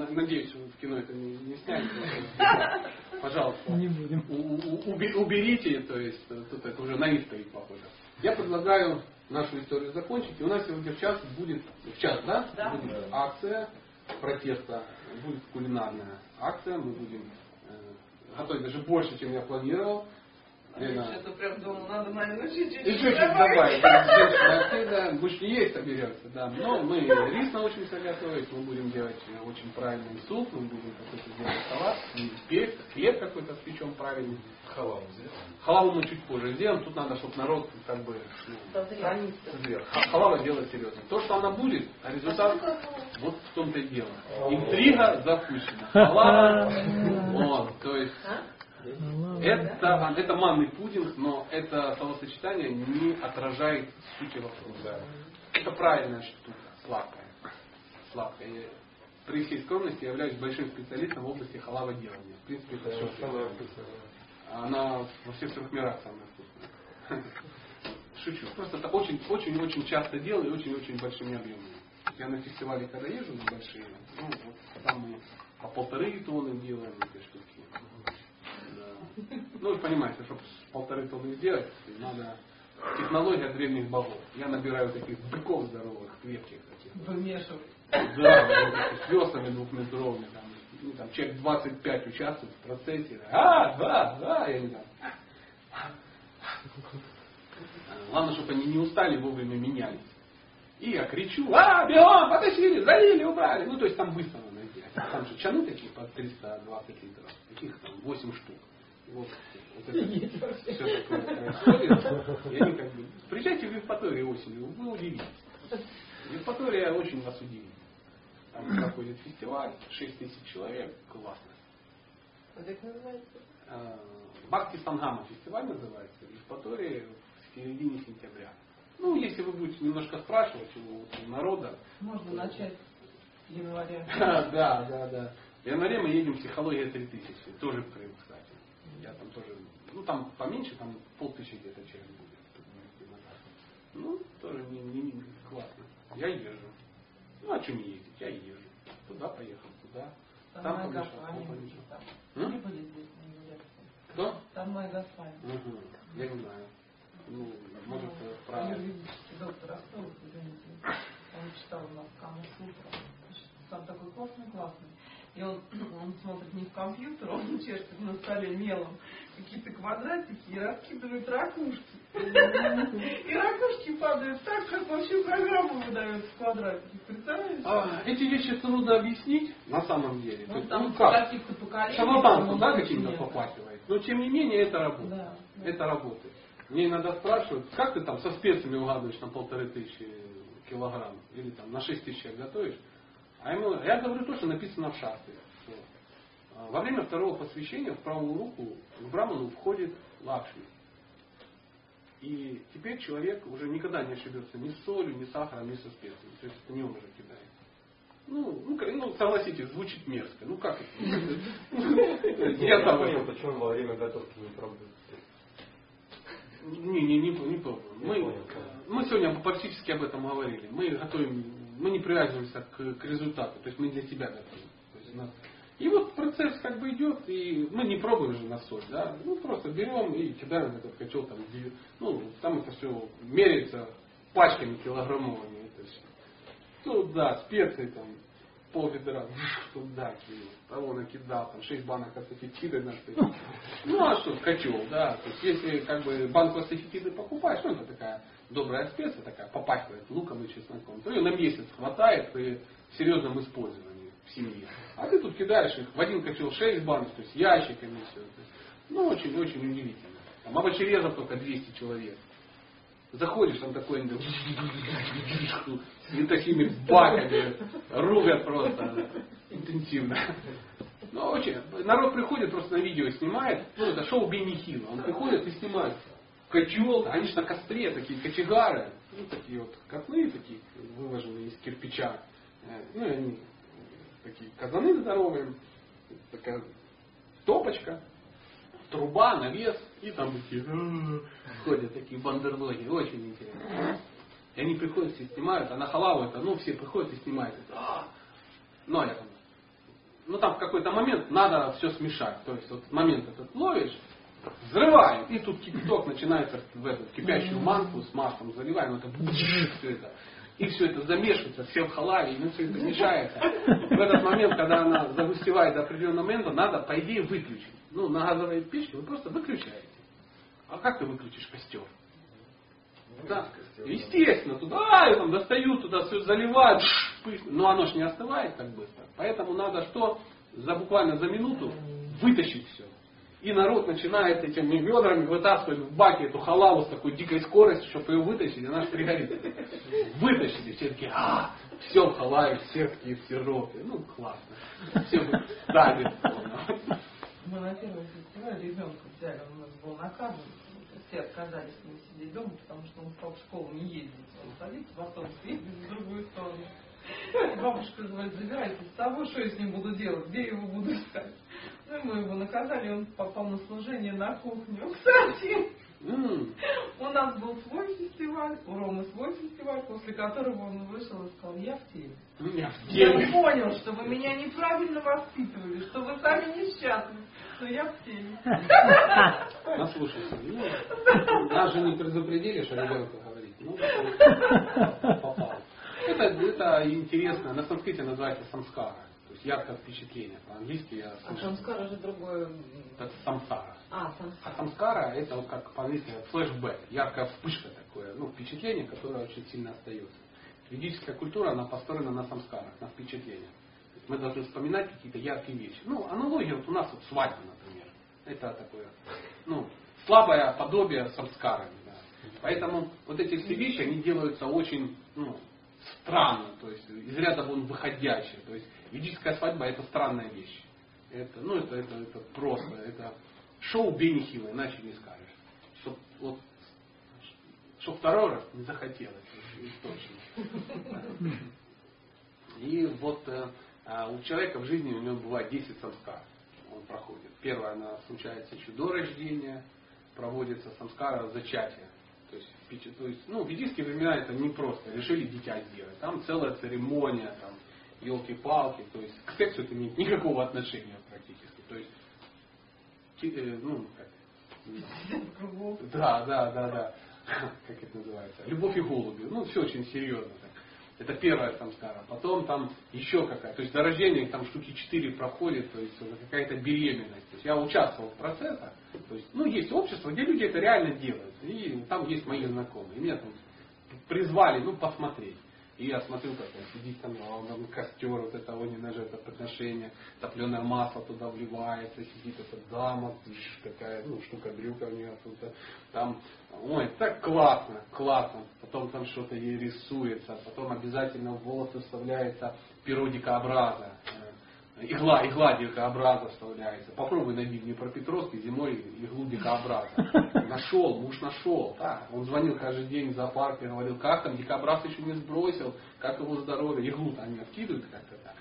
Надеюсь, в кино это не, не снять. [LAUGHS] Пожалуйста. Не будем. У, уберите, то есть тут это уже на них стоит похоже. Я предлагаю нашу историю закончить. И у нас сегодня в час будет, в час, да? да. Будет акция протеста, будет кулинарная акция. Мы будем э, готовить даже больше, чем я планировал. Это прям дома надо, наверное, чуть-чуть. Еще чуть добавить. Да, [LAUGHS] больше не есть соберется, да. Но мы рис научимся готовить, мы будем делать очень правильный суп, мы будем какой-то делать салат, хлеб, хлеб какой-то спечем правильный. Халаву сделаем? Халаву мы чуть позже сделаем, тут надо, чтобы народ как бы ну, созрел. Халава делать серьезно. То, что она будет, а результат вот в том-то и дело. Интрига запущена. [LAUGHS] Халава, вот, то есть а? Это, это манный пудинг, но это словосочетание не отражает сути вопроса. Это правильная штука. сладкое. Сладкое. Я, при всей скромности я являюсь большим специалистом в области халава-делания. В принципе, это все. Она во всех трех мирах самая вкусная. [LAUGHS] Шучу. Просто это очень-очень-очень часто делаю и очень-очень большими объемами. Я на фестивале, когда езжу на большие, ну, вот там мы по полторы тонны делаем эти штуки. Ну, вы понимаете, чтобы полторы тонны сделать, надо технология древних богов. Я набираю таких быков здоровых, крепких таких. Вымешивать. Да, с веслами двухметровыми. Там, ну, там, человек 25 участвует в процессе. А, да, да, я не знаю. Главное, чтобы они не устали, вовремя менялись. И я кричу, а, бегом, потащили, залили, убрали. Ну, то есть там быстро надо сделать. Там же чаны такие по 320 литров. Таких там 8 штук. Вот, вот это все такое происходит. И они как бы, приезжайте в Евпаторию осенью, вы удивитесь. Евпатория очень вас удивит. Там проходит фестиваль, 6 тысяч человек, классно. Вот как называется? Э, Бхакти Сангама фестиваль называется, в Евпатории в середине сентября. Ну, если вы будете немножко спрашивать у народа. Можно начать с января. [LAUGHS] Да, да, да. В январе мы едем психология 3000, тоже в Крым, кстати. Я там тоже, ну там поменьше, там полтысячи где-то человек будет. Ну, тоже не, не, не классно. Я езжу. Ну, а что не ездить? Я езжу. Туда поехал, туда. Там, Там моя там были здесь. Кто? Там моя Гафа. Угу. Я не знаю. Ну, может, Ну, про... Юридический доктор Островых, извините. Он читал у нас Каму Сутра. Там такой классный, классный. И он, [CLEARS THROAT] он смотрит не в компьютер, он [LAUGHS] чешет на столе мелом какие-то квадратики и раскидывает ракушки. [LAUGHS] И ракушки падают так, как вообще программа выдается в квадратиках. Представляете? А, эти вещи трудно объяснить на самом деле. Ну, есть, там ну как? каких-то поколений. Шарлатанство, там да, каким-то попахивает. Но тем не менее это работает. Да, да. Это работает. Мне иногда спрашивают, как ты там со специями угадываешь на полторы тысячи килограмм или там на шесть тысяч готовишь. А я говорю то, что написано в шастре. а, Во время второго посвящения в правую руку к браману входит лакшми. И теперь человек уже никогда не ошибется ни с солью, ни с сахаром, ни со специями. То есть это не он уже кидает. Ну, ну, ну, согласитесь, звучит мерзко. Ну как это? Я там понял, почему во время готовки не пробуют. Не, не, не, не пробуем. Мы, мы сегодня практически об этом говорили. Мы готовим, мы не привязываемся к, к результату, то есть мы для себя готовим. То есть нас- и вот процесс как бы идет, и мы не пробуем же на соль, да, ну просто берем и кидаем этот котел, там, ну, там это все меряется пачками килограммовыми. Это всё. Ну да, специи там, пол ведра, туда кинул, того накидал, там, 6 банок ацетитиды на что. [LAUGHS] Ну а что, котел, да. То есть если как бы банку ацетитиды покупаешь, ну это такая добрая специя, такая попахивает луком и чесноком, то ее на месяц хватает при серьезном использовании в семье. А ты тут кидаешь их в один котел 6 банок, то есть ящиками все. Ну очень-очень удивительно. Там овощерезов только 200 человек. Заходишь, там такой и такими баками рубят просто интенсивно. Ну, очень. Народ приходит, просто на видео снимает. Ну, это шоу Бенихила. Он приходит и снимает котел, они же на костре, такие кочегары. Ну, такие вот котлы, такие выложенные из кирпича. Э, Ну, и они такие казаны здоровые, такая топочка, труба, навес, и там такие ходят такие бандерлоги, очень интересно. И они приходят, все снимают, а на халаву это, ну, все приходят и снимают. «А-а-а». Ну, а я там, ну, там в какой-то момент надо все смешать. То есть, вот момент этот ловишь, взрываем, и тут кипяток начинается в эту кипящую манку с маслом заливаем, это все это. И все это замешивается, все в халаве, и ну, все это мешается. [LAUGHS] В этот момент, когда она загустевает до определенного момента, надо, по идее, выключить. Ну, на газовой печке вы просто выключаете. А как ты выключишь костер? Да, естественно, туда и там достают, туда все заливают, пыш, но оно же не остывает так быстро. Поэтому надо что? За буквально за минуту вытащить все. И народ начинает этими ведрами вытаскивать в баке эту халаву с такой дикой скоростью, чтобы ее вытащить, и она же пригорит. Вытащили, все такие, а, все в халаве, все такие в сиропе. Ну, классно. Все, да, безусловно. Мы на первом фестивале ребенка взяли, он у нас был наказан. все отказались с ним сидеть дома, потому что он стал в школу не ездить. Он садится в автобус, ездит в другую сторону. Бабушка говорит, забирайте с собой, что я с ним буду делать, где его буду искать. Ну мы его наказали, он попал на служение на кухню. [LAUGHS] Кстати, у нас был свой фестиваль, у Ромы свой фестиваль, после которого он вышел и сказал, я в теме. Я в Я теме. понял, что вы меня неправильно воспитывали, что вы сами несчастны, но я в теме. [LAUGHS] Наслушался. Ну, нас же не предупредили, что ребенку говорить. Ну, попал. Это, это интересно. На санскрите называется самскара. Яркое впечатление. По-английски я А самскара же другое. Это самсара. А, А самскара. самскара это вот как по-английски флешбэк, яркая вспышка такое, ну, впечатление, которое очень сильно остается. Ведическая культура, она построена на самскарах, на впечатлениях. Мы должны вспоминать какие-то яркие вещи. Ну, аналогия вот у нас вот свадьба, например. Это такое, ну, слабое подобие самскарами. Да. Поэтому вот эти все вещи, они делаются очень, ну, странно, то есть из ряда вон выходящие. То есть ведическая свадьба это странная вещь. Это, ну, это, это, это просто, это шоу Бенни Хилла, иначе не скажешь. Чтоб, вот, чтоб второй раз не захотелось, точно. И вот э, а у человека в жизни у него бывает 10 самскар. Он проходит. Первое, она случается еще до рождения, проводится самскара зачатия. То есть, то есть, ну, в ведические времена это не просто, решили дитя сделать. Там целая церемония, там, елки-палки, то есть к сексу это не имеет никакого отношения практически. То есть, э, ну, как, да, да, да, да. [LAUGHS] Как это называется? Любовь и голуби. Ну, все очень серьезно. Это первая самскара. Потом там еще какая. То есть до рождения там штуки 4 проходит, то есть какая-то беременность. То есть я участвовал в процессах. То есть, ну, есть общество, где люди это реально делают. И там есть мои знакомые. И меня там призвали, ну, посмотреть. И я смотрю, как он сидит там, а он там костер, вот это огненное жертвоприношение, топленое масло туда вливается, сидит эта дама, такая, ну, штука брюка у нее тут, там, ой, так классно, классно. Потом там что-то ей рисуется, потом обязательно в волосы вставляется перо дикообраза. Игла, игла дикообраза вставляется. Попробуй найди мне про Петровский зимой иглу дикообраза. [LAUGHS] Нашел, муж нашел. Да. Он звонил каждый день в зоопарк и говорил, как там, дикобраз еще не сбросил, как его здоровье. Иглу-то они откидывают как-то так.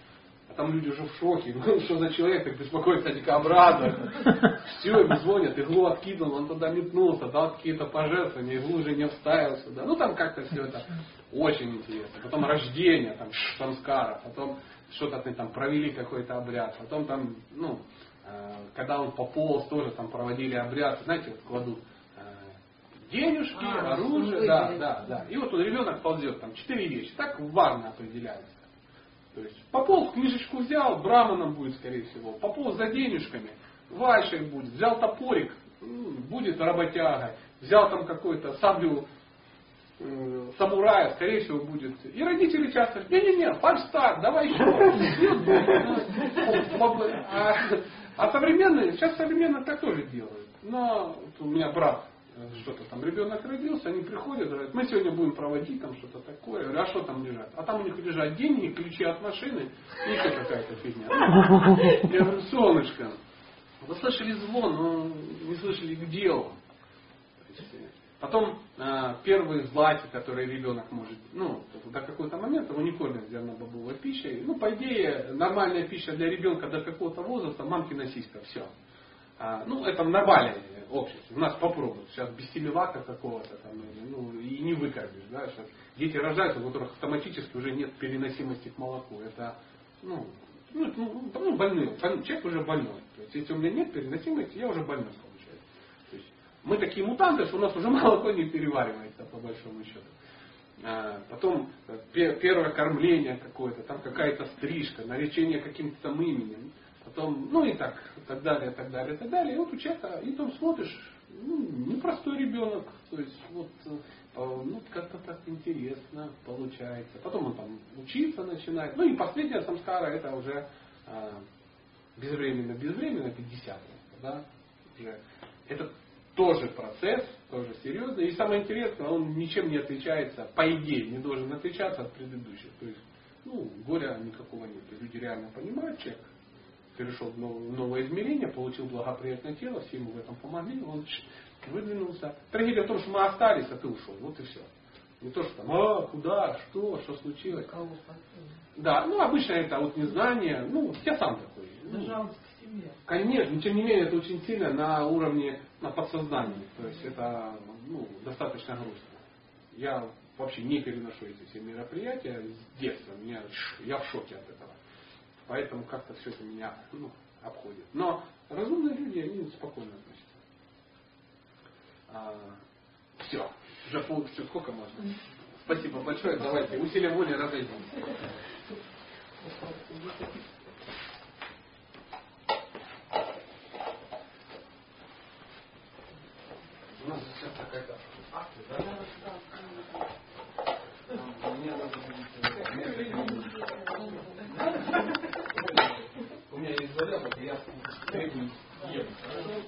А там люди уже в шоке. [LAUGHS] Ну, что за человек так беспокоится о дикообразах? [LAUGHS] Все, ему звонят, иглу откинул, он туда метнулся, дал какие-то пожертвования, иглу уже не вставил сюда. Ну, там как-то все это очень интересно. Потом рождение, там, самскара, потом что-то они там провели какой-то обряд, потом там, ну, э, когда он пополз, тоже там проводили обряд, знаете, вот кладут э, денежки, А, оружие, да, да, да. И вот тут ребенок ползет, там четыре вещи, так варно определяется. То есть пополз, книжечку взял, браманом будет, скорее всего. Пополз за денежками, вайшей будет. Взял топорик, будет работяга. Взял там какой-то саблю э, самурая, скорее всего, будет. И родители часто говорят, не-не-не, фальстарт, давай еще. [LAUGHS] А, а современные, сейчас современные так тоже делают. Но вот у меня брат, э, что-то там, ребенок родился, они приходят, говорят, мы сегодня будем проводить там что-то такое. Я говорю, а что там лежат? А там у них лежат деньги, ключи от машины и еще какая-то фигня. Я говорю, солнышко, вы слышали звон, но не слышали, где он. Потом э, первые злаки, которые ребенок может, ну, до какого-то момента его не кормят зернобобовой пищей. Ну, по идее, нормальная пища для ребенка до какого-то возраста, мамкина сиська, все. А, ну, это нормальное общество. У нас попробуют. Сейчас без семилака какого-то там, ну, и не выкормишь, да. Сейчас дети рождаются, у которых автоматически уже нет переносимости к молоку. Это, ну, ну, ну, ну, больной. Боль- Человек уже больной. То есть, если у меня нет переносимости, я уже больной мы такие мутанты, что у нас уже [LAUGHS] молоко не переваривается, по большому счету. А, Потом э, пе- первое кормление какое-то, там какая-то стрижка, наречение каким-то там именем. Потом, ну и так, так далее, так далее, так далее. И вот у человека, и там смотришь, ну, непростой ребенок, то есть вот, э, ну, как-то так интересно получается. Потом он там учиться начинает. Ну и последняя самскара, это уже э, безвременно, безвременно, 50 да, уже. Это тоже процесс, тоже серьезный. И самое интересное, он ничем не отличается, по идее, не должен отличаться от предыдущих. То есть, ну, горя никакого нет. Люди реально понимают, человек перешел в новое измерение, получил благоприятное тело, все ему в этом помогли, он выдвинулся. Трагедия в том, что мы остались, а ты ушел. Вот и все. Не то, что там, а, куда, что, что случилось. Кого да, ну обычно это вот незнание, ну, я сам такой. Ну. Конечно, но тем не менее это очень сильно на уровне на подсознании. То есть это ну, достаточно грустно. Я вообще не переношу эти все мероприятия с детства. Меня, я в шоке от этого. Поэтому как-то все это меня ну, обходит. Но разумные люди, они спокойно относятся. А, все. Уже полностью сколько можно? Спасибо большое. Давайте усилием воли разойдемся. У меня есть зарядок, я требую ем.